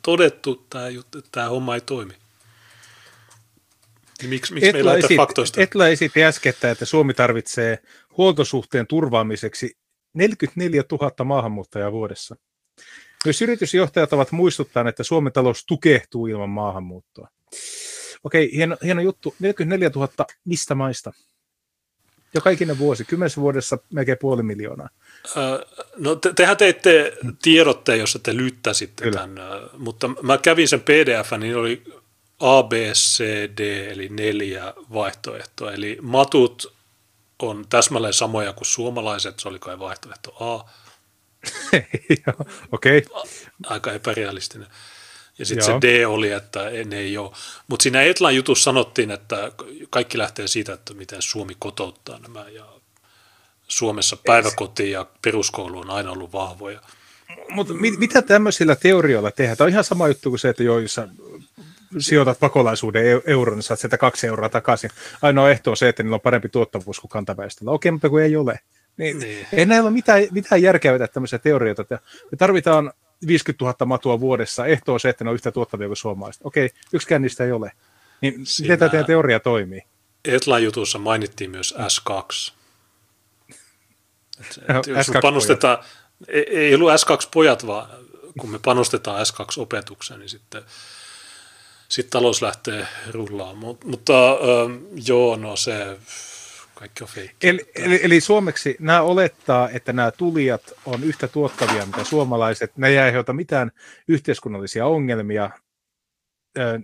todettu, tämä juttu, että tämä homma ei toimi. Niin miksi, miksi meillä ei faktoista? Etla esitti äskettä, että Suomi tarvitsee huoltosuhteen turvaamiseksi 44 000 maahanmuuttajaa vuodessa. Myös yritysjohtajat ovat muistuttaneet, että Suomen talous tukehtuu ilman maahanmuuttoa. Okei, hieno, hieno juttu. 44 000 mistä maista? Joka ikinen vuosi, kymmenessä vuodessa melkein puoli miljoonaa. no te, tehän teitte tiedotteen, jossa te lyttäsitte Kyllä. tämän, mutta mä kävin sen pdf, niin oli A, B, C, D, eli neljä vaihtoehtoa. Eli matut on täsmälleen samoja kuin suomalaiset, se oli kai vaihtoehto A. Okei. Okay. Aika epärealistinen. Ja sitten se D oli, että ne ei ole. Mutta siinä Etlan jutussa sanottiin, että kaikki lähtee siitä, että miten Suomi kotouttaa nämä. Ja Suomessa päiväkoti ja peruskoulu on aina ollut vahvoja. Mutta mit, mitä tämmöisillä teorioilla tehdään? Tämä on ihan sama juttu kuin se, että joissa sijoitat pakolaisuuden euron, niin saat sieltä kaksi euroa takaisin. Ainoa ehto on se, että niillä on parempi tuottavuus kuin kantaväestöllä. Okei, mutta kun ei ole. Niin, niin. Ei näillä ole mitään, mitään järkeä vetää tämmöisiä teorioita. Me tarvitaan 50 000 matua vuodessa. Ehto on se, että ne on yhtä tuottavia kuin suomalaiset. Okei, yksikään niistä ei ole. Niin miten tämä teidän teoria toimii? Etlan jutussa mainittiin myös S2. Et, et jos S2 panostetaan, ei, ei ollut S2-pojat, vaan kun me panostetaan S2-opetukseen, niin sitten sitten talous lähtee rullaamaan. Mutta ähm, joo, no se kaikki on Eli, eli, eli suomeksi nämä olettaa, että nämä tulijat on yhtä tuottavia mitä suomalaiset. Ne ei aiheuta mitään yhteiskunnallisia ongelmia. Ö,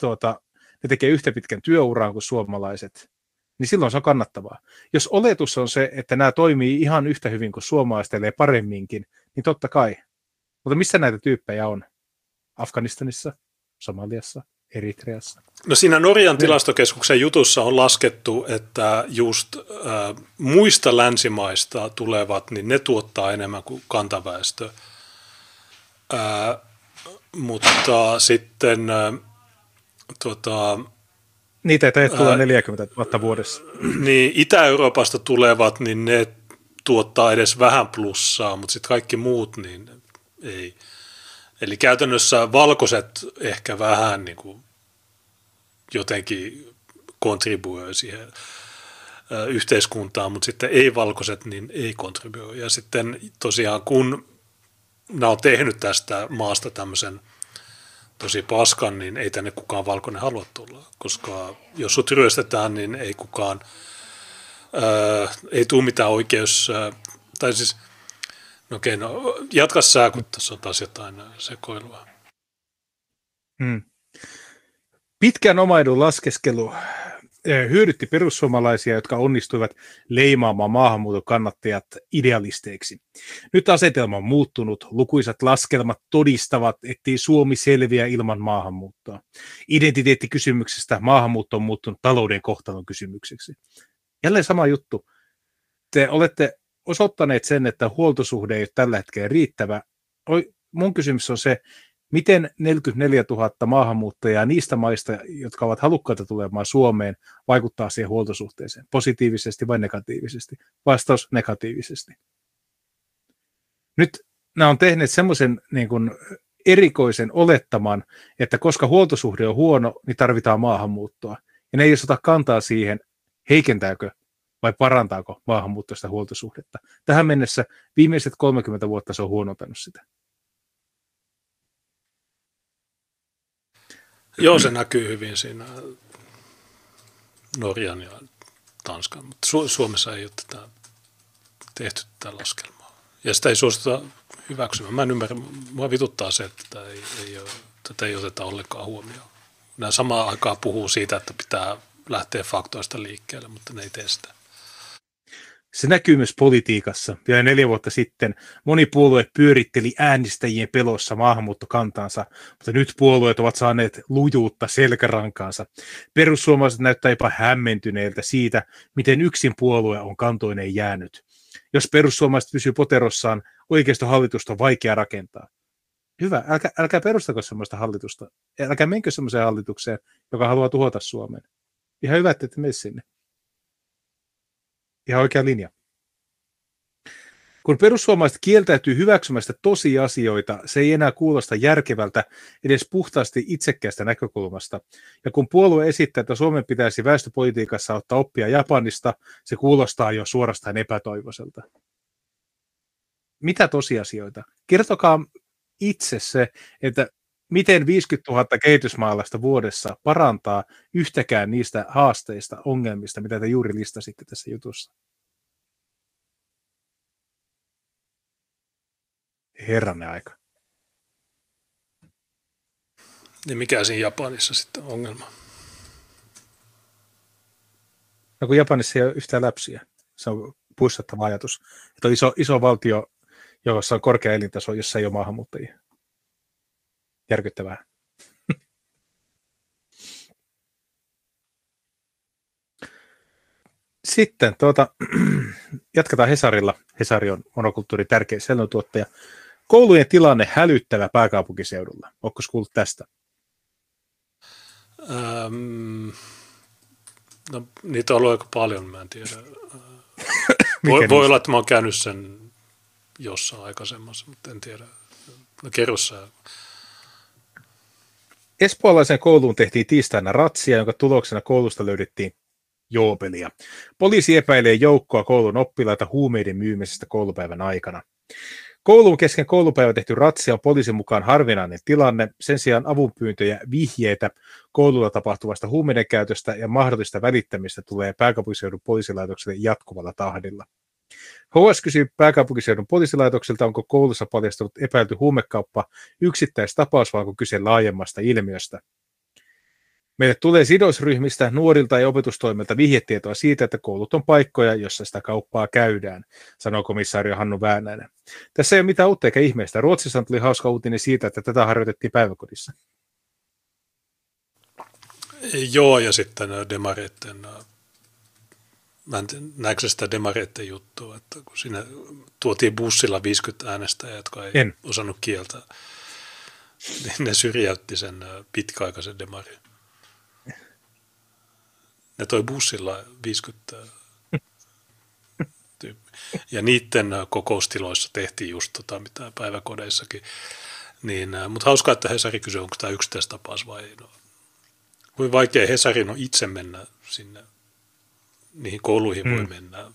tuota, ne tekee yhtä pitkän työuraan kuin suomalaiset. Niin silloin se on kannattavaa. Jos oletus on se, että nämä toimii ihan yhtä hyvin kuin suomalaiset, ellei paremminkin, niin totta kai. Mutta missä näitä tyyppejä on? Afganistanissa, Somaliassa, Eritreassa. No siinä Norjan tilastokeskuksen jutussa on laskettu, että just äh, muista länsimaista tulevat, niin ne tuottaa enemmän kuin kantaväestö. Äh, mutta sitten äh, tota, Niitä ei tule 40 000 vuodessa. Niin Itä-Euroopasta tulevat, niin ne tuottaa edes vähän plussaa, mutta sitten kaikki muut, niin ei. Eli käytännössä valkoiset ehkä vähän niin kuin jotenkin kontribuoi siihen yhteiskuntaan, mutta sitten ei-valkoiset niin ei kontribuoi. Ja sitten tosiaan kun nämä on tehnyt tästä maasta tämmöisen tosi paskan, niin ei tänne kukaan valkoinen halua tulla, koska jos sut ryöstetään, niin ei kukaan, ää, ei tule mitään oikeus, ää, tai siis, no okei, no jatka sä, kun tässä on taas jotain sekoilua. Hmm. Pitkän omaidun laskeskelu eh, hyödytti perussuomalaisia, jotka onnistuivat leimaamaan maahanmuuton kannattajat idealisteiksi. Nyt asetelma on muuttunut. Lukuisat laskelmat todistavat, ettei Suomi selviä ilman maahanmuuttoa. Identiteettikysymyksestä maahanmuutto on muuttunut talouden kohtalon kysymykseksi. Jälleen sama juttu. te olette osoittaneet sen, että huoltosuhde ei ole tällä hetkellä riittävä. Mun kysymys on se, miten 44 000 maahanmuuttajaa niistä maista, jotka ovat halukkaita tulemaan Suomeen, vaikuttaa siihen huoltosuhteeseen, positiivisesti vai negatiivisesti? Vastaus negatiivisesti. Nyt nämä on tehneet semmoisen niin kuin, erikoisen olettaman, että koska huoltosuhde on huono, niin tarvitaan maahanmuuttoa. Ja ne ei ota kantaa siihen, heikentääkö vai parantaako maahanmuutto sitä huoltosuhdetta. Tähän mennessä viimeiset 30 vuotta se on huonontanut sitä. Joo, se näkyy hyvin siinä Norjan ja Tanskan, mutta Su- Suomessa ei ole tätä tehty tätä laskelmaa. Ja sitä ei suostuta hyväksymään. Mä en ymmärrä, mua vituttaa se, että tätä ei, ei ole, tätä ei oteta ollenkaan huomioon. Nämä samaan aikaan puhuu siitä, että pitää lähteä faktoista liikkeelle, mutta ne ei tee sitä. Se näkyy myös politiikassa. Vielä neljä vuotta sitten moni puolue pyöritteli äänestäjien pelossa maahanmuuttokantaansa, mutta nyt puolueet ovat saaneet lujuutta selkärankaansa. Perussuomalaiset näyttää jopa hämmentyneiltä siitä, miten yksin puolue on kantoineen jäänyt. Jos perussuomalaiset pysyy poterossaan, oikeistohallitusta on vaikea rakentaa. Hyvä, älkää, älkää perustako sellaista hallitusta. Älkää menkö sellaiseen hallitukseen, joka haluaa tuhota Suomen. Ihan hyvä, että ette mene sinne. Ihan oikea linja. Kun perussuomalaiset kieltäytyy hyväksymästä tosiasioita, se ei enää kuulosta järkevältä edes puhtaasti itsekkäästä näkökulmasta. Ja kun puolue esittää, että Suomen pitäisi väestöpolitiikassa ottaa oppia Japanista, se kuulostaa jo suorastaan epätoivoiselta. Mitä tosiasioita? Kertokaa itse se, että miten 50 000 kehitysmaalaista vuodessa parantaa yhtäkään niistä haasteista, ongelmista, mitä te juuri listasitte tässä jutussa? Herranen aika. Niin mikä siinä Japanissa sitten on ongelma? No kun Japanissa ei ole yhtään läpsiä. Se on pussattava ajatus. Että on iso, iso valtio, jossa on korkea elintaso, jossa ei ole maahanmuuttajia järkyttävää. Sitten tuota, jatketaan Hesarilla. Hesari on monokulttuurin tärkeä sellontuottaja. Koulujen tilanne hälyttävä pääkaupunkiseudulla. Onko kuullut tästä? Ähm, no, niitä on ollut aika paljon, mä en tiedä. voi, voi olla, että mä oon käynyt sen jossain aikaisemmassa, mutta en tiedä. No kerro sä. Espoolaisen kouluun tehtiin tiistaina ratsia, jonka tuloksena koulusta löydettiin joopelia. Poliisi epäilee joukkoa koulun oppilaita huumeiden myymisestä koulupäivän aikana. Kouluun kesken koulupäivä tehty ratsia on poliisin mukaan harvinainen tilanne. Sen sijaan avunpyyntöjä, vihjeitä koululla tapahtuvasta huumeiden käytöstä ja mahdollista välittämistä tulee pääkaupunkiseudun poliisilaitokselle jatkuvalla tahdilla. HS kysyi pääkaupunkiseudun poliisilaitokselta, onko koulussa paljastunut epäilty huumekauppa yksittäistapaus vai onko kyse laajemmasta ilmiöstä. Meille tulee sidosryhmistä, nuorilta ja opetustoimilta vihjetietoa siitä, että koulut on paikkoja, jossa sitä kauppaa käydään, sanoo komissaario Hannu Väänäinen. Tässä ei ole mitään uutta eikä ihmeistä. Ruotsissa tuli hauska uutinen siitä, että tätä harjoitettiin päiväkodissa. Joo, ja sitten demareiden mä en näekö sitä demareiden juttua, että kun siinä tuotiin bussilla 50 äänestäjää, jotka ei en. osannut kieltä, niin ne syrjäytti sen pitkäaikaisen demarin. Ne toi bussilla 50 tyyppi. Ja niiden kokoustiloissa tehtiin just tota, mitä päiväkodeissakin. Niin, mutta hauskaa, että Hesari kysyy, onko tämä yksittäistapaus vai ei. No, voi vaikea Hesarin on itse mennä sinne niihin kouluihin mm. voi mennä.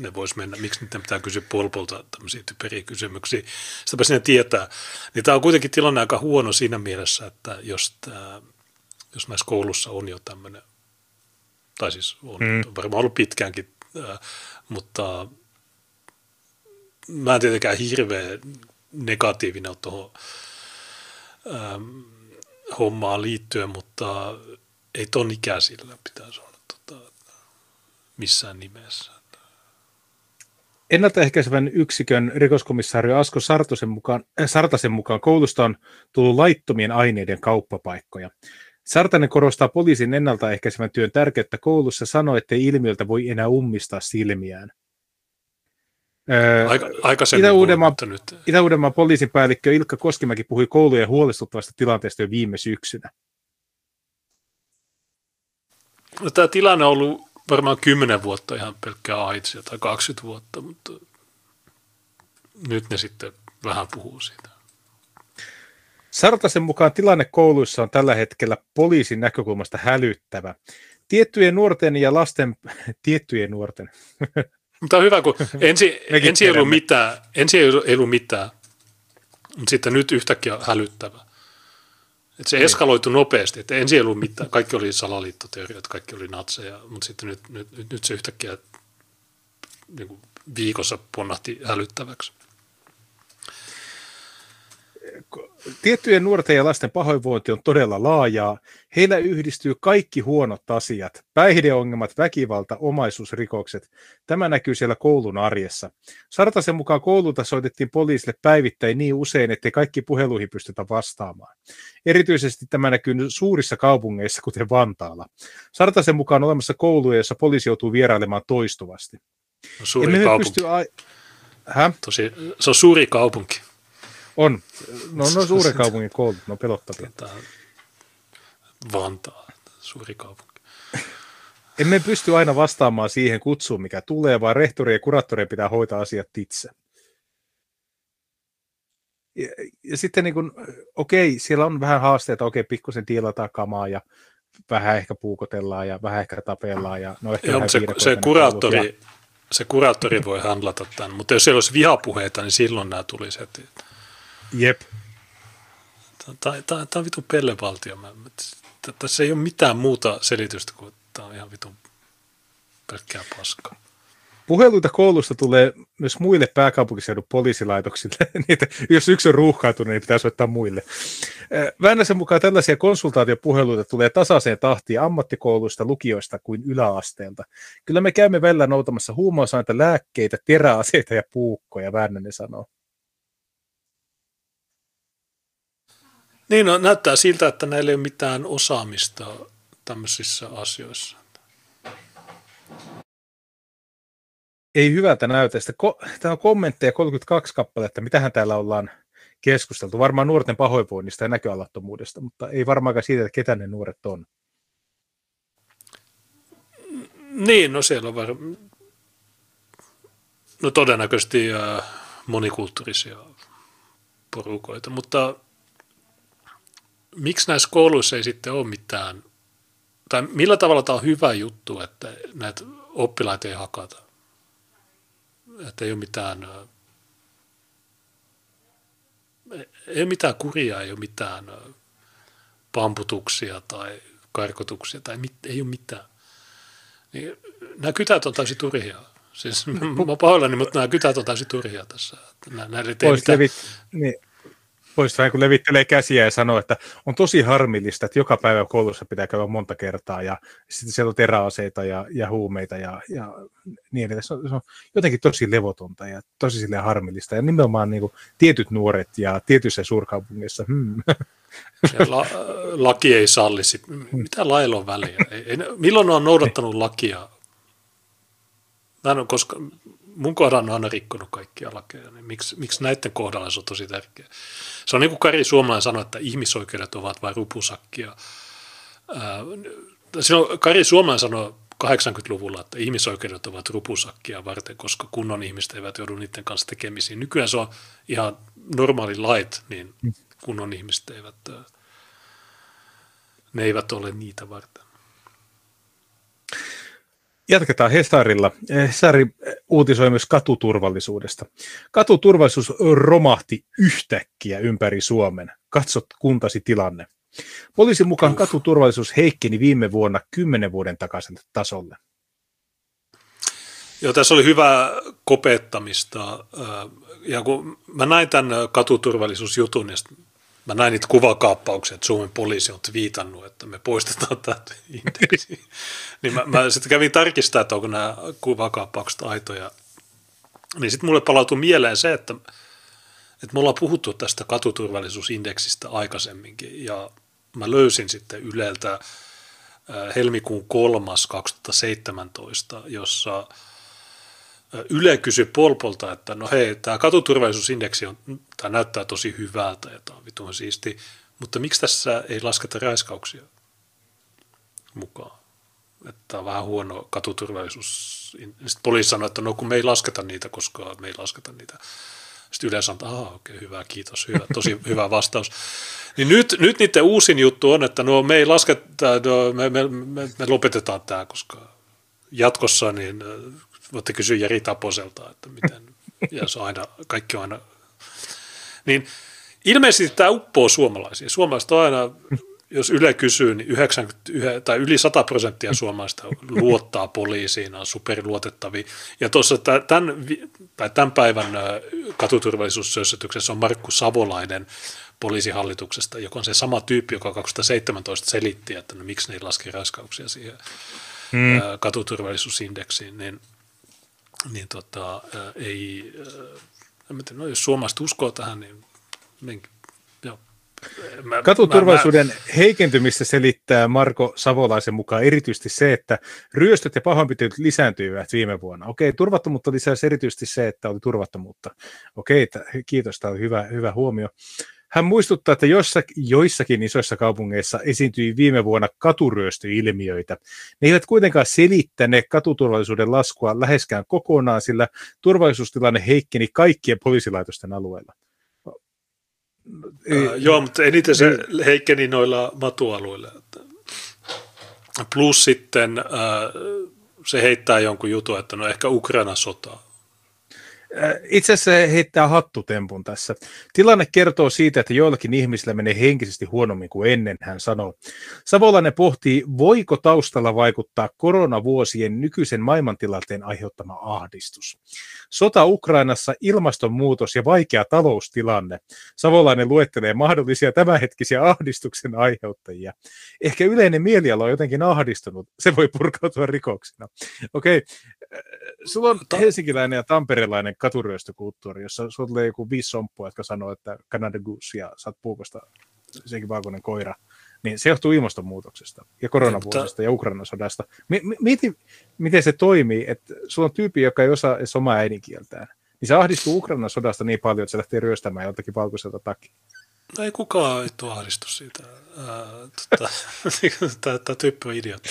Ne vois mennä, miksi niitä pitää kysyä polpolta tämmöisiä typeriä kysymyksiä. Sitäpä sinne tietää. Niin tämä on kuitenkin tilanne aika huono siinä mielessä, että jos, tämä, jos näissä koulussa on jo tämmöinen, tai siis on mm. varmaan ollut pitkäänkin, äh, mutta mä en tietenkään hirveän negatiivinen ole tuohon ähm, hommaan liittyen, mutta ei ton ikäisillä pitäisi olla missään nimessä. Ennaltaehkäisevän yksikön rikoskomissaario Asko Sartosen mukaan, äh, Sartasen mukaan koulusta on tullut laittomien aineiden kauppapaikkoja. Sartanen korostaa poliisin ennaltaehkäisevän työn tärkeyttä koulussa sanoi, että ilmiöltä voi enää ummistaa silmiään. Aika, aikaisemmin Itä-Uudenmaan, nyt... Itä-Uudenmaan poliisin päällikkö Ilkka Koskimäki puhui koulujen huolestuttavasta tilanteesta jo viime syksynä. No, tämä tilanne on ollut varmaan 10 vuotta ihan pelkkää AIDSia tai 20 vuotta, mutta nyt ne sitten vähän puhuu siitä. Sartasen mukaan tilanne kouluissa on tällä hetkellä poliisin näkökulmasta hälyttävä. Tiettyjen nuorten ja lasten, tiettyjen nuorten. Mutta on hyvä, kun ensi, ensi ei ollut mitään, ensi ei ollut mitään, mutta sitten nyt yhtäkkiä hälyttävä. Et se niin. eskaloitu nopeasti, että ensin ei ollut mitään, kaikki oli salaliittoteoriat, kaikki oli natseja, mutta sitten nyt, nyt, nyt se yhtäkkiä niin kuin viikossa ponnahti hälyttäväksi tiettyjen nuorten ja lasten pahoinvointi on todella laajaa. Heillä yhdistyy kaikki huonot asiat, päihdeongelmat, väkivalta, omaisuusrikokset. Tämä näkyy siellä koulun arjessa. Sartasen mukaan koululta soitettiin poliisille päivittäin niin usein, ettei kaikki puheluihin pystytä vastaamaan. Erityisesti tämä näkyy suurissa kaupungeissa, kuten Vantaalla. Sartasen mukaan on olemassa kouluja, joissa poliisi joutuu vierailemaan toistuvasti. Suuri kaupunki. Pysty a... Tosi, se on suuri kaupunki. On. No, no suuren kaupungin koulut, no pelottavia. Tämä Vantaa, suuri kaupunki. Emme pysty aina vastaamaan siihen kutsuun, mikä tulee, vaan rehtori ja kuraattori pitää hoitaa asiat itse. Ja, ja sitten niin kuin, okei, siellä on vähän haasteita, okei, pikkusen tiilataan kamaa ja vähän ehkä puukotellaan ja vähän ehkä tapellaan. Ja, no ehkä Joo, se, se, kuraattori, ja... se kuraattori voi handlata tämän, mutta jos siellä olisi vihapuheita, niin silloin nämä tulisi heti. Jep. Tämä, on vitun pellevaltio. Tässä ei ole mitään muuta selitystä kuin, tämä on ihan vitun pelkkää paskaa. Puheluita koulusta tulee myös muille pääkaupunkiseudun poliisilaitoksille. Niitä, jos yksi on ruuhkautunut, niin pitää soittaa muille. Väännäsen mukaan tällaisia konsultaatiopuheluita tulee tasaiseen tahtiin ammattikouluista, lukioista kuin yläasteelta. Kyllä me käymme välillä noutamassa huumausainta, lääkkeitä, teräaseita ja puukkoja, Väännänen sanoo. Niin, no, näyttää siltä, että näillä ei ole mitään osaamista tämmöisissä asioissa. Ei hyvältä näytä. Tämä on kommentteja 32 kappaletta. Mitähän täällä ollaan keskusteltu? Varmaan nuorten pahoinvoinnista ja näköalattomuudesta, mutta ei varmaankaan siitä, että ketä ne nuoret on. Niin, no siellä on varmaan, no todennäköisesti äh, monikulttuurisia porukoita, mutta miksi näissä kouluissa ei sitten ole mitään, tai millä tavalla tämä on hyvä juttu, että näitä oppilaita ei hakata? Että ei ole mitään, ei ole mitään kuria, ei ole mitään pamputuksia tai karkotuksia tai mit, ei ole mitään. Niin, nämä kytät on täysin turhia. Siis, mä pahoillani, mutta nämä kytät on täysin turhia tässä. Näillä ei mitään... levit, niin, Voisi vähän kun levittelee käsiä ja sanoo, että on tosi harmillista, että joka päivä koulussa pitää käydä monta kertaa ja sitten siellä on teräaseita ja, ja huumeita ja, ja niin edelleen. Se on, se on jotenkin tosi levotonta ja tosi sille harmillista. Ja nimenomaan niin kuin, tietyt nuoret ja tietyissä suurkaupungeissa. Hmm. La, laki ei salli. Sit. Mitä lailla on väliä? Ei, ei, milloin on noudattanut lakia? Mä en ole koska, mun kohdalla on aina rikkonut kaikkia lakeja, niin miksi, miksi näiden kohdalla se on tosi tärkeää? Se on niin kuin Kari Suomalainen sanoi, että ihmisoikeudet ovat vain rupusakkia. Silloin Kari Suomalainen sanoi 80-luvulla, että ihmisoikeudet ovat rupusakkia varten, koska kunnon ihmiset eivät joudu niiden kanssa tekemisiin. Nykyään se on ihan normaali lait, niin kunnon ihmiset eivät, ne eivät ole niitä varten. Jatketaan Hesarilla. Hesari uutisoi myös katuturvallisuudesta. Katuturvallisuus romahti yhtäkkiä ympäri Suomen. Katsot kuntasi tilanne. Poliisin mukaan katuturvallisuus heikkeni viime vuonna kymmenen vuoden takaisin tasolle. Joo, tässä oli hyvä kopettamista. Ja kun mä näin tämän katuturvallisuusjutun, niin Mä näin niitä kuvakaappauksia, että Suomen poliisi on viitannut, että me poistetaan tämä indeksi. niin mä, mä sitten kävin tarkistaa, että onko nämä kuvakaappaukset aitoja. Niin sitten mulle palautui mieleen se, että, että me ollaan puhuttu tästä katuturvallisuusindeksistä aikaisemminkin. Ja mä löysin sitten Yleltä helmikuun kolmas 2017, jossa Yle kysyi Polpolta, että no hei, tämä katuturvallisuusindeksi on, tämä näyttää tosi hyvältä ja tämä on vitun siisti, mutta miksi tässä ei lasketa raiskauksia mukaan? Että on vähän huono katuturvallisuus. Sitten poliisi sanoi, että no kun me ei lasketa niitä, koska me ei lasketa niitä. Sitten yleensä on, että okei, okay, hyvä, kiitos, hyvä, tosi hyvä vastaus. Niin nyt, nyt niiden uusin juttu on, että no me ei lasketa, no, me, me, me, me lopetetaan tämä, koska jatkossa niin voitte kysyä Jeri Taposelta, että miten, ja se on aina, kaikki on aina, niin ilmeisesti tämä uppoo suomalaisia. Suomalaiset on aina, jos Yle kysyy, niin 90, tai yli 100 prosenttia suomalaista luottaa poliisiin, on superluotettavia. Ja tuossa tämän, tai tämän päivän katuturvallisuussössytyksessä on Markku Savolainen poliisihallituksesta, joka on se sama tyyppi, joka 2017 selitti, että no, miksi ne ei laske raskauksia siihen hmm. katuturvallisuusindeksiin, niin – niin tota, ei, en tiedä, no jos suomalaiset uskoo tähän, niin men, joo. Mä, Katuturvallisuuden mä, mä... heikentymistä selittää Marko Savolaisen mukaan erityisesti se, että ryöstöt ja pahoinpitelyt lisääntyivät viime vuonna. Okei, turvattomuutta lisäsi erityisesti se, että oli turvattomuutta. Okei, kiitos, tämä oli hyvä, hyvä huomio. Hän muistuttaa, että joissakin isoissa kaupungeissa esiintyi viime vuonna katuryöstöilmiöitä. Ne eivät kuitenkaan selittäneet katuturvallisuuden laskua läheskään kokonaan, sillä turvallisuustilanne heikkeni kaikkien poliisilaitosten alueilla. Äh, joo, mutta eniten se heikkeni noilla matualueilla. Plus sitten äh, se heittää jonkun jutun, että no ehkä Ukraina sotaa itse asiassa heittää hattutempun tässä. Tilanne kertoo siitä, että joillakin ihmisillä menee henkisesti huonommin kuin ennen, hän sanoo. Savolainen pohtii, voiko taustalla vaikuttaa koronavuosien nykyisen maailmantilanteen aiheuttama ahdistus. Sota Ukrainassa, ilmastonmuutos ja vaikea taloustilanne. Savolainen luettelee mahdollisia tämänhetkisiä ahdistuksen aiheuttajia. Ehkä yleinen mieliala on jotenkin ahdistunut. Se voi purkautua rikoksena. Okei, okay. Äh, sulla on helsinkiläinen ja tamperelainen katuryöstökulttuuri, jossa sulla tulee joku viisi somppua, jotka sanoo, että Canada Goose ja saat puukosta sekin valkoinen koira. Niin se johtuu ilmastonmuutoksesta ja koronavuosista ja Ukrainan sodasta. Mieti, miten se toimii, että sulla on tyyppi, joka ei osaa edes omaa äidinkieltään. Niin se ahdistuu Ukrainan sodasta niin paljon, että se lähtee ryöstämään jotakin valkoiselta takia. No ei kukaan ei ahdistu siitä. Tota, Tämä tyyppi on idiootti.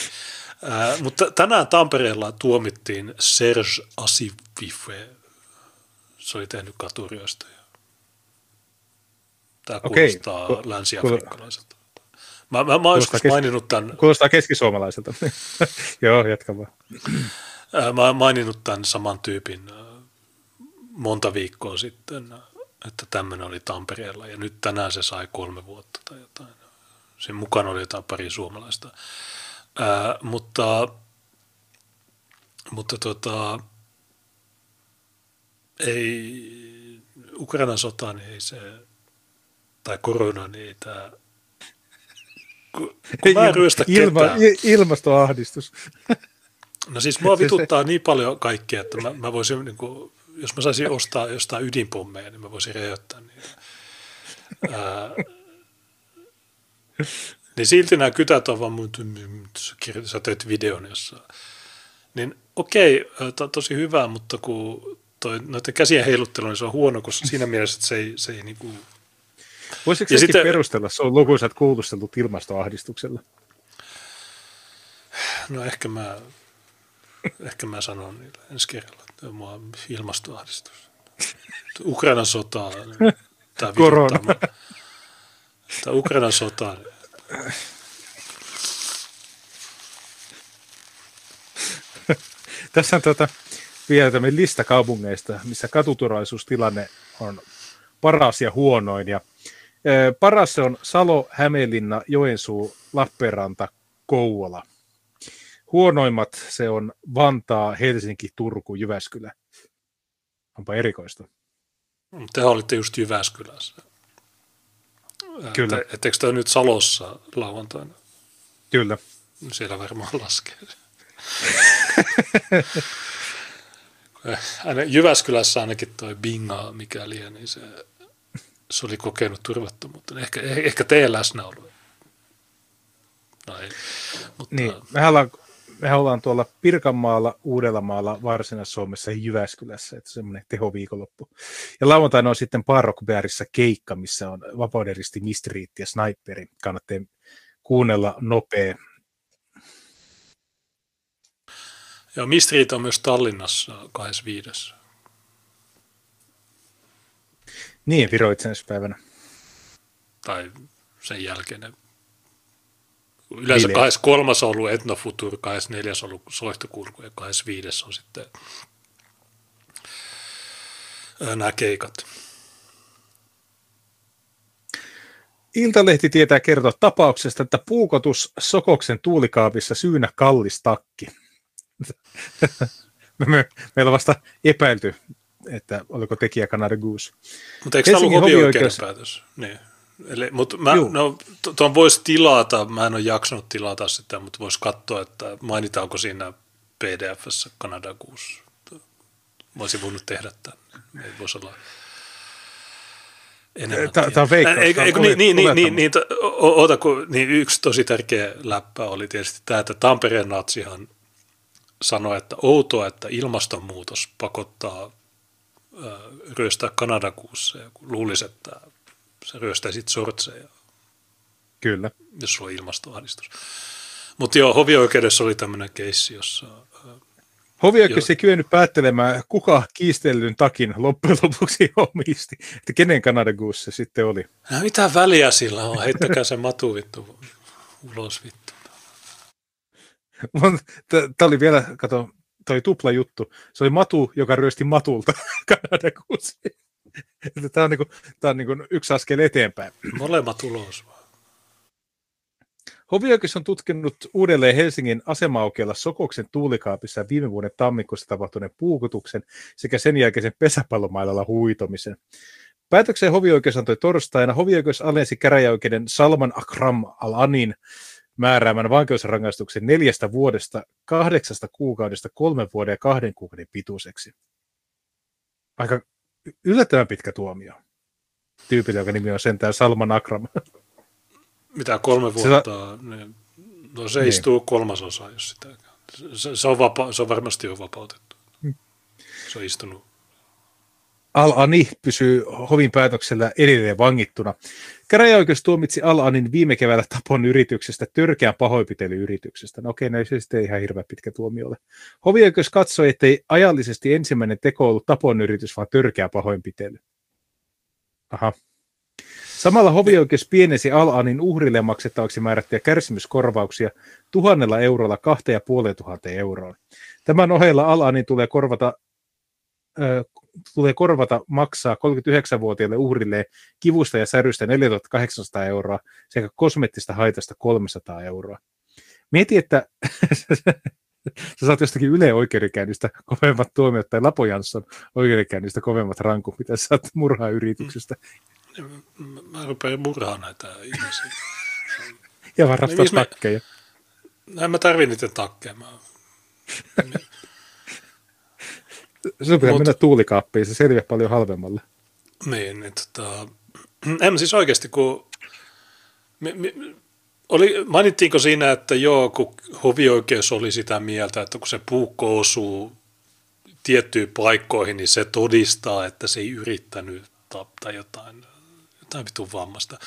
mutta tänään Tampereella tuomittiin Serge Asivife se oli tehnyt katuryöstöjä. Tämä kuulostaa Okei. länsi-afrikkalaiselta. Mä, mä, mä oon joskus maininnut tämän. Kuulostaa keskisuomalaiselta. Joo, jatka vaan. Mä oon maininnut tämän saman tyypin monta viikkoa sitten, että tämmöinen oli Tampereella ja nyt tänään se sai kolme vuotta tai jotain. Sen mukana oli jotain pari suomalaista. Ää, mutta mutta tota, ei Ukrainan sota, niin ei se, tai korona, niin ei tämä, kun, kun mä en ryöstä Ilma, ketään. Ilmastoahdistus. No siis mua vituttaa niin paljon kaikkea, että mä, mä voisin, niin kuin, jos mä saisin ostaa jostain ydinpommeja, niin mä voisin räjäyttää niitä. Ää, niin silti nämä kytät on vaan, sä teet videon jossain. Niin okei, to, tosi hyvä, mutta kun toi, noiden käsien heiluttelu, niin se on huono, koska siinä mielessä, että se ei, se ei niin kuin... Voisitko sitten, perustella, se on lukuisat kuulustelut ilmastoahdistuksella? No ehkä mä, ehkä mä sanon niille ensi kerralla, että mua on ilmastoahdistus. Ukrainan sota, tämä Korona. Tämä Ukrainan sota. Tässä on tuota, vielä tämmöinen lista kaupungeista, missä katuturvallisuustilanne on paras ja huonoin. Ja, e, paras on Salo, Hämeenlinna, Joensuu, Lappeenranta, Kouvola. Huonoimmat se on Vantaa, Helsinki, Turku, Jyväskylä. Onpa erikoista. Te olitte just Jyväskylässä. Kyllä. Et, etteikö tämä nyt Salossa lauantaina? Kyllä. Siellä varmaan laskee. Aina Jyväskylässä ainakin toi Binga, mikäli, niin se, se oli kokenut turvattomuutta. Ehkä, ehkä teidän läsnäolo. No ei. Mutta... Niin, mehän ollaan, me ollaan tuolla Pirkanmaalla, Uudellamaalla, Varsinais-Suomessa ja Jyväskylässä, että semmoinen tehoviikonloppu. Ja lauantaina on sitten Parrockbearissa keikka, missä on Vapauderisti, Mistriitti ja Sniperi. Kannattaa kuunnella nopea. Ja Mistriit on myös Tallinnassa 25. Niin, Viro itsenäispäivänä. Tai sen jälkeen. Yleensä 23. on ollut Etnofutur, 24. on ollut Soihtokulku ja 25. on sitten nämä keikat. Iltalehti tietää kertoa tapauksesta, että puukotus Sokoksen tuulikaapissa syynä kallis takki. me, meillä on vasta epäilty, että oliko tekijä Canada Goose. Mutta eikö tämä ollut hovioikeuden päätös? Niin. Eli, mutta mä, no, tuon voisi tilata, mä en ole jaksanut tilata sitä, mutta voisi katsoa, että mainitaanko siinä pdf Canada Goose. Voisi voinut tehdä tämän. Ei voisi olla enemmän. Tämä on veikkaus. Eikö, eikö, niin, niin, niin, niin, niin, oota, kun, niin yksi tosi tärkeä läppä oli tietysti tämä, että Tampereen natsihan sanoi, että outoa, että ilmastonmuutos pakottaa ryöstää Kanadakuussa ja luulisi, että se ryöstäisit sortseja. Kyllä. Jos sulla on ilmastoahdistus. Mutta joo, hovioikeudessa oli tämmöinen keissi, jossa... Hovioikeus ei kyennyt päättelemään, kuka kiistellyn takin loppujen lopuksi omisti. Että kenen Kanadakuussa sitten oli. No, mitä väliä sillä on? Heittäkää se matu vittu ulos vittu. Tämä oli vielä, kato, toi tupla juttu. Se oli Matu, joka ryösti Matulta Kanadakuussa. Tämä on, niin kuin, tämä on niin kuin yksi askel eteenpäin. Molemmat ulos vaan. Hovioikeus on tutkinut uudelleen Helsingin asemaukella Sokoksen tuulikaapissa viime vuoden tammikuussa tapahtuneen puukutuksen sekä sen jälkeisen pesäpallomailalla huitomisen. Päätöksen hovioikeus antoi torstaina. Hovioikeus alensi käräjäoikeuden Salman Akram Al-Anin määräämän vankeusrangaistuksen neljästä vuodesta, kahdeksasta kuukaudesta, kolmen vuoden ja kahden kuukauden pituiseksi. Aika yllättävän pitkä tuomio. Tyypille, joka nimi on sentään Salman Akram. Mitä kolme vuotta? Se, niin, no se niin. istuu kolmasosa, jos sitä. Se, se, on, vapa, se on varmasti jo vapautettu. Hmm. Se on istunut Al-Ani pysyy hovin päätöksellä edelleen vangittuna. Käräjäoikeus tuomitsi Al-Anin viime keväällä tapon yrityksestä törkeän pahoinpitelyyrityksestä. No okei, no se sitten ihan hirveän pitkä tuomio ole. Hovioikeus katsoi, ettei ajallisesti ensimmäinen teko ollut tapon yritys, vaan törkeä pahoinpitely. Aha. Samalla hovioikeus pienesi Al-Anin uhrille maksettavaksi määrättyjä kärsimyskorvauksia tuhannella eurolla kahteen ja euroon. Tämän ohella Al-Anin tulee korvata tulee korvata maksaa 39-vuotiaille uhrille kivusta ja särystä 4800 euroa sekä kosmettista haitasta 300 euroa. Mieti, että sä saat jostakin Yle oikeudenkäynnistä kovemmat tuomiot tai Lapo Jansson oikeudenkäynnistä kovemmat rankut, mitä sä saat murhaa yrityksestä. Mä rupean murhaa näitä ihmisiä. ja varastaa niin, takkeja. Mä, en mä tarvii niitä takkeja. Mä... Se pitää Mut, mennä tuulikaappiin, se selviää paljon halvemmalle. Niin, niin tota, en siis oikeasti, kun mi, mi, oli, mainittiinko siinä, että joo, kun hovioikeus oli sitä mieltä, että kun se puukko osuu tiettyihin paikkoihin, niin se todistaa, että se ei yrittänyt tai jotain, jotain vitun vammasta.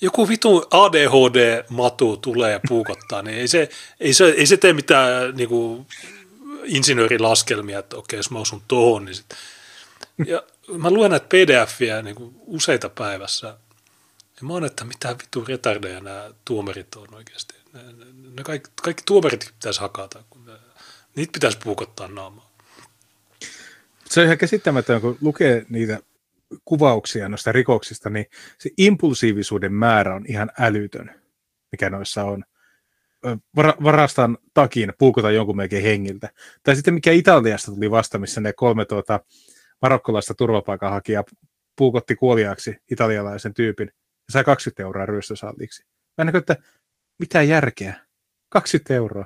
Joku vitu ADHD-matu tulee ja puukottaa, niin ei se, ei se, ei se tee mitään niin kuin, insinöörilaskelmia, että okei, jos mä osun tuohon, niin sit. Ja mä luen näitä pdf-iä niin kuin useita päivässä, ja mä oon, että mitä vittu retardeja nämä tuomarit on oikeasti. Ne, ne, ne kaikki, kaikki tuomarit pitäisi hakata, kun ne, niitä pitäisi puukottaa naamaa. Se on ihan käsittämätön, kun lukee niitä kuvauksia noista rikoksista, niin se impulsiivisuuden määrä on ihan älytön, mikä noissa on varastan takin, puukutan jonkun melkein hengiltä. Tai sitten mikä Italiasta tuli vasta, missä ne kolme tuota, marokkolaista turvapaikanhakijaa puukotti kuoliaaksi italialaisen tyypin ja sai 20 euroa ryöstösalliksi. Mä näkö, että mitä järkeä? 20 euroa.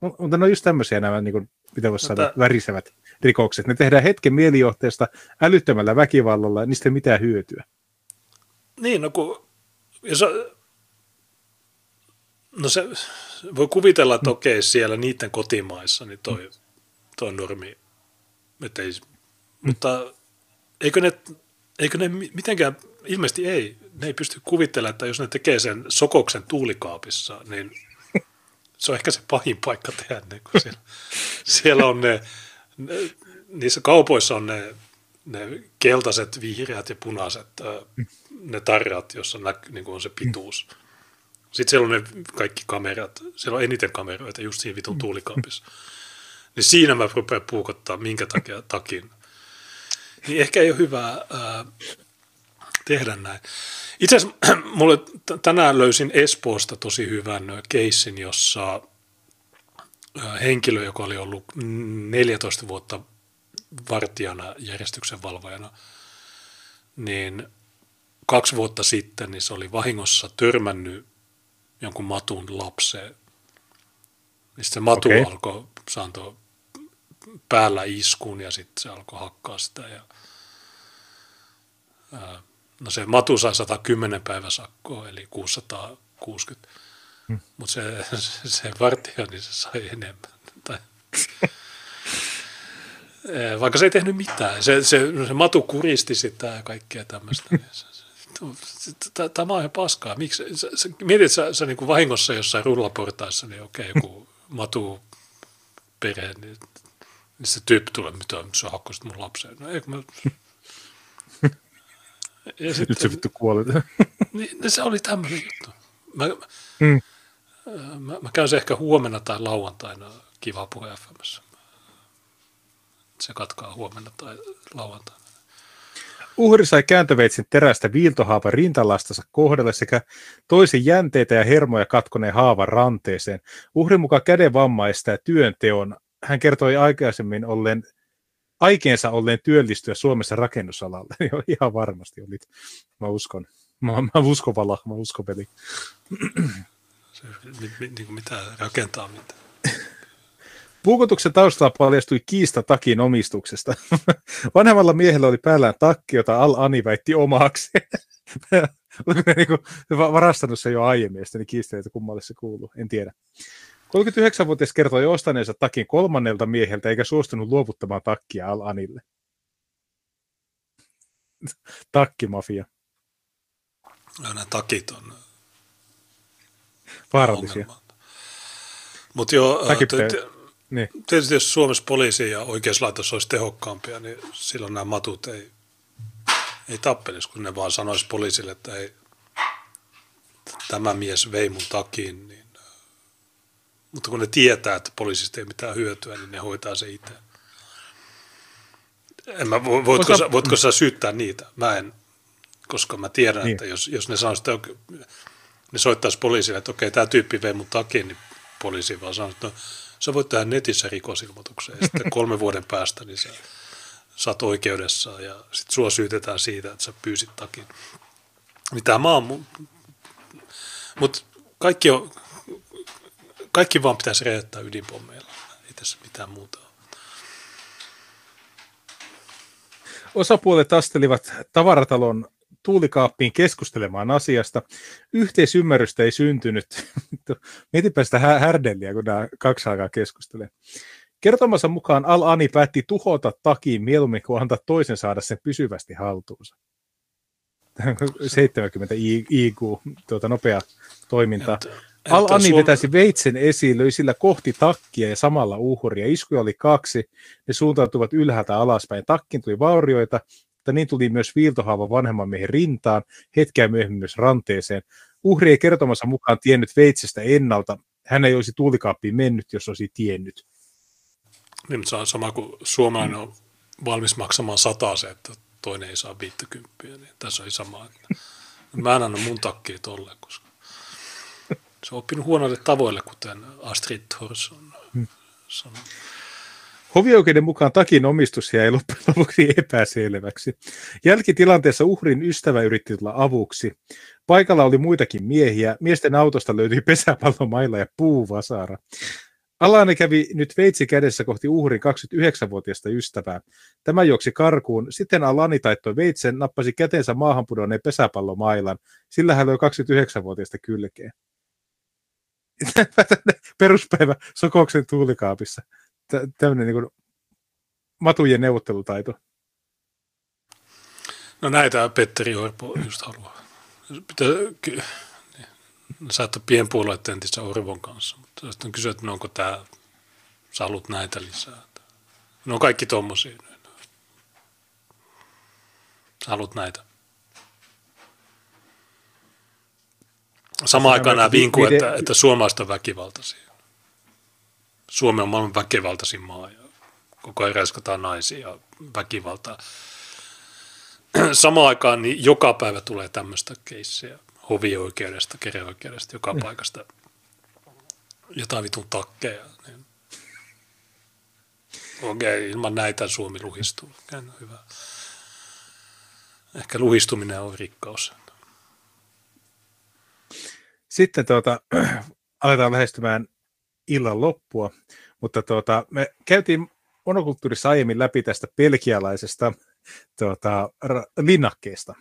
Mutta ne on just tämmöisiä nämä, niin kuin, mitä voisi sanoa, värisevät rikokset. Ne tehdään hetken mielijohteesta älyttömällä väkivallalla, ja niistä ei mitään hyötyä. Niin, no kun, jos No se, voi kuvitella, että okei, siellä niiden kotimaissa, niin toi, toi normi, että ei, mutta eikö ne, eikö ne mitenkään, ilmeisesti ei, ne ei pysty kuvittelemaan, että jos ne tekee sen sokoksen tuulikaapissa, niin se on ehkä se pahin paikka tehdä ne, kun siellä, siellä on ne, ne, niissä kaupoissa on ne, ne keltaiset, vihreät ja punaiset, ne tarrat, jossa näkyy, niin on se pituus. Sitten siellä on ne kaikki kamerat, siellä on eniten kameroita just siinä vitun tuulikaapissa. Niin siinä mä rupean puukottaa, minkä takia takin. Niin ehkä ei ole hyvä ää, tehdä näin. Itse asiassa mulle tänään löysin Espoosta tosi hyvän keissin, jossa henkilö, joka oli ollut 14 vuotta vartijana, järjestyksen valvojana, niin kaksi vuotta sitten niin se oli vahingossa törmännyt jonkun matun lapseen. Niin se matu okay. alkoi saanto päällä iskun ja sitten se alkoi hakkaa sitä. Ja, ää, no se matu sai 110 päiväsakkoa, eli 660. Hmm. Mutta se, se vartija, niin se sai enemmän. Tai, vaikka se ei tehnyt mitään. Se, se, se matu kuristi sitä ja kaikkea tämmöistä. Niin tämä on ihan paskaa. Miksi? Sä, sä, mietit, sä, sä niin kuin vahingossa jossain rullaportaissa, niin okei, joku matu perhe, niin, niin se tyyppi tulee, mitä sä hakkasit mun lapseen. No eikö mä... Ja sitten, Nyt se vittu kuoli. Niin, niin, se oli tämmöinen juttu. Mä, mm. mä, mä käyn se ehkä huomenna tai lauantaina Kiva Puhe FMssä. Se katkaa huomenna tai lauantaina. Uhri sai kääntöveitsin terästä viiltohaavan rintalastansa kohdalle sekä toisi jänteitä ja hermoja katkoneen haavan ranteeseen. Uhrin mukaan käden vamma estää työnteon. Hän kertoi aikaisemmin olleen aikeensa olleen työllistyä Suomessa rakennusalalle. Ihan varmasti olit. Mä uskon. Mä, mä uskon vala, mä uskon peli. Se, mit, niin mitä rakentaa mitään. Puukotuksen taustalla paljastui kiista takin omistuksesta. Vanhemmalla miehellä oli päällään takki, jota Al-Ani väitti omaksi. Oliko ne niin varastanut se jo aiemmin, ja sitten kiistelee, että kummalle se kuuluu. En tiedä. 39-vuotias kertoi ostaneensa takin kolmannelta mieheltä, eikä suostunut luovuttamaan takkia Al-Anille. Takkimafia. Ja nämä takit on vaarallisia. Mutta joo, niin. Tietysti jos Suomessa poliisi ja oikeuslaitos olisi tehokkaampia, niin silloin nämä matut ei, ei tappelisi, kun ne vaan sanoisi poliisille, että ei, tämä mies vei mun takiin. Niin, mutta kun ne tietää, että poliisista ei mitään hyötyä, niin ne hoitaa se itse. En mä, voitko, Osa... sä, voitko sä syyttää niitä? Mä en, koska mä tiedän, niin. että jos, jos ne sanoisivat, että ne soittaisi poliisille, että okei, tämä tyyppi vei mun takiin, niin poliisi vaan sanoo, että no, sä voit tehdä netissä rikosilmoituksen ja sitten kolme vuoden päästä niin sä saat oikeudessa ja sitten sua syytetään siitä, että sä pyysit takin. Mitä mä oon, mutta kaikki, on, kaikki vaan pitäisi räjäyttää ydinpommeilla, ei tässä mitään muuta ole. Osapuolet astelivat tavaratalon tuulikaappiin keskustelemaan asiasta. Yhteisymmärrystä ei syntynyt. Mietipä sitä härdelliä, kun nämä kaksi aikaa keskustelee. Kertomansa mukaan Al-Ani päätti tuhota takiin mieluummin kuin antaa toisen saada sen pysyvästi haltuunsa. 70 IQ, tuota, nopea toiminta. Al-Ani vetäisi veitsen esiin, löi sillä kohti takkia ja samalla uhria. Iskuja oli kaksi, ne suuntautuvat ylhäältä alaspäin. Takkin tuli vaurioita, mutta niin tuli myös viiltohaava vanhemman miehen rintaan, hetkeä myöhemmin myös ranteeseen. Uhri ei kertomassa mukaan tiennyt veitsestä ennalta. Hän ei olisi tuulikaappiin mennyt, jos olisi tiennyt. Niin, se on sama kuin suomalainen on valmis maksamaan se, että toinen ei saa 50. Niin tässä on sama. Että mä en anna mun takkiin tolle, koska se on oppinut huonoille tavoille, kuten Astrid Thors on hmm. sanonut. Hovioikeuden mukaan takin omistus jäi loppujen lopuksi epäselväksi. Jälkitilanteessa uhrin ystävä yritti tulla avuksi. Paikalla oli muitakin miehiä. Miesten autosta löytyi pesäpallomailla ja puuvasara. Alane kävi nyt veitsi kädessä kohti uhrin 29-vuotiaista ystävää. Tämä juoksi karkuun. Sitten Alani taittoi veitsen, nappasi käteensä maahan pudonneen pesäpallomailan. Sillä hän löi 29-vuotiaista kylkeen. peruspäivä Sokoksen tuulikaapissa. Tämmöinen niin kuin matujen neuvottelutaito. No näitä Petteri Orpo just haluaa. Pitää, ky- sä oot pienpuolueet Orvon kanssa, mutta sitten kysyä, että no onko tämä, sä haluat näitä lisää. No on kaikki tommosia. Sä haluat näitä. Samaan aikaan nämä vinkuu, että, että suomalaiset on väkivaltaisia. Suomi on maailman väkivaltaisin maa ja koko ajan räiskataan naisia ja väkivaltaa. Samaan aikaan niin joka päivä tulee tämmöistä keissiä hovioikeudesta, kereoikeudesta, joka mm. paikasta jotain vitun takkeja. Niin. Okei, okay, ilman näitä Suomi luhistuu. Okay, no hyvä. Ehkä luhistuminen on rikkaus. Sitten tuota, aletaan lähestymään illan loppua, mutta tuota, me käytiin monokulttuurissa aiemmin läpi tästä pelkialaisesta tuota, linnakkeesta.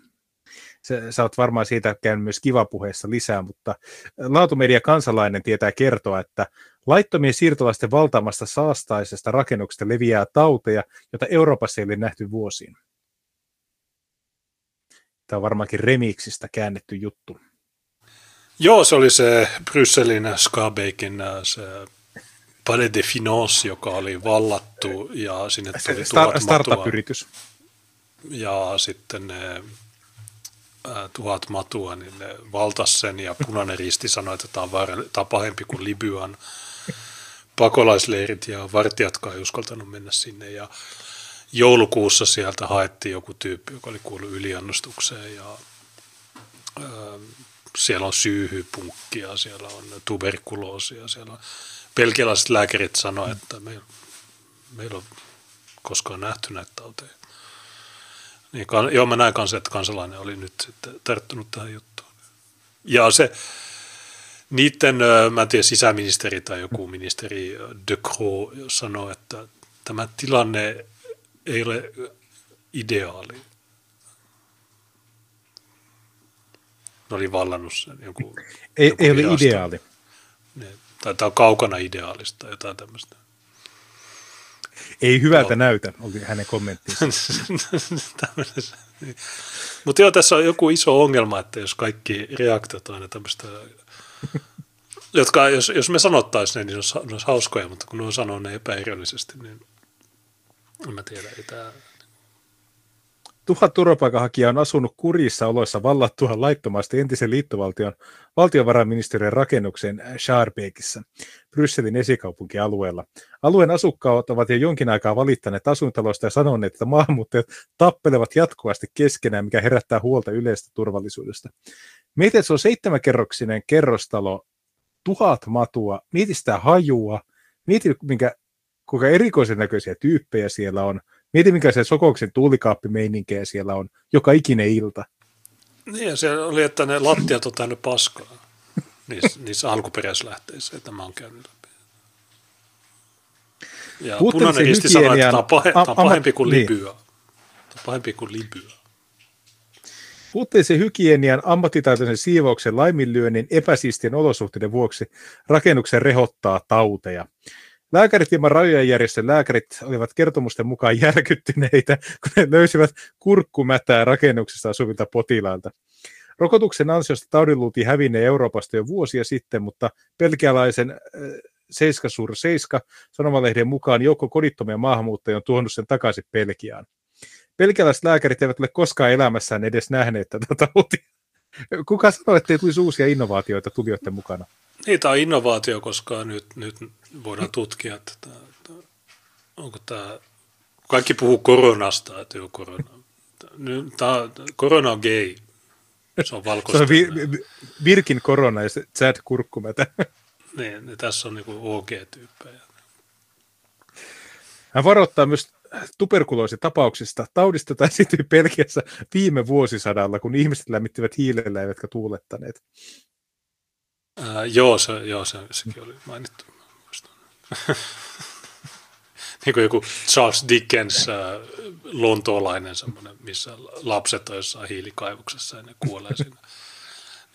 Sä, sä oot varmaan siitä käynyt myös kivapuheessa lisää, mutta laatumedia kansalainen tietää kertoa, että laittomien siirtolaisten valtaamasta saastaisesta rakennuksesta leviää tauteja, joita Euroopassa ei ole nähty vuosiin. Tämä on varmaankin remiksistä käännetty juttu. Joo, se oli se Brysselin Skabeikin se Palais de Finance, joka oli vallattu ja sinne tuli Star- startup-yritys. Ja sitten ne tuhat matua, niin ne valtas sen ja punainen risti sanoi, että tämä on, var- tämä on pahempi kuin Libyan pakolaisleirit ja vartijatkaan ei uskaltanut mennä sinne ja joulukuussa sieltä haettiin joku tyyppi, joka oli kuullut yliannostukseen ja siellä on syyhypunkkia, siellä on tuberkuloosia, siellä on pelkialaiset lääkärit sanoivat, että meillä, meillä on koskaan nähty näitä tauteja. Niin, joo, mä näin kanssa, että kansalainen oli nyt sitten tarttunut tähän juttuun. Ja se, niiden, mä en tiedä, sisäministeri tai joku ministeri De Croo sanoi, että tämä tilanne ei ole ideaali. Ne oli vallannut sen joku... Ei, joku ei ole ideaali. Ne, tai tämä on kaukana ideaalista, jotain tämmöistä. Ei hyvältä no. näytä, oli hänen kommenttinsa. Mutta joo, tässä on joku iso ongelma, että jos kaikki reaktiot aina tämmöistä, jotka, jos, jos me sanottaisiin ne, niin ne olisi hauskoja, mutta kun ne on sanonut ne epäironisesti, niin en mä tiedä, ei tämä Tuhat turvapaikanhakijaa on asunut kurjissa oloissa vallattua laittomasti entisen liittovaltion valtiovarainministeriön rakennuksen Scharbekissä, Brysselin esikaupunkialueella. Alueen asukkaat ovat jo jonkin aikaa valittaneet asuintaloista ja sanoneet, että maahanmuuttajat tappelevat jatkuvasti keskenään, mikä herättää huolta yleistä turvallisuudesta. Mietit, se on seitsemänkerroksinen kerrostalo, tuhat matua, mieti sitä hajua, mieti, minkä, kuinka erikoisen näköisiä tyyppejä siellä on – Mieti, mikä se Sokoksen tuulikaappimeininkiä siellä on joka ikinen ilta. Niin, se oli, että ne lattiat on täynnä paskaa niissä, niissä alkuperäislähteissä, että mä oon käynyt läpi. Ja punainen risti sanoi, että tämä on, pahe, tämä on pahempi kuin niin. Libya. Tämä on pahempi kuin Libya. Puutteisen hygienian, ammattitaitoisen siivouksen, laiminlyönnin, epäsiistien olosuhteiden vuoksi rakennuksen rehottaa tauteja. Lääkärit ilman rajojen järjestön lääkärit olivat kertomusten mukaan järkyttyneitä, kun he löysivät kurkkumätää rakennuksesta asuvilta potilailta. Rokotuksen ansiosta taudin luultiin hävinneen Euroopasta jo vuosia sitten, mutta pelkialaisen äh, Seiska Sur Seiska sanomalehden mukaan joukko kodittomia maahanmuuttajia on tuonut sen takaisin Pelkiaan. Pelkialaiset lääkärit eivät ole koskaan elämässään edes nähneet tätä tautia. Kuka sanoi, että ei tulisi uusia innovaatioita tulijoiden mukana? Niitä on innovaatio, koska nyt, nyt voidaan tutkia, että tämä, tämä, onko tämä, kaikki puhuu koronasta, että joo korona. Tämä, korona on gay. Se on valkoista. Se on vi, Virkin korona ja se Chad kurkkumätä. Niin, niin tässä on niinku OG-tyyppejä. Hän varoittaa myös tuberkuloositapauksista. Taudista tai esiintyi Pelkiässä viime vuosisadalla, kun ihmiset lämmittivät hiilellä eivätkä tuulettaneet. Ää, joo, se, joo se, sekin oli mainittu. niin kuin joku Charles Dickens, äh, lontoolainen semmoinen, missä lapset on jossain hiilikaivuksessa ja ne kuolee sinne.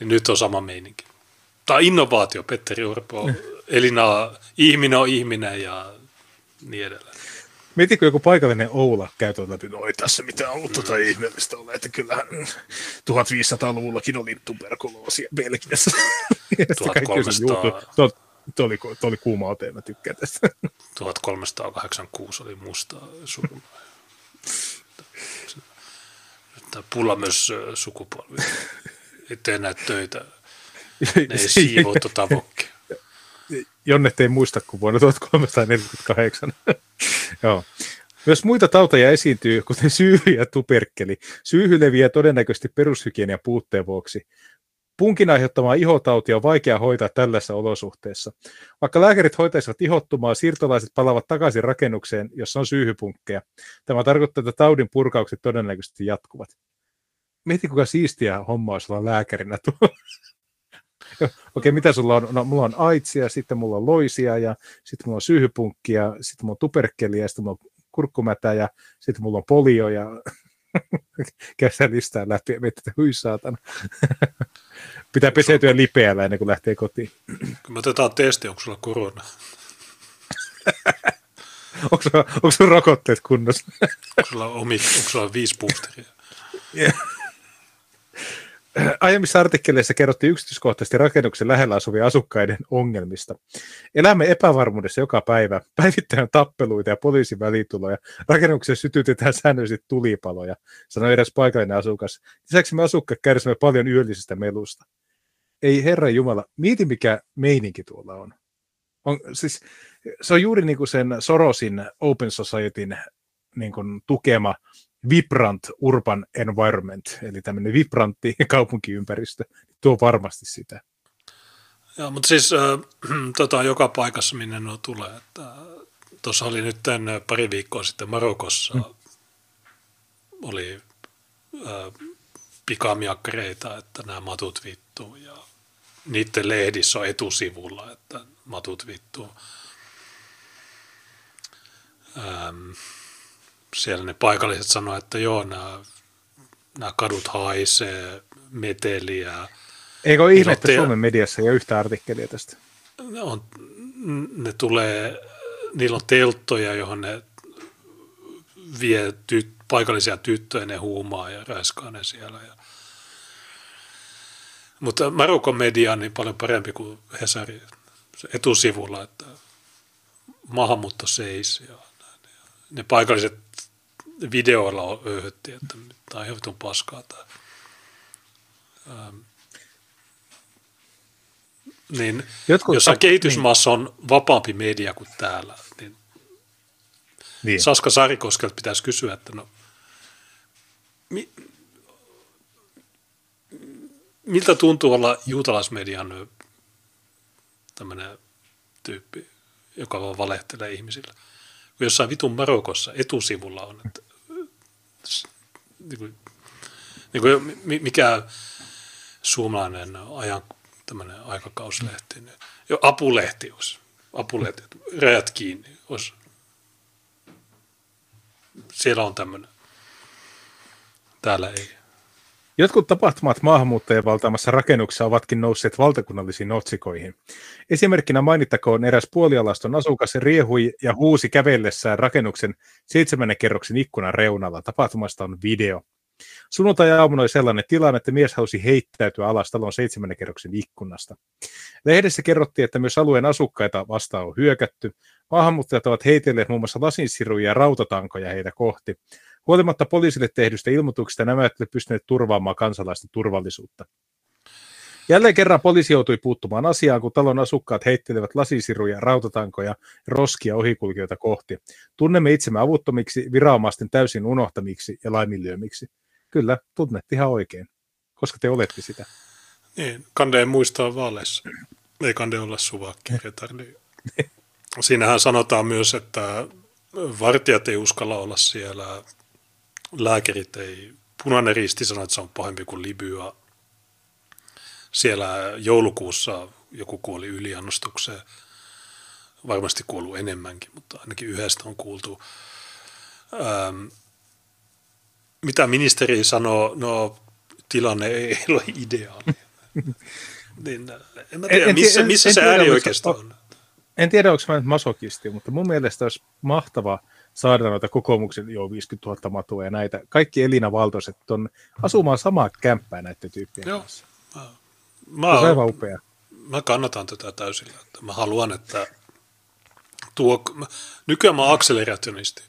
Niin nyt on sama meininki. Tämä on innovaatio, Petteri Urpo. Elina, ihminen on ihminen ja niin edelleen. Mietitkö joku paikallinen Oula käy tuon läpi, no ei tässä mitään ollut tuota ihmeellistä ole, että kyllähän 1500-luvullakin oli tuberkuloosia Belgiassa. 1300... Tuo, tuo, oli, tuo oli kuuma ote, mä tykkään tästä. 1386 oli musta surma. Tämä pulla myös sukupolvi. Ei tee näitä töitä. Ne ei siivoo tuota vokkia. Jonne ei muista kuin vuonna 1348. Joo. Myös muita tauteja esiintyy, kuten syyhy ja tuperkkeli. Syyhy leviää todennäköisesti perushygienian puutteen vuoksi. Punkin aiheuttamaa ihotautia on vaikea hoitaa tällaisessa olosuhteessa. Vaikka lääkärit hoitaisivat ihottumaa, siirtolaiset palavat takaisin rakennukseen, jossa on syyhypunkkeja. Tämä tarkoittaa, että taudin purkaukset todennäköisesti jatkuvat. Mieti, kuinka siistiä hommaa olisi olla lääkärinä tuolla. Okei, mitä sulla on? No, mulla on aitsia, sitten mulla on loisia ja sitten mulla on syyhypunkkia, sitten mulla on tuperkeliä, sitten mulla on kurkkumätä ja sitten mulla on polio ja käy listaa läpi ja mietit, että hui saatana. Pitää peseytyä lipeällä ennen kuin lähtee kotiin. Kun me otetaan testi, onko sulla korona? onko, sulla, onko sulla rokotteet kunnossa? onko sulla, omi, onko sulla viisi boosteria? Yeah. Aiemmissa artikkeleissa kerrottiin yksityiskohtaisesti rakennuksen lähellä asuvien asukkaiden ongelmista. Elämme epävarmuudessa joka päivä. Päivittäin tappeluita ja poliisin välituloja. Rakennuksessa sytytetään säännöllisesti tulipaloja, sanoi edes paikallinen asukas. Lisäksi me asukkaat kärsimme paljon yöllisestä melusta. Ei herra Jumala, mieti mikä meininki tuolla on. on siis, se on juuri niin kuin sen Sorosin Open Societyn niin kuin tukema vibrant urban environment, eli tämmöinen vibrantti kaupunkiympäristö, tuo varmasti sitä. Joo, mutta siis äh, tota, joka paikassa, minne nuo tulee. Tuossa oli nyt tämän pari viikkoa sitten Marokossa, mm. oli äh, pikamiakkareita, että nämä matut vittuu, ja niiden lehdissä on etusivulla, että matut vittuu. Ähm, siellä ne paikalliset sanoivat, että joo, nämä, nämä kadut haisee, meteliä. Eikö ole ihme, että te... Suomen mediassa ei ole yhtä artikkelia tästä? Ne, on, ne tulee, niillä on telttoja, johon ne vie tyt, paikallisia tyttöjä, ne huumaa ja räiskaa ne siellä. Ja... Mutta Marokon media on niin paljon parempi kuin Hesari etusivulla, että maahanmuutto seis ja ne paikalliset videoilla öyhötti, että tämä on ihan paskaa. Tämä. Ähm, niin Jotkut jossain kehitysmaassa niin. on vapaampi media kuin täällä, niin, niin. Saska Sarikoskelta pitäisi kysyä, että no, mi, miltä tuntuu olla juutalaismedian tämmöinen tyyppi, joka vaan valehtelee ihmisille. Jossain vitun Marokossa etusivulla on, että niin kuin, niin kuin mikä suomalainen ajan tämmöinen aikakauslehti, niin jo apulehti olisi, apulehti, rajat kiinni olisi. Siellä on tämmöinen. Täällä ei. Jotkut tapahtumat maahanmuuttajien valtaamassa rakennuksessa ovatkin nousseet valtakunnallisiin otsikoihin. Esimerkkinä mainittakoon eräs puolialaston asukas riehui ja huusi kävellessään rakennuksen seitsemännen kerroksen ikkunan reunalla. Tapahtumasta on video. Sunnuntai-aamuna oli sellainen tilanne, että mies halusi heittäytyä alas talon seitsemännen kerroksen ikkunasta. Lehdessä kerrottiin, että myös alueen asukkaita vastaan on hyökätty. Maahanmuuttajat ovat heitelleet muun muassa lasinsiruja ja rautatankoja heitä kohti. Huolimatta poliisille tehdystä ilmoituksista nämä eivät pystyneet turvaamaan kansalaisten turvallisuutta. Jälleen kerran poliisi joutui puuttumaan asiaan, kun talon asukkaat heittelevät lasisiruja, rautatankoja ja roskia ohikulkijoita kohti. Tunnemme itsemme avuttomiksi, viranomaisten täysin unohtamiksi ja laiminlyömiksi. Kyllä, tunnet ihan oikein, koska te olette sitä. Niin, Kande ei muistaa vaaleissa. Ei Kande olla suvakki. Siinähän sanotaan myös, että vartijat ei uskalla olla siellä lääkärit ei, punainen risti sanoi, että se on pahempi kuin Libya. Siellä joulukuussa joku kuoli yliannostukseen. Varmasti kuollut enemmänkin, mutta ainakin yhdestä on kuultu. Ähm, mitä ministeri sanoo? No, tilanne ei ole ideaali. Niin, en mä tiedä, en, missä, en, missä en, se äärioikeisto on. En tiedä, onko mä nyt masokisti, mutta mun mielestä olisi mahtavaa saada noita kokoomuksen jo 50 000 matua ja näitä. Kaikki Elina Valtoiset on asumaan samaa kämppää näiden tyyppien Joo. kanssa. Mä, mä, se on aivan upea. Mä kannatan tätä täysillä. Mä haluan, että tuo, nykyään mä oon akselerationisti.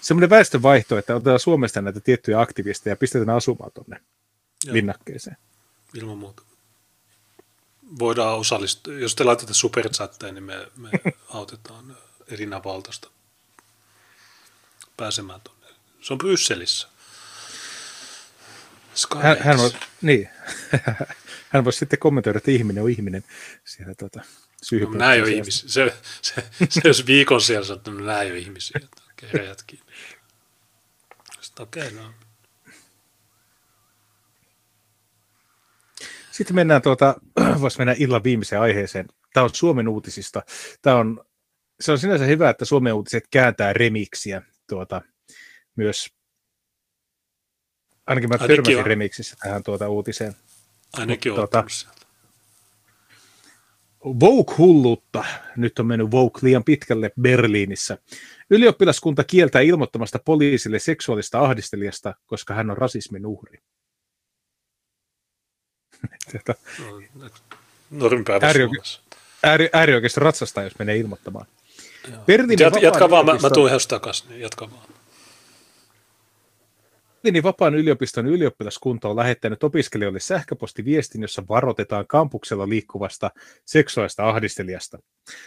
Semmoinen väestönvaihto, että otetaan Suomesta näitä tiettyjä aktivisteja ja pistetään asumaan tuonne linnakkeeseen. Ilman muuta. Voidaan osallistua. Jos te laitatte superchatteja, niin me, me autetaan Elina Valtosta pääsemään tuonne. Se on Brysselissä. Hän, hän, on, niin. hän voisi sitten kommentoida, että ihminen on ihminen siellä tuota, no, Nämä ei ole ihmisiä. Se, se, se, jos viikon siellä sanoo, että nämä ei ole ihmisiä. Okei, okay, okei, okay, no. Sitten mennään tuota, voisi mennä illan viimeiseen aiheeseen. Tämä on Suomen uutisista. Tämä on, se on sinänsä hyvä, että Suomen uutiset kääntää remiksiä tuota, myös Ainakin mä Ainakin törmäsin on. remiksissä tähän tuota uutiseen. Ainakin Mut, on tuota, Vogue-hullutta. Nyt on mennyt Vogue liian pitkälle Berliinissä. Ylioppilaskunta kieltää ilmoittamasta poliisille seksuaalista ahdistelijasta, koska hän on rasismin uhri. Normipäivä Suomessa. Ääri, äärioikeista ratsastaa, jos menee ilmoittamaan. Jat, jatka vaan, mä, mä tuun ihan takaisin, niin jatka vaan. Berliinin vapaan yliopiston ylioppilaskunta on lähettänyt opiskelijoille sähköpostiviestin, jossa varoitetaan kampuksella liikkuvasta seksuaalista ahdistelijasta.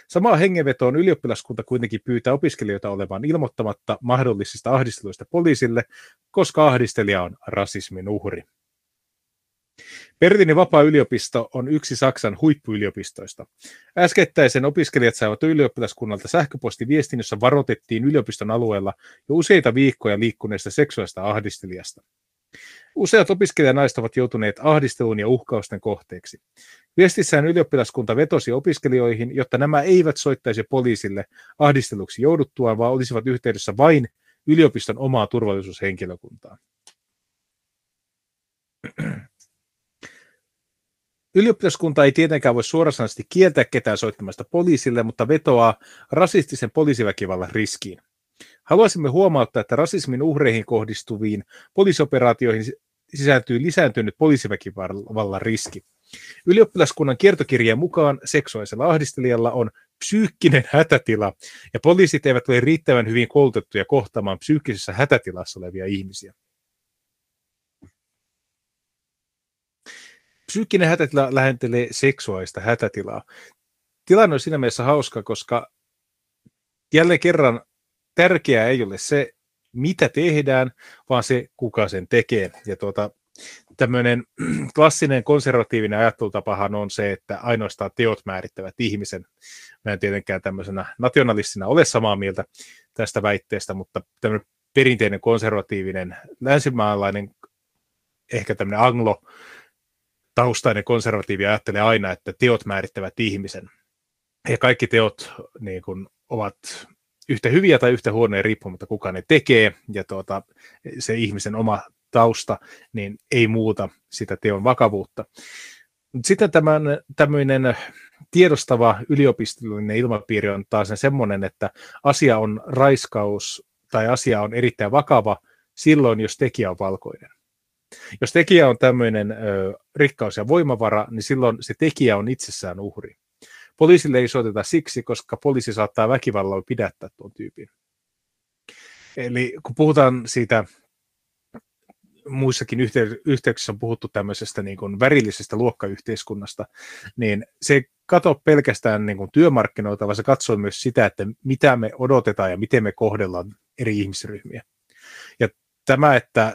Samaa hengenvetoon ylioppilaskunta kuitenkin pyytää opiskelijoita olemaan ilmoittamatta mahdollisista ahdisteluista poliisille, koska ahdistelija on rasismin uhri. Berliinin vapaa yliopisto on yksi Saksan huippuyliopistoista. Äskettäisen opiskelijat saivat ylioppilaskunnalta sähköpostiviestin, jossa varoitettiin yliopiston alueella jo useita viikkoja liikkuneesta seksuaalista ahdistelijasta. Useat opiskelijanaiset ovat joutuneet ahdistelun ja uhkausten kohteeksi. Viestissään ylioppilaskunta vetosi opiskelijoihin, jotta nämä eivät soittaisi poliisille ahdisteluksi jouduttuaan, vaan olisivat yhteydessä vain yliopiston omaa turvallisuushenkilökuntaa. Ylioppilaskunta ei tietenkään voi suorasanaisesti kieltää ketään soittamasta poliisille, mutta vetoaa rasistisen poliisiväkivallan riskiin. Haluaisimme huomauttaa, että rasismin uhreihin kohdistuviin poliisioperaatioihin sisältyy lisääntynyt poliisiväkivallan riski. Ylioppilaskunnan kiertokirjeen mukaan seksuaalisella ahdistelijalla on psyykkinen hätätila, ja poliisit eivät ole riittävän hyvin koulutettuja kohtaamaan psyykkisessä hätätilassa olevia ihmisiä. Psyykkinen hätätila lähentelee seksuaalista hätätilaa. Tilanne on siinä mielessä hauska, koska jälleen kerran tärkeää ei ole se, mitä tehdään, vaan se, kuka sen tekee. Ja tuota, tämmöinen klassinen konservatiivinen ajattelutapahan on se, että ainoastaan teot määrittävät ihmisen. Mä en tietenkään tämmöisenä nationalistina ole samaa mieltä tästä väitteestä, mutta tämmöinen perinteinen konservatiivinen länsimaalainen, ehkä tämmöinen anglo taustainen konservatiivi ajattelee aina, että teot määrittävät ihmisen. Ja kaikki teot niin kuin, ovat yhtä hyviä tai yhtä huonoja riippumatta kuka ne tekee, ja tuota, se ihmisen oma tausta niin ei muuta sitä teon vakavuutta. Sitten tämän, tämmöinen tiedostava yliopistollinen ilmapiiri on taas semmoinen, että asia on raiskaus tai asia on erittäin vakava silloin, jos tekijä on valkoinen. Jos tekijä on tämmöinen ö, rikkaus ja voimavara, niin silloin se tekijä on itsessään uhri. Poliisille ei soiteta siksi, koska poliisi saattaa väkivallalla pidättää tuon tyypin. Eli kun puhutaan siitä, muissakin yhteyksissä on puhuttu tämmöisestä niin kuin värillisestä luokkayhteiskunnasta, niin se ei katso pelkästään niin kuin työmarkkinoita, vaan se katsoo myös sitä, että mitä me odotetaan ja miten me kohdellaan eri ihmisryhmiä. Ja tämä, että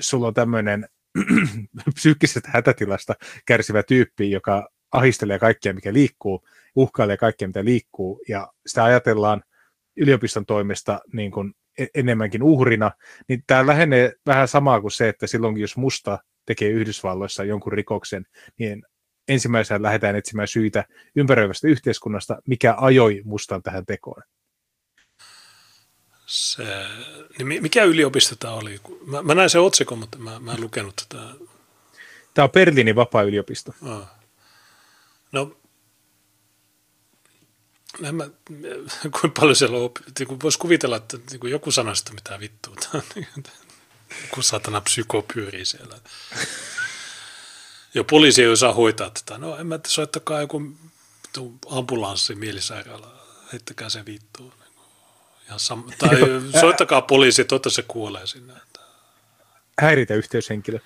sulla on tämmöinen psyykkisestä hätätilasta kärsivä tyyppi, joka ahistelee kaikkea, mikä liikkuu, uhkailee kaikkea, mitä liikkuu, ja sitä ajatellaan yliopiston toimesta niin kuin e-, enemmänkin uhrina, niin tämä lähenee vähän samaa kuin se, että silloin jos musta tekee Yhdysvalloissa jonkun rikoksen, niin ensimmäisenä lähdetään etsimään syitä ympäröivästä yhteiskunnasta, mikä ajoi mustan tähän tekoon. Se, niin mikä yliopisto tämä oli? Mä, mä näin sen otsikon, mutta mä, mä en lukenut tätä. Tämä on Berliinin vapaa yliopisto. Ah. No, en mä, kuinka paljon siellä on, niin voisi kuvitella, että niin joku sitä mitä vittua. Kun satana psyko pyörii siellä. Jo poliisi ei osaa hoitaa tätä. No en mä, soittakaa joku ambulanssi mielisairaala, heittäkää se vittuun. Ihan sam- tai soittakaa poliisi, että se kuolee sinne. Häiritä yhteyshenkilö.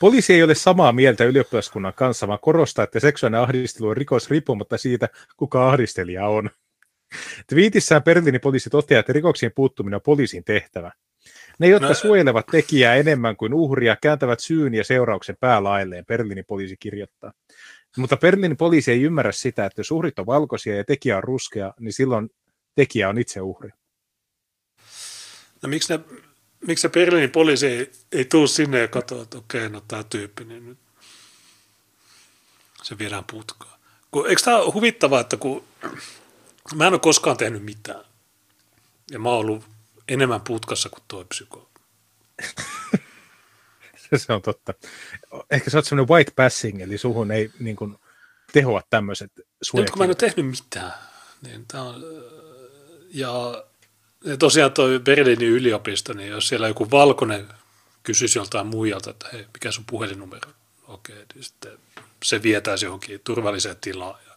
Poliisi ei ole samaa mieltä ylioppilaskunnan kanssa, vaan korostaa, että seksuaalinen ahdistelu on rikos riippumatta siitä, kuka ahdistelija on. Twiitissään Berliinin poliisi toteaa, että rikoksiin puuttuminen on poliisin tehtävä. Ne, jotka no, suojelevat tekijää enemmän kuin uhria, kääntävät syyn ja seurauksen päälailleen, Berliinin poliisi kirjoittaa. Mutta Berliinin poliisi ei ymmärrä sitä, että jos uhrit on valkoisia ja tekijä on ruskea, niin silloin tekijä on itse uhri. No miksi, ne, miksi se Berliinin poliisi ei, ei tule sinne ja katsoa, että okei, no tämä tyyppi, niin nyt se viedään putkaan. Kun, eikö tämä ole huvittavaa, että kun mä en ole koskaan tehnyt mitään, ja mä oon ollut enemmän putkassa kuin toi psyko. se on totta. Ehkä sä oot semmoinen white passing, eli suhun ei niin kuin, tehoa tämmöiset suojakirjat. kun mä en ole tehnyt mitään, niin tää on, ja, ja tosiaan toi Berliinin yliopisto, niin jos siellä joku valkoinen kysyisi joltain muijalta, että hei, mikä sun puhelinnumero? Okei, niin sitten se vietäisi johonkin turvalliseen tilaan ja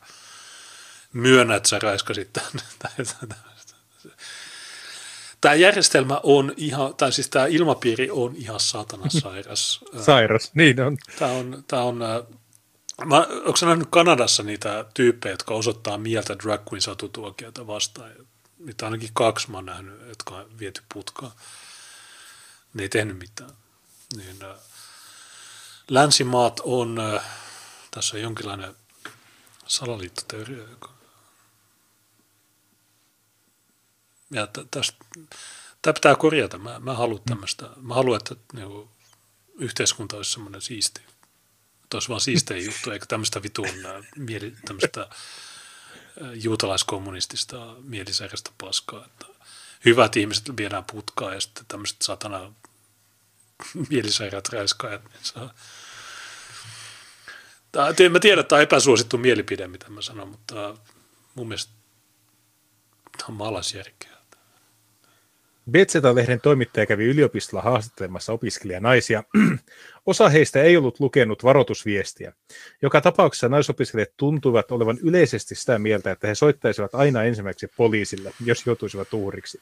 myönnä, että sä raiskasit tänne tämä järjestelmä on ihan, tai siis tämä ilmapiiri on ihan saatana sairas. sairas, niin on. Tämä on, tämä on äh, Mä, onko sä nähnyt Kanadassa niitä tyyppejä, jotka osoittaa mieltä drag queen satutuokioita vastaan? Niitä ainakin kaksi mä oon nähnyt, jotka on viety putkaan. Ne ei tehnyt mitään. Niin, äh, länsimaat on, äh, tässä on jonkinlainen salaliittoteoria, joka Ja tästä, tämä pitää korjata. Mä, mä haluan tämmöistä. Mä haluan, että niin yhteiskunta olisi semmoinen siisti. Että olisi vaan siistejä juttu, eikä tämmöistä vitun mieli, tämmöistä juutalaiskommunistista mielisäkästä paskaa. Että hyvät ihmiset viedään putkaan ja sitten tämmöiset satana mielisairaat räiskaajat, niin saa. Tämä, mä tiedän, että tämä on epäsuosittu mielipide, mitä mä sanon, mutta mun mielestä tämä on maalaisjärkeä. BZ-lehden toimittaja kävi yliopistolla haastattelemassa opiskelijanaisia. Osa heistä ei ollut lukenut varoitusviestiä. Joka tapauksessa naisopiskelijat tuntuivat olevan yleisesti sitä mieltä, että he soittaisivat aina ensimmäiseksi poliisille, jos joutuisivat uhriksi.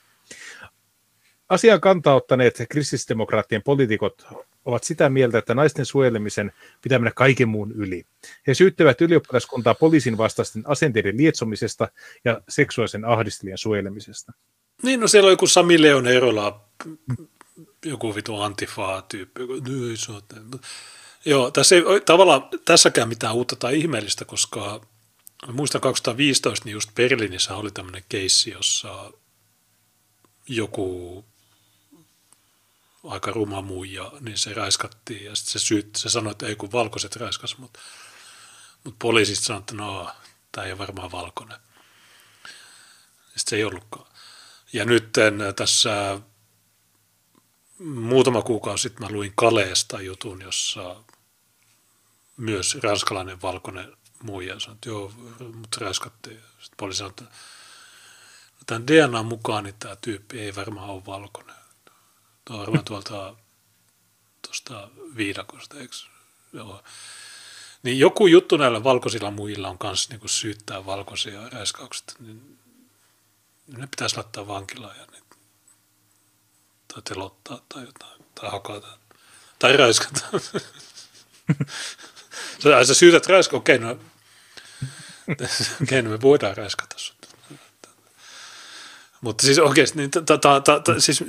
Asian kantaa ottaneet kristillisdemokraattien poliitikot ovat sitä mieltä, että naisten suojelemisen pitää mennä kaiken muun yli. He syyttävät ylioppilaskuntaa poliisin vastaisten asenteiden lietsomisesta ja seksuaalisen ahdistelijan suojelemisesta. Niin, no siellä on joku Sami Leon Erola, joku vitu antifaa-tyyppi. Joo, tässä ei tavallaan tässäkään mitään uutta tai ihmeellistä, koska muistan 2015, niin just Berliinissä oli tämmöinen keissi, jossa joku aika ruma muija, niin se raiskattiin ja sitten se, syyt, se sanoi, että ei kun valkoiset raiskas, mutta, mutta poliisit sanoi, että no, tämä ei ole varmaan valkoinen. Sitten se ei ollutkaan. Ja nyt tässä muutama kuukausi sitten mä luin Kaleesta jutun, jossa myös ranskalainen valkoinen muija sanoi, että joo, mutta raiskattiin. Sitten poliisi sanoi, että no tämän DNA mukaan niin tämä tyyppi ei varmaan ole valkoinen. Tuo on varmaan tuolta tuosta viidakosta, eikö? Joo. Niin joku juttu näillä valkoisilla muilla on kanssa niin syyttää valkoisia räiskaukset. Niin ne pitäisi laittaa vankilaan ja ne, tai telottaa tai jotain, tai hakata, tai raiskata. sä, sä syytät raiskata, okei, okay, no, okei, no me voidaan raiskata sut. Mutta siis oikeasti, niin, ta, ta, ta, ta, siis,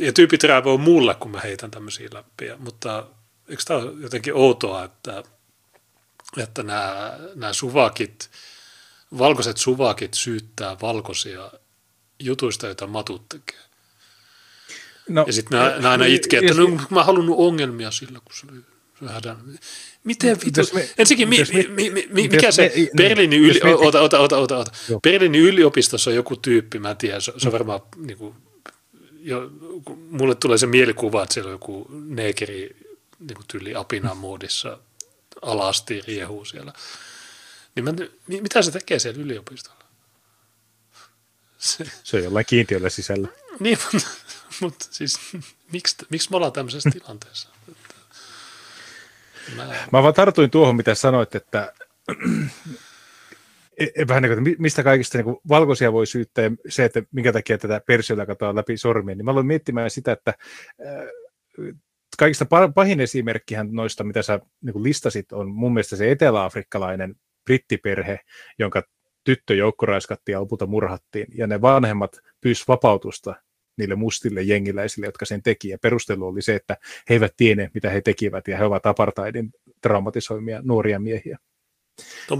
ja tyypit räävoo mulle, kun mä heitän tämmöisiä läpi, mutta eikö tämä ole jotenkin outoa, että, että nämä, nämä suvakit – valkoiset suvakit syyttää valkoisia jutuista, joita matut tekee. No, ja sitten nämä, nämä aina itkee, että no, mä halunnut ongelmia sillä, kun se oli hädän. Miten vitu? Ensinnäkin, mi, mi, mi, mi, mikä se Berliinin, yli, ota, ota, ota, ota, ota. Berliinin yliopistossa on joku tyyppi, mä en tiedä, se, se on varmaan, niin kuin, jo, mulle tulee se mielikuva, että siellä on joku neekeri niin kuin tyyli apinan muodissa alasti riehuu siellä. Niin mä, mitä se tekee siellä yliopistolla? Se, se on jollain kiintiöllä sisällä. Niin, mutta, mutta siis miksi, miksi me ollaan tämmöisessä tilanteessa? Mä... mä vaan tartuin tuohon, mitä sanoit, että e, e, vähän niin kuin, mistä kaikista niin kuin valkoisia voi syyttää ja se, että minkä takia tätä persiöllä katsotaan läpi sormien, niin mä aloin miettimään sitä, että kaikista pahin esimerkkihän noista, mitä sä niin kuin listasit, on mun mielestä se eteläafrikkalainen brittiperhe, jonka tyttö joukkoraiskattiin ja lopulta murhattiin, ja ne vanhemmat pyysivät vapautusta niille mustille jengiläisille, jotka sen teki, ja perustelu oli se, että he eivät tienneet, mitä he tekivät, ja he ovat apartheidin traumatisoimia nuoria miehiä.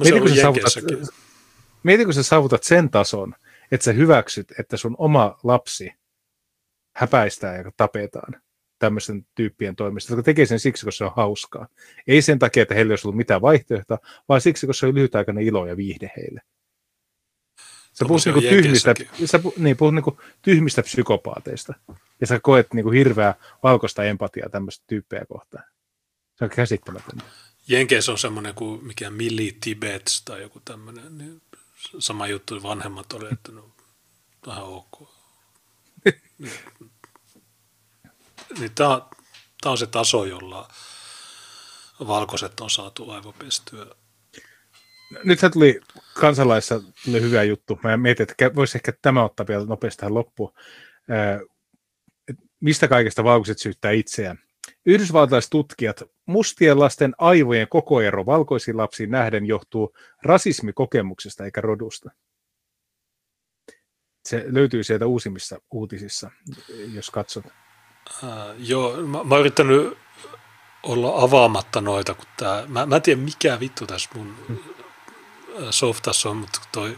Mietitkö sä, saavutat, mietitkö sä saavutat sen tason, että sä hyväksyt, että sun oma lapsi häpäistää ja tapetaan tämmöisten tyyppien toimesta, jotka tekee sen siksi, koska se on hauskaa. Ei sen takia, että heillä olisi ollut mitään vaihtoehtoa, vaan siksi, koska se on lyhytaikainen ilo ja viihde heille. Sä puhut, niinku tyhmistä, sä pu, niin, puhut niinku tyhmistä psykopaateista. Ja sä koet niinku hirveää valkoista empatiaa tämmöistä tyyppejä kohtaan. Se on käsittämätöntä. Jenkeissä on semmoinen kuin mikä Milli Tibets tai joku tämmöinen. Niin sama juttu vanhemmat oli, että no vähän ok. niin, niin tämä on se taso, jolla valkoiset on saatu aivopestyä nyt tuli kansalaissa tuli hyvä juttu. Mä mietin, että voisi ehkä tämä ottaa vielä nopeasti tähän loppuun. Mistä kaikesta valkoiset syyttää itseään? Yhdysvaltalaiset tutkijat, mustien lasten aivojen kokoero valkoisiin lapsiin nähden johtuu rasismikokemuksesta eikä rodusta. Se löytyy sieltä uusimmissa uutisissa, jos katsot. Äh, joo, mä, mä oon yrittänyt olla avaamatta noita, kun tää, mä, mä en tiedä mikä vittu tässä mun hmm softassa on, mutta toi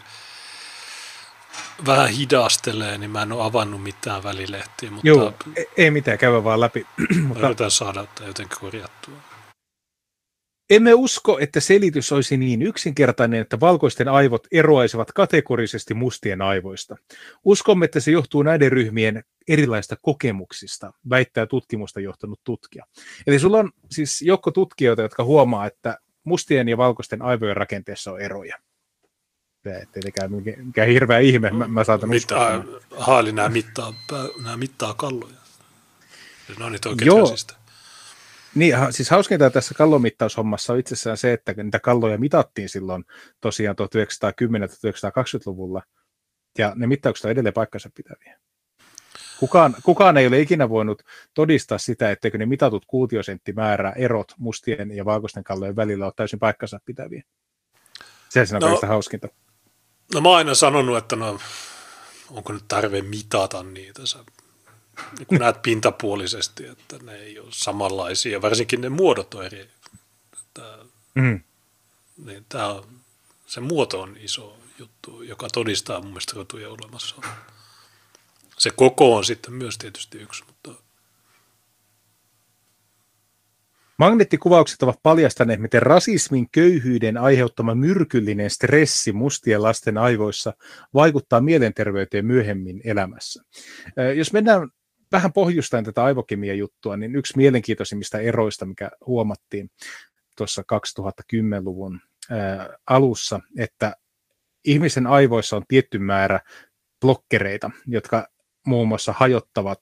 vähän hidastelee, niin mä en ole avannut mitään välilehtiä. Mutta Joo, ei, ei mitään, käy vaan läpi. mutta yritän saada jotenkin korjattua. Emme usko, että selitys olisi niin yksinkertainen, että valkoisten aivot eroaisivat kategorisesti mustien aivoista. Uskomme, että se johtuu näiden ryhmien erilaista kokemuksista, väittää tutkimusta johtanut tutkija. Eli sulla on siis joukko tutkijoita, jotka huomaa, että mustien ja valkoisten aivojen rakenteessa on eroja. Se tietenkään mikä hirveä ihme, mä, mä saatan mittaa, uskoa. Haali nämä mittaa, nämä mittaa kalloja. No niitä oikein Joo. Käsistä. Niin, siis hauskinta tässä kallomittaushommassa on itsessään se, että niitä kalloja mitattiin silloin tosiaan 1910-1920-luvulla, ja ne mittaukset on edelleen paikkansa pitäviä. Kukaan, kukaan ei ole ikinä voinut todistaa sitä, etteikö ne mitatut kuutiosenttimäärä erot mustien ja valkoisten kallojen välillä ole täysin paikkansa pitäviä. Se on no, hauskinta. No mä oon aina sanonut, että no, onko nyt tarve mitata niitä. Sä, kun näet pintapuolisesti, että ne ei ole samanlaisia, varsinkin ne muodot on eri. Tämä, mm. niin tämä on, se muoto on iso juttu, joka todistaa mun mielestä rotujen olemassaoloa. Se koko on sitten myös tietysti yksi, mutta... Magneettikuvaukset ovat paljastaneet, miten rasismin köyhyyden aiheuttama myrkyllinen stressi mustien lasten aivoissa vaikuttaa mielenterveyteen myöhemmin elämässä. Jos mennään vähän pohjustain tätä aivokemia juttua, niin yksi mielenkiintoisimmista eroista, mikä huomattiin tuossa 2010-luvun alussa, että ihmisen aivoissa on tietty määrä blokkereita, jotka muun muassa hajottavat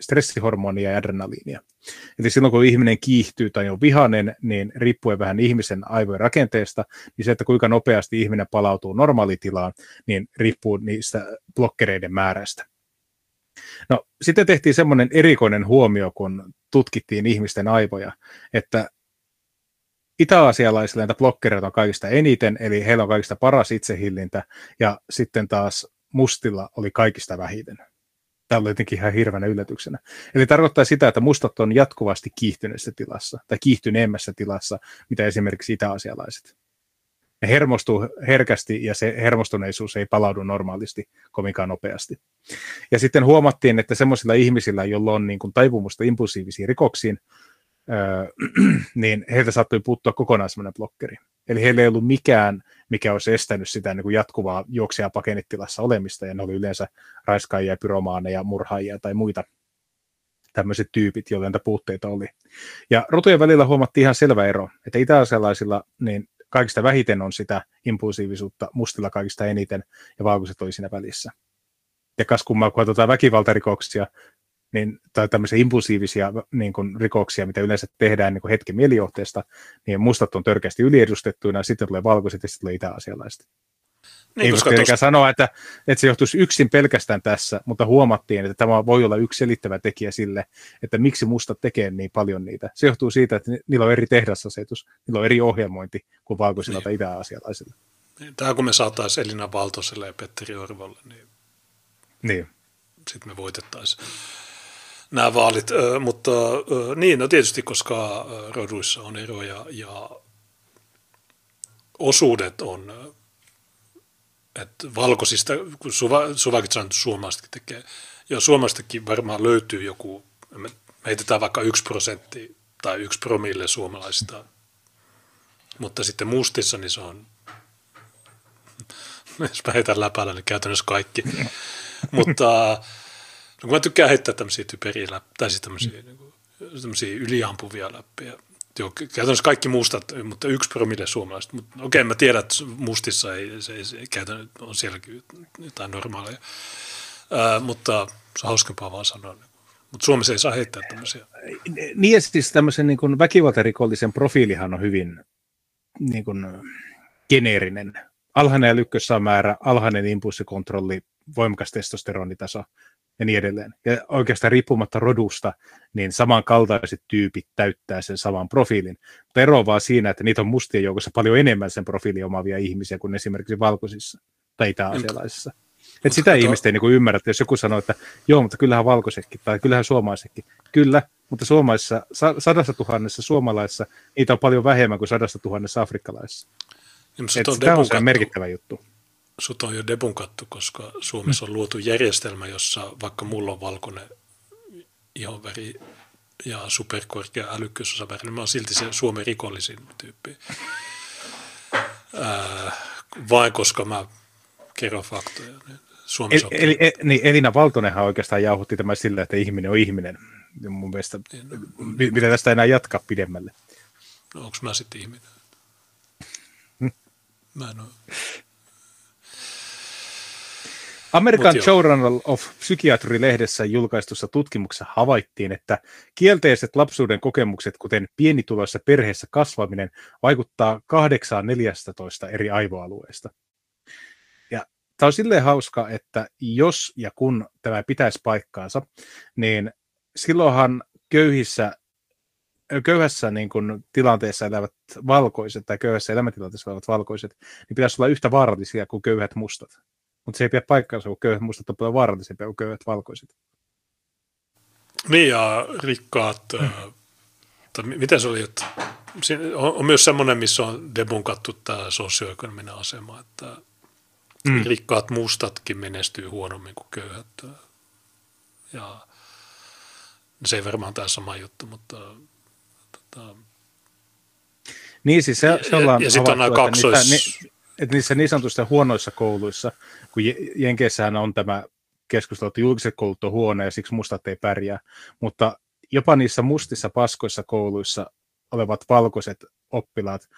stressihormonia ja adrenaliinia. Eli silloin kun ihminen kiihtyy tai on vihainen, niin riippuen vähän ihmisen aivojen rakenteesta, niin se, että kuinka nopeasti ihminen palautuu normaalitilaan, niin riippuu niistä blokkereiden määrästä. No, sitten tehtiin semmoinen erikoinen huomio, kun tutkittiin ihmisten aivoja, että itä-asialaisilla näitä blokkereita on kaikista eniten, eli heillä on kaikista paras itsehillintä, ja sitten taas mustilla oli kaikista vähiten. Tämä oli jotenkin ihan hirveänä yllätyksenä. Eli tarkoittaa sitä, että mustat on jatkuvasti kiihtyneessä tilassa, tai kiihtyneemmässä tilassa, mitä esimerkiksi itäasialaiset. Ne hermostuu herkästi, ja se hermostuneisuus ei palaudu normaalisti kovinkaan nopeasti. Ja sitten huomattiin, että semmoisilla ihmisillä, joilla on niin kuin taipumusta impulsiivisiin rikoksiin, öö, niin heiltä saattoi puuttua kokonaan blokkeri. Eli heillä ei ollut mikään mikä olisi estänyt sitä niin kuin jatkuvaa juoksia pakenittilassa olemista, ja ne oli yleensä raiskaajia, pyromaaneja, murhaajia tai muita tämmöiset tyypit, joilla näitä puutteita oli. Ja rotujen välillä huomattiin ihan selvä ero, että itäasialaisilla niin kaikista vähiten on sitä impulsiivisuutta, mustilla kaikista eniten, ja valkoiset oli siinä välissä. Ja kas kun katsotaan väkivaltarikoksia, niin, tai tämmöisiä impulsiivisia niin kuin, rikoksia, mitä yleensä tehdään niin kuin hetken mielijohteesta, niin mustat on törkeästi yliedustettuina, sitten tulee valkoiset ja sitten tulee itäasialaiset. Niin, Ei koska tos... sanoa, että, että se johtuisi yksin pelkästään tässä, mutta huomattiin, että tämä voi olla yksi selittävä tekijä sille, että miksi mustat tekee niin paljon niitä. Se johtuu siitä, että niillä on eri tehdasasetus, niillä on eri ohjelmointi kuin valkoisilla niin. tai itäasialaisilla. Niin, tämä kun me saataisiin Elina Valtoselle ja Petteri Orvolle, niin, niin. sitten me voitettaisiin nämä vaalit. mutta niin, no tietysti, koska roduissa on eroja ja osuudet on että valkoisista, kun Suva, Suvakin sanoo, suomalaisetkin tekee, ja suomalaistakin varmaan löytyy joku, me heitetään vaikka yksi prosentti tai yksi promille suomalaisista, mutta sitten mustissa niin se on, jos mä heitän läpällä, niin käytännössä kaikki. mutta no kun mä tykkään heittää tämmöisiä typeriä läpi, tai siis tämmöisiä, mm. niin kuin, tämmöisiä yliampuvia läpiä, Joo, käytännössä kaikki mustat, mutta yksi promille suomalaiset. Mutta okei, okay, mä tiedän, että mustissa ei, se, se käytännössä on sielläkin jotain normaaleja. Ää, mutta se on hauskempaa vaan sanoa. Mutta Suomessa ei saa heittää tämmöisiä. Niin ja siis tämmöisen niin kuin väkivaltarikollisen profiilihan on hyvin niin kuin, geneerinen. Alhainen lykkössämäärä, alhainen impulssikontrolli, voimakas testosteronitaso – ja niin edelleen. Ja oikeastaan riippumatta rodusta, niin samankaltaiset tyypit täyttää sen saman profiilin. Mutta ero on vaan siinä, että niitä on mustien joukossa paljon enemmän sen profiilin omaavia ihmisiä kuin esimerkiksi valkoisissa tai itä-asialaisissa. Että sitä kato... ihmistä ei niin ymmärrä, että jos joku sanoo, että joo, mutta kyllähän valkoisetkin tai kyllähän suomalaisetkin. Kyllä, mutta suomalaisissa, sadassa tuhannessa suomalaisessa niitä on paljon vähemmän kuin sadassa tuhannessa afrikkalaisessa. Niin, se on, on merkittävä juttu sut on jo debunkattu, koska Suomessa on luotu järjestelmä, jossa vaikka mulla on valkoinen ihonväri ja superkorkea älykkyysosaväri, niin mä oon silti se Suomen rikollisin tyyppi. Ää, vain koska mä kerron faktoja. Niin Suomessa eli, eli, niin Elina Valtonenhan oikeastaan jauhutti tämä sillä, että ihminen on ihminen. Mun mielestä, niin, no, mitä tästä enää jatkaa pidemmälle? No onko mä sitten ihminen? Mä en ole. American Journal of Psychiatry-lehdessä julkaistussa tutkimuksessa havaittiin, että kielteiset lapsuuden kokemukset, kuten pienituloissa perheessä kasvaminen, vaikuttaa 8-14 eri aivoalueesta. Ja tämä on silleen hauska, että jos ja kun tämä pitäisi paikkaansa, niin silloinhan köyhissä köyhässä niin kuin, tilanteessa elävät valkoiset tai köyhässä elämäntilanteessa elävät valkoiset, niin pitäisi olla yhtä vaarallisia kuin köyhät mustat. Mutta se ei pidä paikkaansa, kun köyhät mustat on paljon vaarallisempia kuin köyhät valkoiset. Niin ja rikkaat, mm. äh, miten se oli, että on, on myös semmoinen, missä on debunkattu tämä sosioekonominen asema, että mm. rikkaat mustatkin menestyy huonommin kuin köyhät. Ja se ei varmaan tämä sama juttu, mutta tota, niin siis se, se ollaan ja, ja sitten on nämä kaksois... Niitä, että niissä niin sanotusti huonoissa kouluissa, kun Jenkeissähän on tämä keskustelu, että julkiset koulut on huono ja siksi mustat ei pärjää, mutta jopa niissä mustissa paskoissa kouluissa olevat valkoiset oppilaat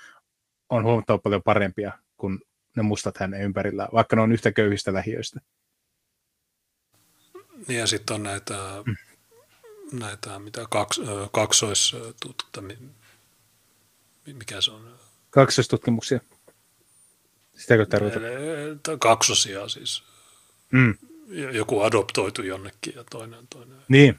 on huomattavasti paljon parempia kuin ne mustat hänen ympärillä, vaikka ne on yhtä köyhistä lähiöistä. Niin ja sitten on näitä, mm. näitä mitä kaks, kaksois, mikä se on? Kaksoistutkimuksia. Sitäkö tarkoittaa? Kaksosia siis. Mm. Joku adoptoitu jonnekin ja toinen toinen. Niin.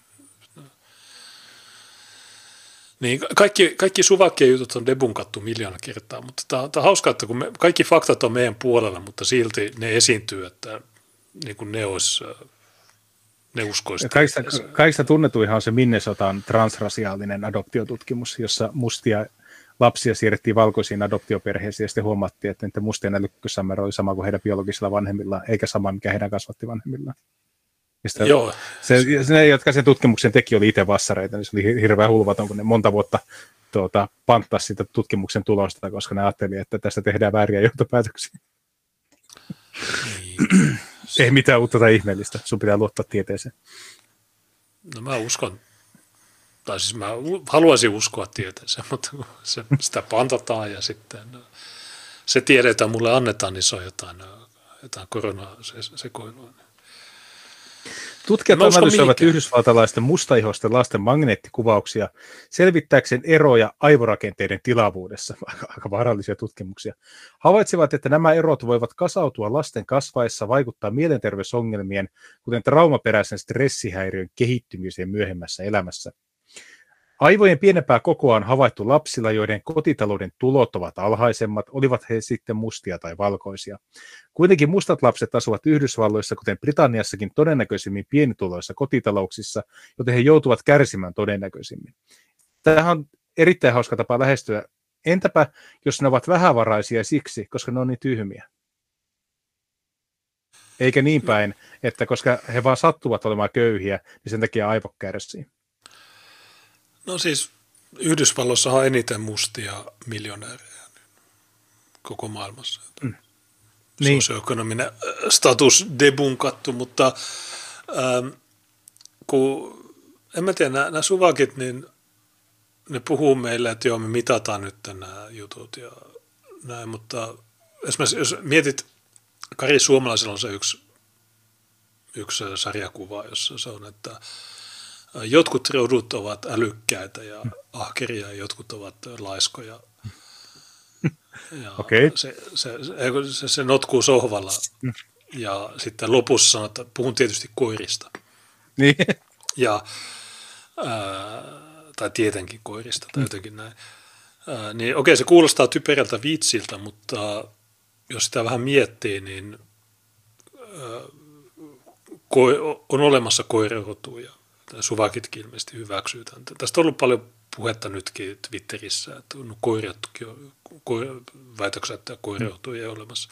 Niin, kaikki, kaikki suvakkien jutut on debunkattu miljoona kertaa, mutta tämä, tämä on hauskaa, että kun me, kaikki faktat on meidän puolella, mutta silti ne esiintyy, että niin kuin ne olisi ne uskoisi. Kaikista, kaikista tunnetuihan on se Minnesotan transrasiaalinen adoptiotutkimus, jossa mustia lapsia siirrettiin valkoisiin adoptioperheisiin ja sitten huomattiin, että niiden mustien älykkyyssämmärä oli sama kuin heidän biologisilla vanhemmillaan, eikä sama, mikä heidän kasvatti vanhemmillaan. Ja sitten Joo. Se, se, jotka sen tutkimuksen teki, oli itse vassareita, niin se oli hirveän hulvaton, kun ne monta vuotta tuota, panttasi sitä tutkimuksen tulosta, koska ne ajatteli, että tästä tehdään vääriä johtopäätöksiä. Niin. Ei mitään uutta tai ihmeellistä, sun pitää luottaa tieteeseen. No mä uskon tai siis mä haluaisin uskoa tieteeseen, mutta se, sitä pantataan ja sitten se tiede, jota mulle annetaan, niin se on jotain, jotain koronasekoilua. Tutkijat analysoivat yhdysvaltalaisten mustaihoisten lasten magneettikuvauksia selvittääkseen eroja aivorakenteiden tilavuudessa. Aika vaarallisia tutkimuksia. Havaitsivat, että nämä erot voivat kasautua lasten kasvaessa vaikuttaa mielenterveysongelmien, kuten traumaperäisen stressihäiriön kehittymiseen myöhemmässä elämässä. Aivojen pienempää kokoa on havaittu lapsilla, joiden kotitalouden tulot ovat alhaisemmat, olivat he sitten mustia tai valkoisia. Kuitenkin mustat lapset asuvat Yhdysvalloissa, kuten Britanniassakin, todennäköisimmin pienituloissa kotitalouksissa, joten he joutuvat kärsimään todennäköisimmin. Tähän on erittäin hauska tapa lähestyä. Entäpä, jos ne ovat vähävaraisia siksi, koska ne on niin tyhmiä? Eikä niin päin, että koska he vaan sattuvat olemaan köyhiä, niin sen takia aivo kärsii. No siis Yhdysvalloissa on eniten mustia miljonäärejä koko maailmassa. Mm. Niin. Sosioekonominen äh, status debunkattu, mutta ähm, kun, en mä tiedä, nämä, nämä suvakit, niin ne puhuu meille, että joo, me mitataan nyt nämä jutut ja näin, mutta esimerkiksi jos mietit, Kari Suomalaisella on se yksi, yksi sarjakuva, jossa se on, että Jotkut rodut ovat älykkäitä ja ahkeria ja jotkut ovat laiskoja. Ja okay. se, se, se, se, notkuu sohvalla ja sitten lopussa että puhun tietysti koirista. Niin. Ja, ää, tai tietenkin koirista tai jotenkin näin. Ää, niin okei, se kuulostaa typerältä vitsiltä, mutta jos sitä vähän miettii, niin ää, ko- on olemassa koirarotuja Suvakitkin ilmeisesti hyväksyy tämän. Tästä on ollut paljon puhetta nytkin Twitterissä, että on koiriottukin, väitöksiä, että ei ole olemassa.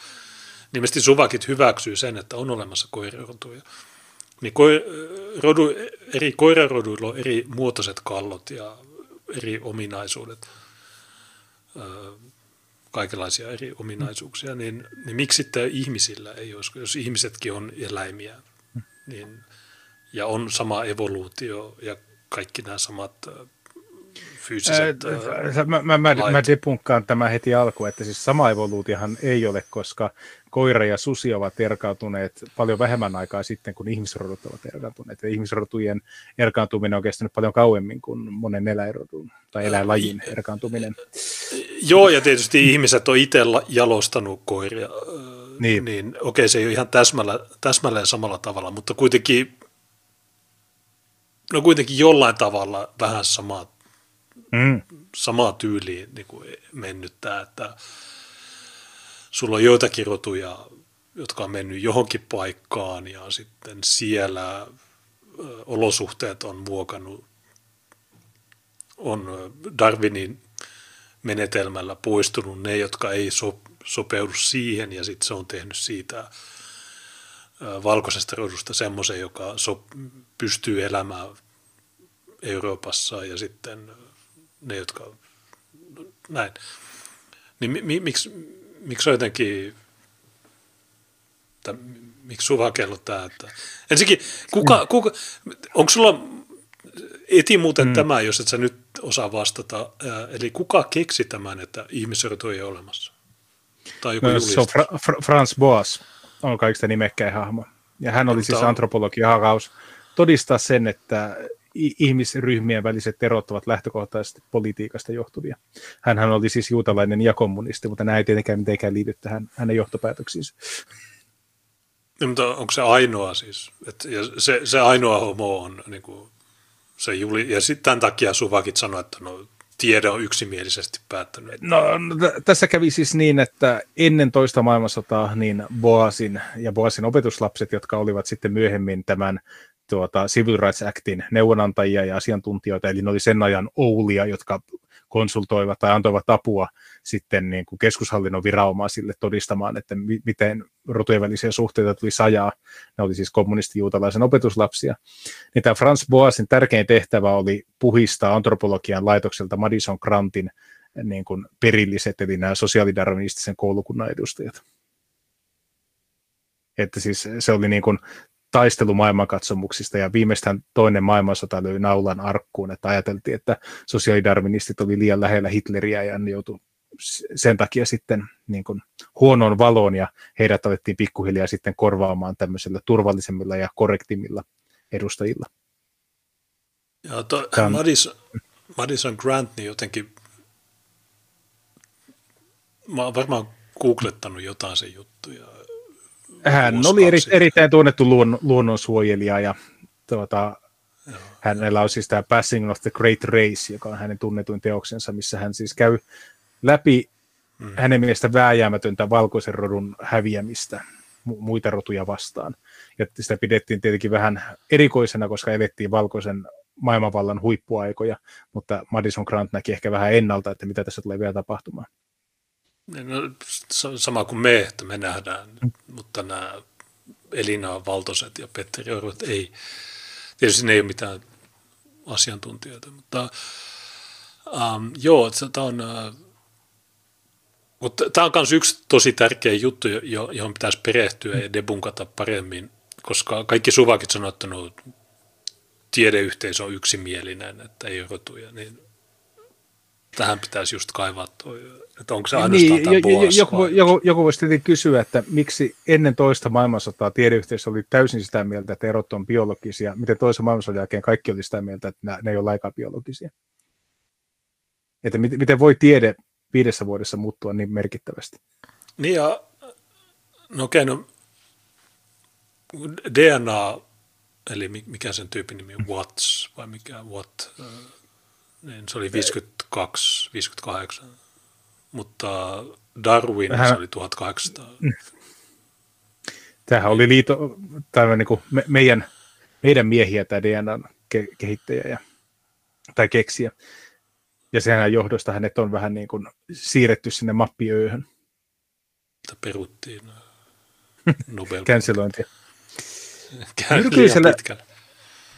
Nimesti Suvakit hyväksyy sen, että on olemassa koirirotuja. Niin koi, rodu, eri koiraroduilla on eri muotoiset kallot ja eri ominaisuudet, kaikenlaisia eri ominaisuuksia, niin, niin miksi sitten ihmisillä ei olisi, jos ihmisetkin on eläimiä, niin ja on sama evoluutio ja kaikki nämä samat fyysiset Ää, Mä, mä, mä, mä depunkkaan tämä heti alku, että siis sama evoluutiohan ei ole, koska koira ja susi ovat erkaantuneet paljon vähemmän aikaa sitten, kun ihmisrodut ovat erkaantuneet. Ja ihmisrotujen erkaantuminen on kestänyt paljon kauemmin kuin monen eläinrodun tai eläinlajin erkaantuminen. Joo, ja tietysti ihmiset on itse jalostanut koiria, niin, niin okei, se ei ole ihan täsmällä, täsmälleen samalla tavalla, mutta kuitenkin no kuitenkin jollain tavalla vähän samaa, mm. samaa tyyliin niin kuin mennyttää, että sulla on joitakin rotuja, jotka on mennyt johonkin paikkaan ja sitten siellä olosuhteet on muokannut, on Darwinin menetelmällä poistunut ne, jotka ei so, sopeudu siihen ja sitten se on tehnyt siitä valkoisesta rodusta semmoisen, joka so, pystyy elämään Euroopassa ja sitten ne, jotka näin. Niin mi, miksi, miksi on jotenkin, tai, miksi suvakello tämä, että ensinnäkin, kuka, mm. kuka, onko sulla, eti muuten mm. tämä, jos et sä nyt osaa vastata, eli kuka keksi tämän, että ihmisrotu ei ole olemassa? Tai joku no, se on Fra- Fra- Franz Boas, on kaikista nimekkäin hahmo. Ja hän oli siis antropologi hakaus todistaa sen, että ihmisryhmien väliset erot ovat lähtökohtaisesti politiikasta johtuvia. Hänhän oli siis juutalainen ja kommunisti, mutta nämä ei tietenkään mitenkään liity tähän hänen johtopäätöksiinsä. No, mutta onko se ainoa siis? Et, ja se, se ainoa homo on niin kuin, se juli, ja sitten tämän takia Suvakit sanoi, että no, tiede on yksimielisesti päättänyt. No, t- tässä kävi siis niin, että ennen toista maailmansotaa niin Boasin ja Boasin opetuslapset, jotka olivat sitten myöhemmin tämän tuota, Civil Rights Actin neuvonantajia ja asiantuntijoita, eli ne oli sen ajan oulia, jotka konsultoivat tai antoivat apua sitten niin kuin keskushallinnon viranomaisille todistamaan, että mi- miten rotujen välisiä suhteita tuli sajaa. Ne oli siis kommunistijuutalaisen opetuslapsia. Niin tämä Franz Boasin tärkein tehtävä oli puhistaa antropologian laitokselta Madison Grantin niin kuin perilliset, eli nämä sosiaalidarwinistisen koulukunnan edustajat. Että siis se oli niin kuin taistelu maailmankatsomuksista ja viimeistään toinen maailmansota löi naulan arkkuun, että ajateltiin, että sosiaalidarwinistit oli liian lähellä Hitleriä ja ne joutui sen takia sitten niin kuin huonoon valoon ja heidät alettiin pikkuhiljaa sitten korvaamaan tämmöisellä turvallisemmilla ja korrektimmilla edustajilla. Ja to, Tämän... Madison, Madison Grant niin jotenkin, mä oon varmaan googlettanut jotain sen juttuja. Hän oli eri, erittäin tunnettu luon, luonnonsuojelija ja tuota, hänellä on siis tämä Passing of the Great Race, joka on hänen tunnetuin teoksensa, missä hän siis käy läpi mm. hänen mielestä vääjäämätöntä valkoisen rodun häviämistä muita rotuja vastaan. Ja sitä pidettiin tietenkin vähän erikoisena, koska elettiin valkoisen maailmanvallan huippuaikoja, mutta Madison Grant näki ehkä vähän ennalta, että mitä tässä tulee vielä tapahtumaan. No, sama kuin me, että me nähdään, mm. mutta nämä Elina Valtoset ja Petteri Orvat ei, tietysti ne ei ole mitään asiantuntijoita, mutta um, joo, tämä on, uh, mutta tämä on myös yksi tosi tärkeä juttu, johon pitäisi perehtyä ja debunkata paremmin, koska kaikki suvakit on ottanut tiedeyhteisö on yksimielinen, että ei rotuja, niin tähän pitäisi just kaivaa toi, että onko se niin, ainoastaan niin, tämä Boas joku, joku, joku voisi tietenkin kysyä, että miksi ennen toista maailmansotaa tiedeyhteisö oli täysin sitä mieltä, että erot on biologisia, miten toisen maailmansodan jälkeen kaikki oli sitä mieltä, että ne, ne ei ole lainkaan biologisia. Että miten, miten voi tiede viidessä vuodessa muuttua niin merkittävästi? Niin ja, no okei, no DNA eli mikä sen tyypin nimi Watts, vai mikä, Watt, niin se oli 52, 58, mutta Darwin Hän... se oli 1800. Tämähän oli liito, tämä niin kuin me, meidän, meidän miehiä tämä DNA ke, kehittäjä ja, tai keksiä. Ja sehän johdosta hänet on vähän niin kuin siirretty sinne mappiööhön. Peruttiin Nobel. Cancelointia. Myrkyllisellä,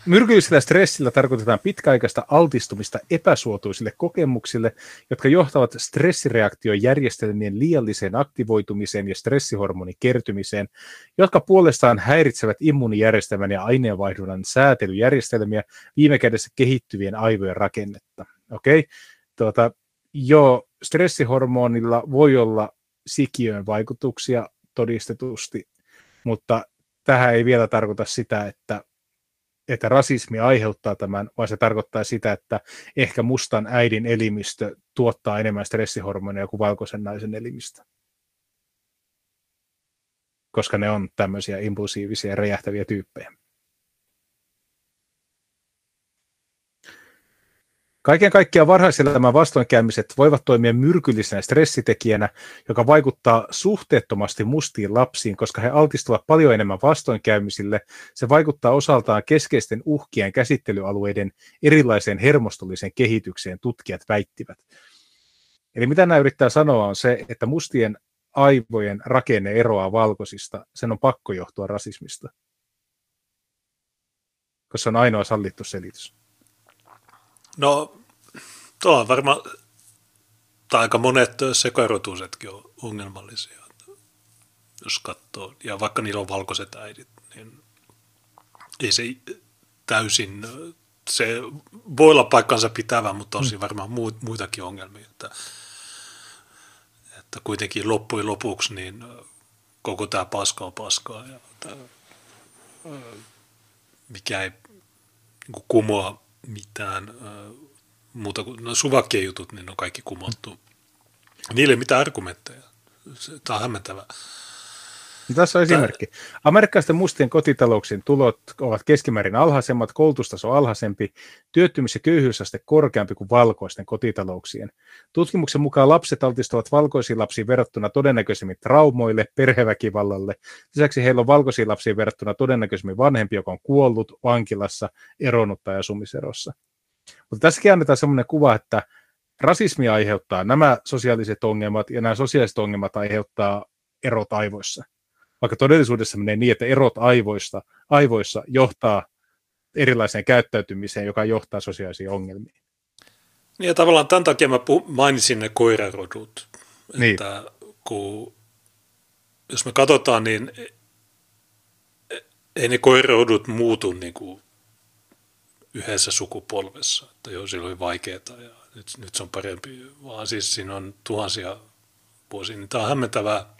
myrkyllisellä stressillä tarkoitetaan pitkäaikaista altistumista epäsuotuisille kokemuksille, jotka johtavat stressireaktion järjestelmien liialliseen aktivoitumiseen ja stressihormonin kertymiseen, jotka puolestaan häiritsevät immuunijärjestelmän ja aineenvaihdunnan säätelyjärjestelmiä, viime kädessä kehittyvien aivojen rakennetta. Okei, okay? tuota, joo, stressihormonilla voi olla sikiön vaikutuksia todistetusti, mutta tähän ei vielä tarkoita sitä, että, että rasismi aiheuttaa tämän, vaan se tarkoittaa sitä, että ehkä mustan äidin elimistö tuottaa enemmän stressihormoneja kuin valkoisen naisen elimistö. Koska ne on tämmöisiä impulsiivisia räjähtäviä tyyppejä. Kaiken kaikkiaan varhaiselämän vastoinkäymiset voivat toimia myrkyllisenä stressitekijänä, joka vaikuttaa suhteettomasti mustiin lapsiin, koska he altistuvat paljon enemmän vastoinkäymisille. Se vaikuttaa osaltaan keskeisten uhkien käsittelyalueiden erilaiseen hermostolliseen kehitykseen, tutkijat väittivät. Eli mitä nämä yrittää sanoa on se, että mustien aivojen rakenne eroaa valkoisista, sen on pakko johtua rasismista. Koska se on ainoa sallittu selitys. No, tuo on varmaan, tai aika monet sekarotuisetkin on ongelmallisia, jos katsoo. Ja vaikka niillä on valkoiset äidit, niin ei se täysin, se voi olla paikkansa pitävä, mutta on mm. siinä varmaan muitakin ongelmia. Että, että kuitenkin loppujen lopuksi niin koko tämä paska on paskaa. Ja tämä, mikä ei niin kumoa mitään äh, muuta kuin no suvakkien jutut, niin ne on kaikki kumottu. Niille ei mitään argumentteja. Tämä on hämmentävää. No, tässä on esimerkki. Amerikkalaisten mustien kotitalouksien tulot ovat keskimäärin alhaisemmat, koulutustaso alhaisempi, työttömyys- ja köyhyysaste korkeampi kuin valkoisten kotitalouksien. Tutkimuksen mukaan lapset altistuvat valkoisiin lapsiin verrattuna todennäköisemmin traumoille, perheväkivallalle. Lisäksi heillä on valkoisiin lapsiin verrattuna todennäköisemmin vanhempi, joka on kuollut, vankilassa, eronnut tai asumiserossa. Mutta tässäkin annetaan sellainen kuva, että rasismi aiheuttaa nämä sosiaaliset ongelmat ja nämä sosiaaliset ongelmat aiheuttaa erot aivoissa vaikka todellisuudessa menee niin, että erot aivoista, aivoissa johtaa erilaiseen käyttäytymiseen, joka johtaa sosiaalisiin ongelmiin. Niin ja tavallaan tämän takia mä mainitsin ne koirarodut. Niin. Että kun, jos me katsotaan, niin ei ne koiroudut muutu niin kuin yhdessä sukupolvessa, että joo, silloin oli vaikeaa ja nyt, nyt se on parempi, vaan siis siinä on tuhansia vuosia. Niin tämä on hämmentävää,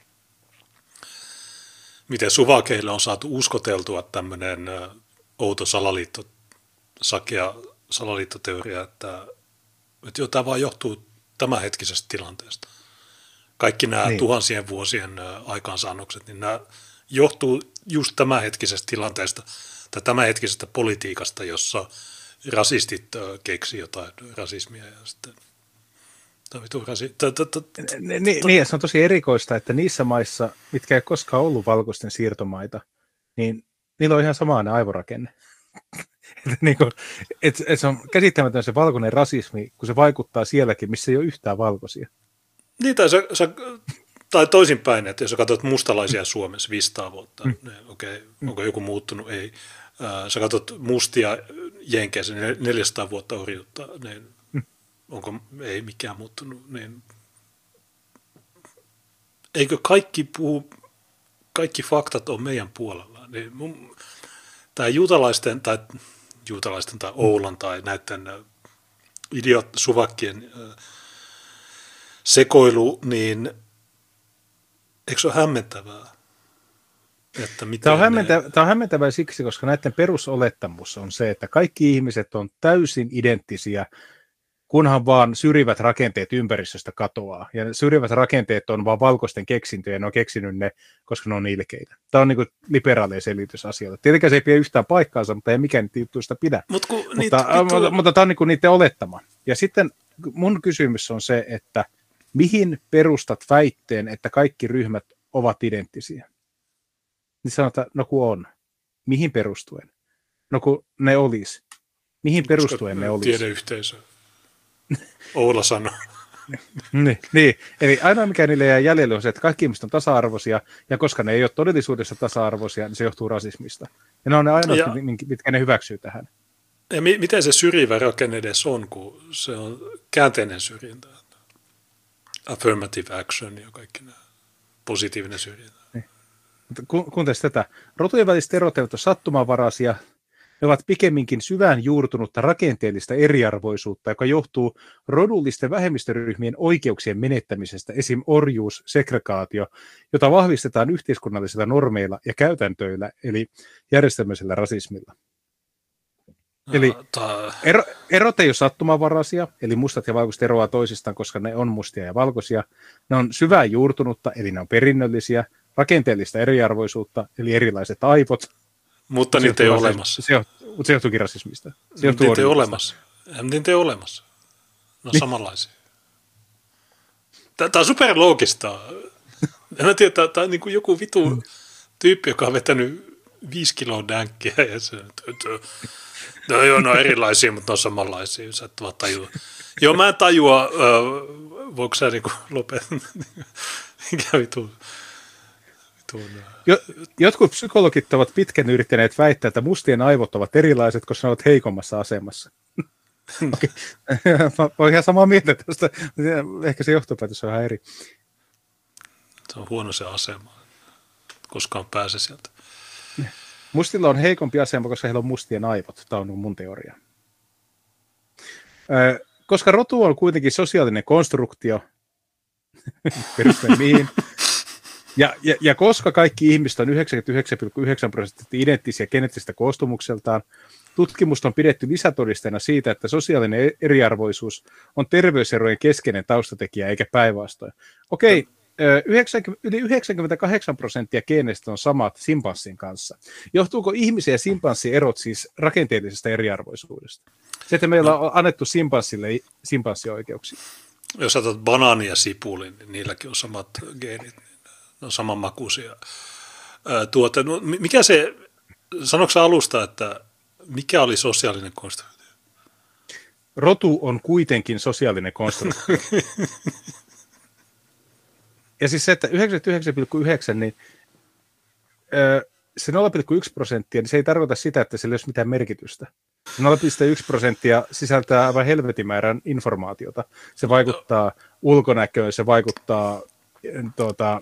miten suvakeille on saatu uskoteltua tämmöinen outo salaliitto, sakea salaliittoteoria, että, että joo, tämä vaan johtuu tämänhetkisestä tilanteesta. Kaikki nämä niin. tuhansien vuosien aikaansaannokset, niin nämä johtuu just tämänhetkisestä tilanteesta tai tämänhetkisestä politiikasta, jossa rasistit keksi jotain rasismia ja sitten niin, se on tosi erikoista, että niissä maissa, mitkä ei koskaan ollut valkoisten siirtomaita, niin niillä on ihan sama aivorakenne. että niin kuin, et, et se on käsittämätön se valkoinen rasismi, kun se vaikuttaa sielläkin, missä ei ole yhtään valkoisia. Niin, tai, sä, sä, tai toisinpäin, että jos katsot mustalaisia Suomessa 500 vuotta, mm. niin, okei, okay, onko joku muuttunut? Ei. Äh, sä katsot mustia Jenkeissä 400 vuotta orjuutta, niin. Onko ei mikään muuttunut, niin eikö kaikki puhu, kaikki faktat on meidän puolella? Niin mun, tämä juutalaisten tai juutalaisten tai Oulan tai näiden äh, idiot suvakkien äh, sekoilu, niin eikö se ole hämmentävää? Että tämä, on hämmentävää, ne... tämä on hämmentävää siksi, koska näiden perusolettamus on se, että kaikki ihmiset on täysin identtisiä, kunhan vaan syrjivät rakenteet ympäristöstä katoaa. Ja syrjivät rakenteet on vaan valkoisten keksintöjä, ne on keksinyt ne, koska ne on ilkeitä. Tämä on niin liberaalien selitys asioille. Tietenkään se ei pidä yhtään paikkaansa, mutta ei mikään niitä juttuista pidä. Mut kun mutta, niitä, mutta, mutta, mutta tämä on niin niiden olettama. Ja sitten mun kysymys on se, että mihin perustat väitteen, että kaikki ryhmät ovat identtisiä? Niin sanotaan, no kun on. Mihin perustuen? No kun ne olisi. Mihin perustuen ne olisi? Tiedeyhteisö. Oula sanoi. niin, niin, eli ainoa mikä niille jää jäljelle on se, että kaikki ihmiset on tasa-arvoisia, ja koska ne ei ole todellisuudessa tasa-arvoisia, niin se johtuu rasismista. Ja ne on ne ainoat, ja, mitkä ne hyväksyy tähän. Ja mi- miten se syrjivä rakenne edes on, kun se on käänteinen syrjintä? Affirmative action ja kaikki nämä positiivinen syrjintä. Niin. Kuuntele tätä. Rotujen väliset erot eivät ole sattumanvaraisia, ne ovat pikemminkin syvään juurtunutta rakenteellista eriarvoisuutta, joka johtuu rodullisten vähemmistöryhmien oikeuksien menettämisestä, esim. orjuus, segregaatio, jota vahvistetaan yhteiskunnallisilla normeilla ja käytäntöillä, eli järjestelmäisellä rasismilla. Eli ero, erot ei ole sattumanvaraisia, eli mustat ja valkoiset eroaa toisistaan, koska ne on mustia ja valkoisia. Ne on syvään juurtunutta, eli ne on perinnöllisiä, rakenteellista eriarvoisuutta, eli erilaiset aivot, mutta niitä ei ole olemassa. Se, mutta se johtuukin rasismista. Se johtuu niitä ei ole olemassa. Niitä ei ole olemassa. Ne on niin. samanlaisia. Tämä on superloogista. En mä tiedä, tämä on niin kuin joku vitu mm. tyyppi, joka on vetänyt viisi kiloa dänkkiä ja se, no joo, ne on erilaisia, mutta ne on samanlaisia, sä et vaan tajua. Joo, mä en tajua, voiko sä niin lopettaa, mikä vitu jotkut psykologit ovat pitkän yrittäneet väittää, että mustien aivot ovat erilaiset, koska ne ovat heikommassa asemassa. okay. Mä olen ihan samaa mieltä tästä. Ehkä se johtopäätös on ihan eri. Se on huono se asema. Koskaan pääse sieltä. Mustilla on heikompi asema, koska heillä on mustien aivot. Tämä on mun teoria. Koska rotu on kuitenkin sosiaalinen konstruktio, perustuen mihin, ja, ja, ja koska kaikki ihmiset on 99,9 prosenttisesti identtisiä geneettisestä koostumukseltaan, tutkimusta on pidetty lisätodisteena siitä, että sosiaalinen e- eriarvoisuus on terveyserojen keskeinen taustatekijä eikä päinvastoin. Okei, 90, yli 98 prosenttia geeneistä on samat simpanssin kanssa. Johtuuko ihmisiä ja simpanssin erot siis rakenteellisesta eriarvoisuudesta? Se, että meillä on annettu simpanssille simpanssioikeuksia. Jos otat banaania ja sipulin, niin niilläkin on samat geenit on samanmakuisia. Tuota, no, mikä se, sanoksi alusta, että mikä oli sosiaalinen konstruktio? Rotu on kuitenkin sosiaalinen konstruktio. ja siis se, että 99,9, niin se 0,1 prosenttia, niin se ei tarkoita sitä, että sillä ei ole mitään merkitystä. 0,1 prosenttia sisältää aivan helvetin määrän informaatiota. Se vaikuttaa ulkonäköön, se vaikuttaa tuota,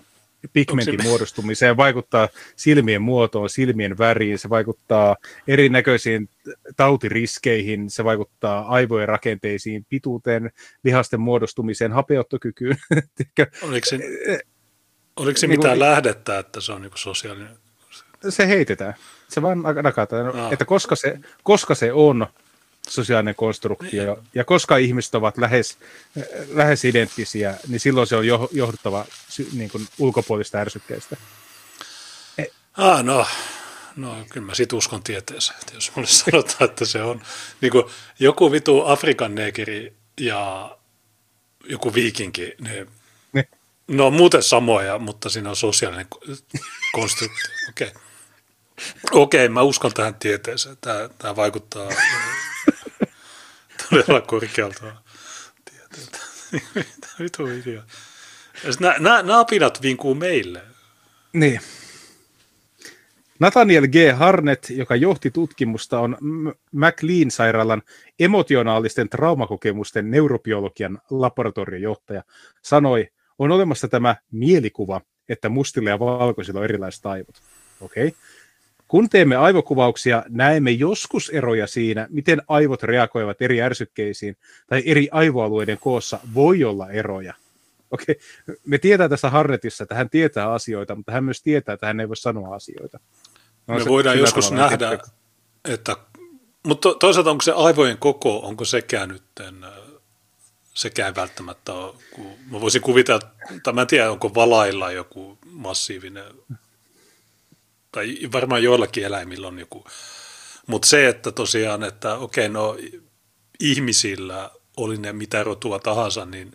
pigmentin se- muodostumiseen, vaikuttaa silmien muotoon, silmien väriin, se vaikuttaa erinäköisiin tautiriskeihin, se vaikuttaa aivojen rakenteisiin, pituuteen, lihasten muodostumiseen, hapeuttokykyyn. Oliko se, oliko se Niin kuin- mitään lähdettä, että se on niin sosiaalinen? se heitetään. Se vaan nakataan, Aa. että koska se, koska se on sosiaalinen konstruktio, ja koska ihmiset ovat lähes, lähes identtisiä, niin silloin se on jo- johduttava niin kuin ulkopuolista ärsykkeistä. Ah, no, no, kyllä mä sit uskon tieteeseen, että jos mulle sanotaan, että se on niin kuin joku vitu Afrikan negeri ja joku viikinki, ne, Niin. ne on muuten samoja, mutta siinä on sosiaalinen ko- konstruktio. Okei. Okay. Okei, mä uskon tähän tieteeseen. Tämä, tämä vaikuttaa todella korkealta vitu idiot. Ja sit Nämä, nämä, apinat vinkuu meille. Niin. Nathaniel G. Harnett, joka johti tutkimusta, on McLean-sairaalan emotionaalisten traumakokemusten neurobiologian laboratoriojohtaja, sanoi, on olemassa tämä mielikuva, että mustilla ja valkoisilla on erilaiset aivot. Okei. Okay. Kun teemme aivokuvauksia, näemme joskus eroja siinä, miten aivot reagoivat eri ärsykkeisiin, tai eri aivoalueiden koossa voi olla eroja. Okei, me tietää tässä Harnetissa, että hän tietää asioita, mutta hän myös tietää, että hän ei voi sanoa asioita. No, Me voidaan joskus nähdä, tietää. että, mutta to- toisaalta onko se aivojen koko, onko sekään nyt, sekään välttämättä ole, kun mä voisin kuvitella, tai mä en tiedä, onko valailla joku massiivinen, tai varmaan joillakin eläimillä on joku, mutta se, että tosiaan, että okei, no ihmisillä oli ne mitä rotua tahansa, niin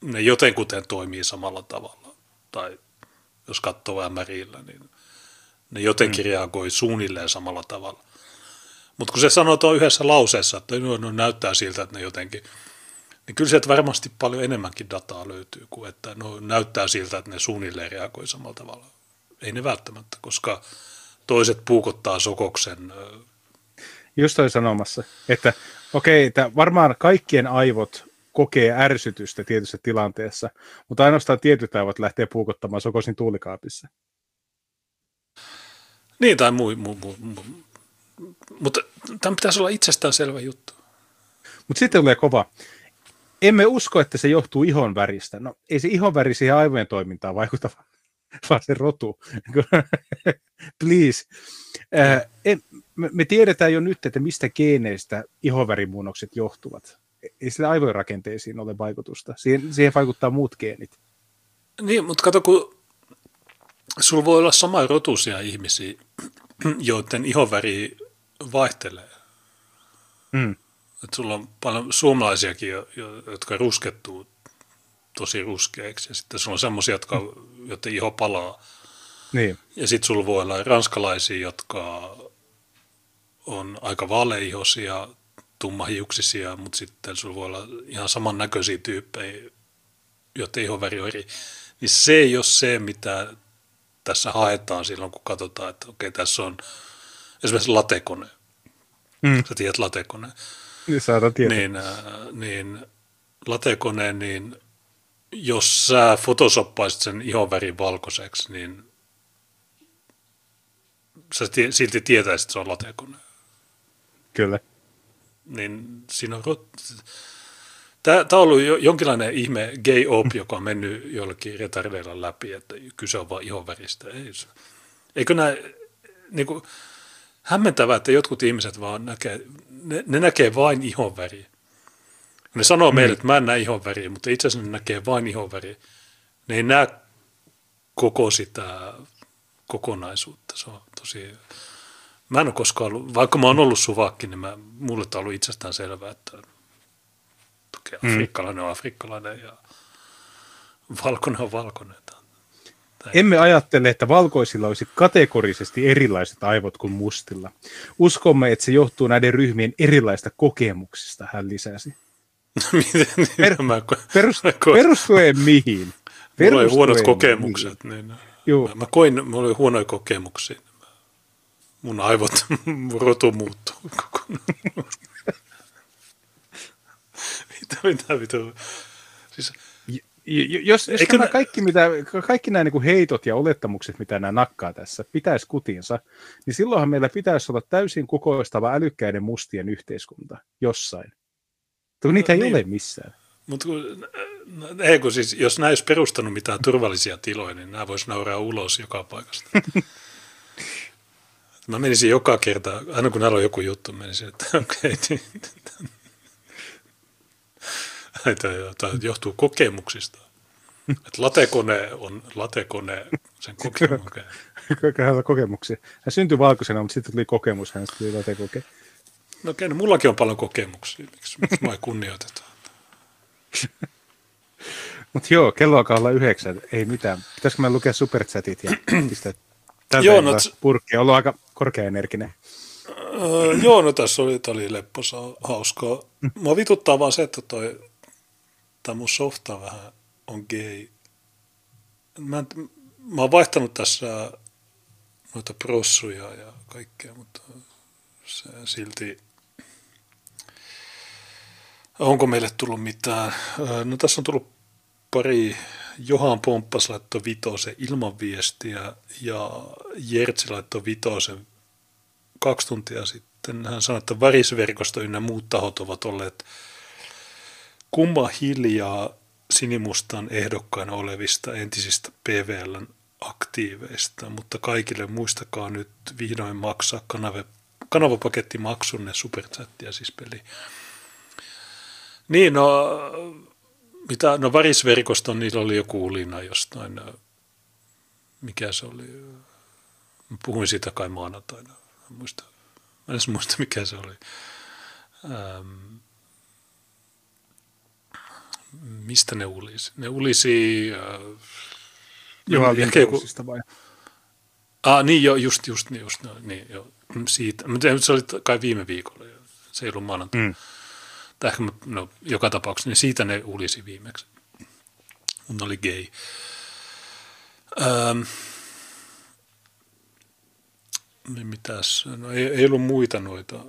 ne jotenkuten toimii samalla tavalla, tai jos katsoo MRillä, niin ne jotenkin mm. reagoi suunnilleen samalla tavalla. Mutta kun se sanoo tuon yhdessä lauseessa, että no, no, näyttää siltä, että ne jotenkin, niin kyllä sieltä varmasti paljon enemmänkin dataa löytyy kuin että no, näyttää siltä, että ne suunnilleen reagoi samalla tavalla. Ei ne välttämättä, koska toiset puukottaa sokoksen. Just toi sanomassa, että okei, että varmaan kaikkien aivot kokee ärsytystä tietyssä tilanteessa, mutta ainoastaan tietyt aivot lähtee puukottamaan sokosin tuulikaapissa. Niin, tai muu, muu, muu, muu. Mutta tämän pitäisi olla itsestäänselvä juttu. Mutta sitten tulee kova. Emme usko, että se johtuu ihon väristä. No ei se ihon väri siihen aivojen toimintaan vaikuta, vaan se rotu. Please. Äh, en, me, me tiedetään jo nyt, että mistä geeneistä ihonvärimuunnokset johtuvat. Ei sillä aivojen rakenteisiin ole vaikutusta. Siihen, siihen vaikuttaa muut geenit. Niin, mutta kato, kun sulla voi olla sama rotuisia ihmisiä, joiden ihonväri vaihtelee. Mm. Et sulla on paljon suomalaisiakin, jo- jo- jotka ruskettuu tosi ruskeiksi, ja sitten sulla on semmoisia, jotka, joiden iho palaa. Niin. Ja sitten sulla voi olla ranskalaisia, jotka on aika vaaleihoisia, tummahiuksisia, mutta sitten sulla voi olla ihan samannäköisiä tyyppejä, joiden ihonväri on eri. Niin se ei ole se, mitä tässä haetaan silloin, kun katsotaan, että okei, tässä on esimerkiksi latekone. Mm. Sä tiedät latekone. Niin saadaan tietää. Niin, äh, niin latekone, niin jos sä photosoppaisit sen ihonvärin valkoiseksi, niin sä silti tietäisit, että se on latekone. Kyllä. Niin siinä on... Tämä, tämä on ollut jo, jonkinlainen ihme gay op, joka on mennyt jollakin retardeilla läpi, että kyse on vain ihonväristä. Ei, se- eikö nämä, niin kuin, hämmentävää, että jotkut ihmiset vaan näkee, ne, ne näkee vain ihonväriä. Ne sanoo meille, että mä en näe ihonväriä, mutta itse asiassa ne näkee vain ihonväriä. Ne ei näe koko sitä kokonaisuutta. Se on tosi... Mä en ole koskaan ollut, vaikka mä oon ollut suvakki, niin mä, mulle on ollut itsestään selvää, että toki afrikkalainen on afrikkalainen ja valkoinen on valkoinen. Emme ajattele, että valkoisilla olisi kategorisesti erilaiset aivot kuin mustilla. Uskomme, että se johtuu näiden ryhmien erilaista kokemuksista, hän lisäsi. Miten, niin, Per- mä, Perus, mä koin- perustuen mihin? Mulla oli Perustuen huonot mihin? kokemukset. Niin, Juu. mä, mä koin, mulla oli huonoja kokemuksia. Mun aivot, mun rotu muuttuu kokonaan. mitä, mitä, mitä. Siis, Jos, jos nämä kaikki, mitä, kaikki nämä niin heitot ja olettamukset, mitä nämä nakkaa tässä, pitäisi kutinsa, niin silloinhan meillä pitäisi olla täysin kukoistava älykkäiden mustien yhteiskunta jossain. Mutta niitä ei niin. ole missään. Mutta ei kun siis, jos näin olisi perustanut mitään turvallisia tiloja, niin nämä voisi nauraa ulos joka paikasta. Mä menisin joka kerta, aina kun näillä on joku juttu, menisin, että okei, okay, Tämä johtuu kokemuksista. Että latekone on latekone sen kokemuksen. Hänellä kokemuksia. Hän syntyi valkoisena, mutta sitten tuli kokemus, hän tuli latekoke. No okei, no mullakin on paljon kokemuksia, miksi, mä ei kunnioiteta. mutta joo, kello alkaa olla yhdeksän, ei mitään. Pitäisikö mä lukea superchatit ja pistää tältä joo, no, purkki? On ollut aika korkeaenerginen. Öö, joo, no tässä oli, oli lepposa, hauskaa. Mua vituttaa vaan se, että toi tämä mun softa vähän on gay. Mä, mä oon vaihtanut tässä noita prossuja ja kaikkea, mutta se silti... Onko meille tullut mitään? No tässä on tullut pari Johan Pomppas laittoi vitosen ilman viestiä ja Jertsi laittoi vitosen kaksi tuntia sitten. Hän sanoi, että värisverkosto ynnä muut tahot ovat olleet kumma hiljaa sinimustan ehdokkaana olevista entisistä PVLn aktiiveista, mutta kaikille muistakaa nyt vihdoin maksaa kanavapakettimaksunne superchattia siis peli. Niin, no, mitä, no varisverkoston niillä oli joku ulina jostain, mikä se oli, mä puhuin siitä kai maanantaina, mä, muista, mä en muista mikä se oli. Ähm, mistä ne ulisi? Ne ulisi... Äh, Juha joku... vai? Ah, niin jo, just, just, niin, just, no, niin, jo, siitä. Mutta se oli kai viime viikolla, se ei ollut maanantai. Mm. Tai ehkä, no, joka tapauksessa, niin siitä ne ulisi viimeksi. Mun oli gay. Ähm, niin mitäs, no ei, ei ollut muita noita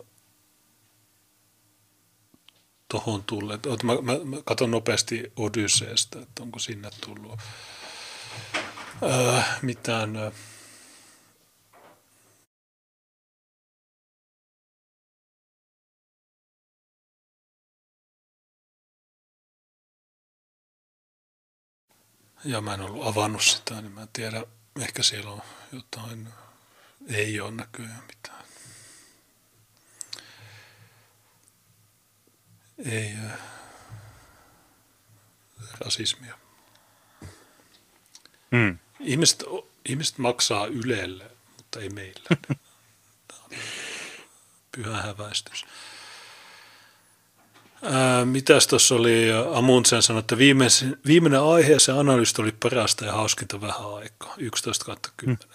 tuohon tulleet. Mä, mä, mä katson nopeasti Odysseesta, että onko sinne tullut öö, mitään... Öö, ja mä en ollut avannut sitä, niin mä en tiedä, ehkä siellä on jotain, ei ole näköjään mitään. ei äh, rasismia. Mm. Ihmiset, ihmiset maksaa Ylelle, mutta ei meillä. pyhä häväistys. Ää, mitäs tuossa oli, Amundsen sanoi, että viimeinen, viimeinen aihe ja se analyysi oli parasta ja hauskinta vähän aikaa, 11 10. Mm.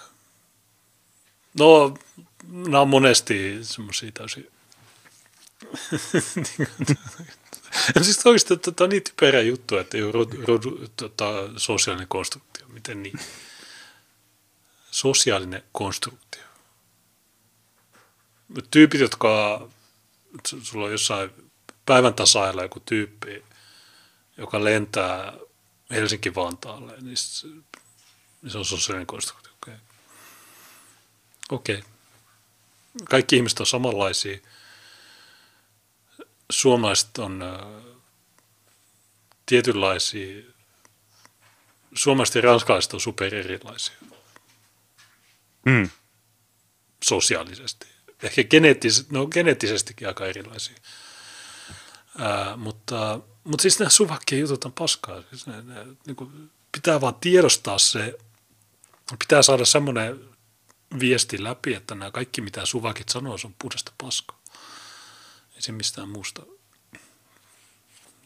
No, nämä on monesti semmoisia täysin siis oikeasti tota, on niin typerä juttu, että ei ole tota, sosiaalinen konstruktio. Miten niin? Sosiaalinen konstruktio. Tyypit, jotka, sulla on jossain päivän tasailla joku tyyppi, joka lentää Helsinki-Vantaalle, niin se, se on sosiaalinen konstruktio. Okei. Okay. Okay. Kaikki ihmiset on samanlaisia – suomalaiset on tietynlaisia, suomalaiset ja ranskalaiset on super erilaisia. Mm. Sosiaalisesti. Ehkä geneettisesti, no geneettisestikin aika erilaisia. Ää, mutta, mutta siis nämä suvakkien jutut on paskaa. Siis ne, ne, niin kuin pitää vaan tiedostaa se, pitää saada semmoinen viesti läpi, että nämä kaikki mitä suvakit sanoo, on puhdasta paskaa. Ei se mistään muusta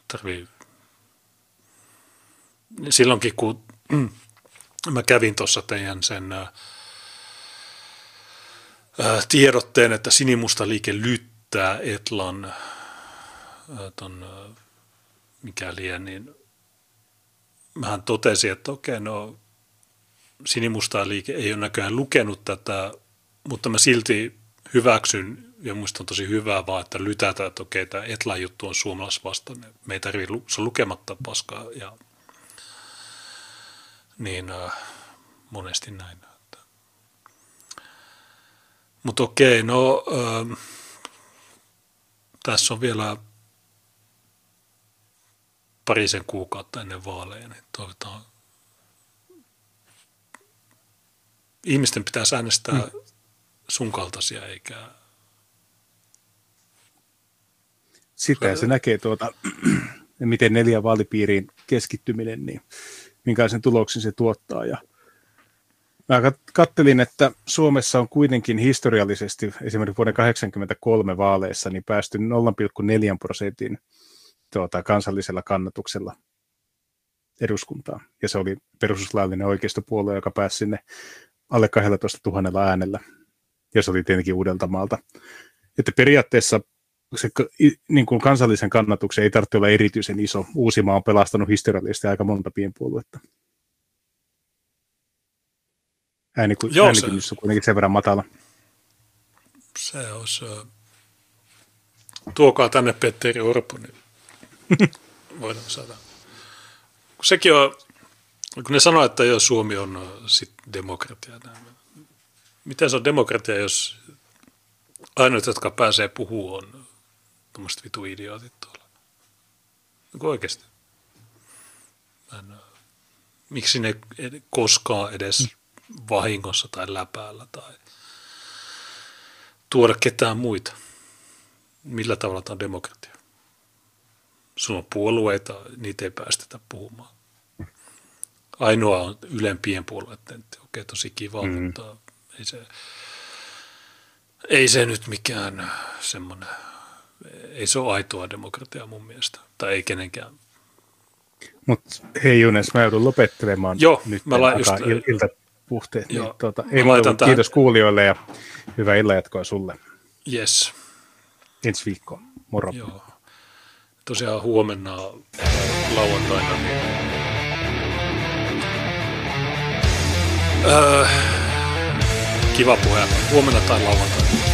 tarvii. Silloinkin kun mä kävin tuossa teidän sen tiedotteen, että sinimusta liike lyttää Etlan ton, mikä liian, niin mähän totesin, että okei, no sinimusta liike ei ole näköjään lukenut tätä, mutta mä silti hyväksyn ja minusta on tosi hyvää vaan, että lytätään, että okei, tämä Etlan juttu on suomalaisvastainen. Me ei tarvitse, se lukematta paskaa ja niin äh, monesti näin. Mutta okei, no äh, tässä on vielä parisen kuukautta ennen vaaleja, niin toivotaan. Ihmisten pitää äänestää mm. sun kaltaisia, eikä... Sitä se näkee tuota, miten neljä vaalipiiriin keskittyminen, niin minkälaisen tuloksen se tuottaa. Ja mä kattelin, että Suomessa on kuitenkin historiallisesti esimerkiksi vuoden 1983 vaaleissa niin päästy 0,4 prosentin tuota, kansallisella kannatuksella eduskuntaan. Ja se oli perustuslaillinen oikeistopuolue, joka pääsi sinne alle 12 000 äänellä. Ja se oli tietenkin Uudeltamaalta. Että periaatteessa se niin kuin kansallisen kannatuksen ei tarvitse olla erityisen iso. Uusimaa on pelastanut historiallisesti aika monta pienpuoluetta. Ääni, Joo, äänikynnys on kuitenkin sen verran matala. Se olisi... Tuokaa tänne Petteri Orpo, niin voidaan saada. Kun sekin on, kun ne sanoo, että jos Suomi on sit demokratia, miten se on demokratia, jos ainoat, jotka pääsee puhumaan, on tuommoiset vitu idiootit tuolla. Niin oikeasti. En, miksi ne koskaan edes vahingossa tai läpäällä tai tuoda ketään muita? Millä tavalla tämä on demokratia? Sulla on puolueita, niitä ei päästetä puhumaan. Ainoa on ylempien puolueiden, okei okay, tosi kiva, mm. mutta ei se, ei se nyt mikään semmoinen, ei se ole aitoa demokratiaa mun mielestä, tai ei kenenkään. Mutta hei Junes, mä joudun lopettelemaan Joo, nyt mä laitan just, iltapuhteet. Niin, tuota, ei mä tähän. kiitos kuulijoille ja hyvää illanjatkoa sulle. Yes. Ensi viikkoon. Moro. Joo tosiaan huomenna lauantaina niin öö, kiva puhe. Huomenna tai lauantaina.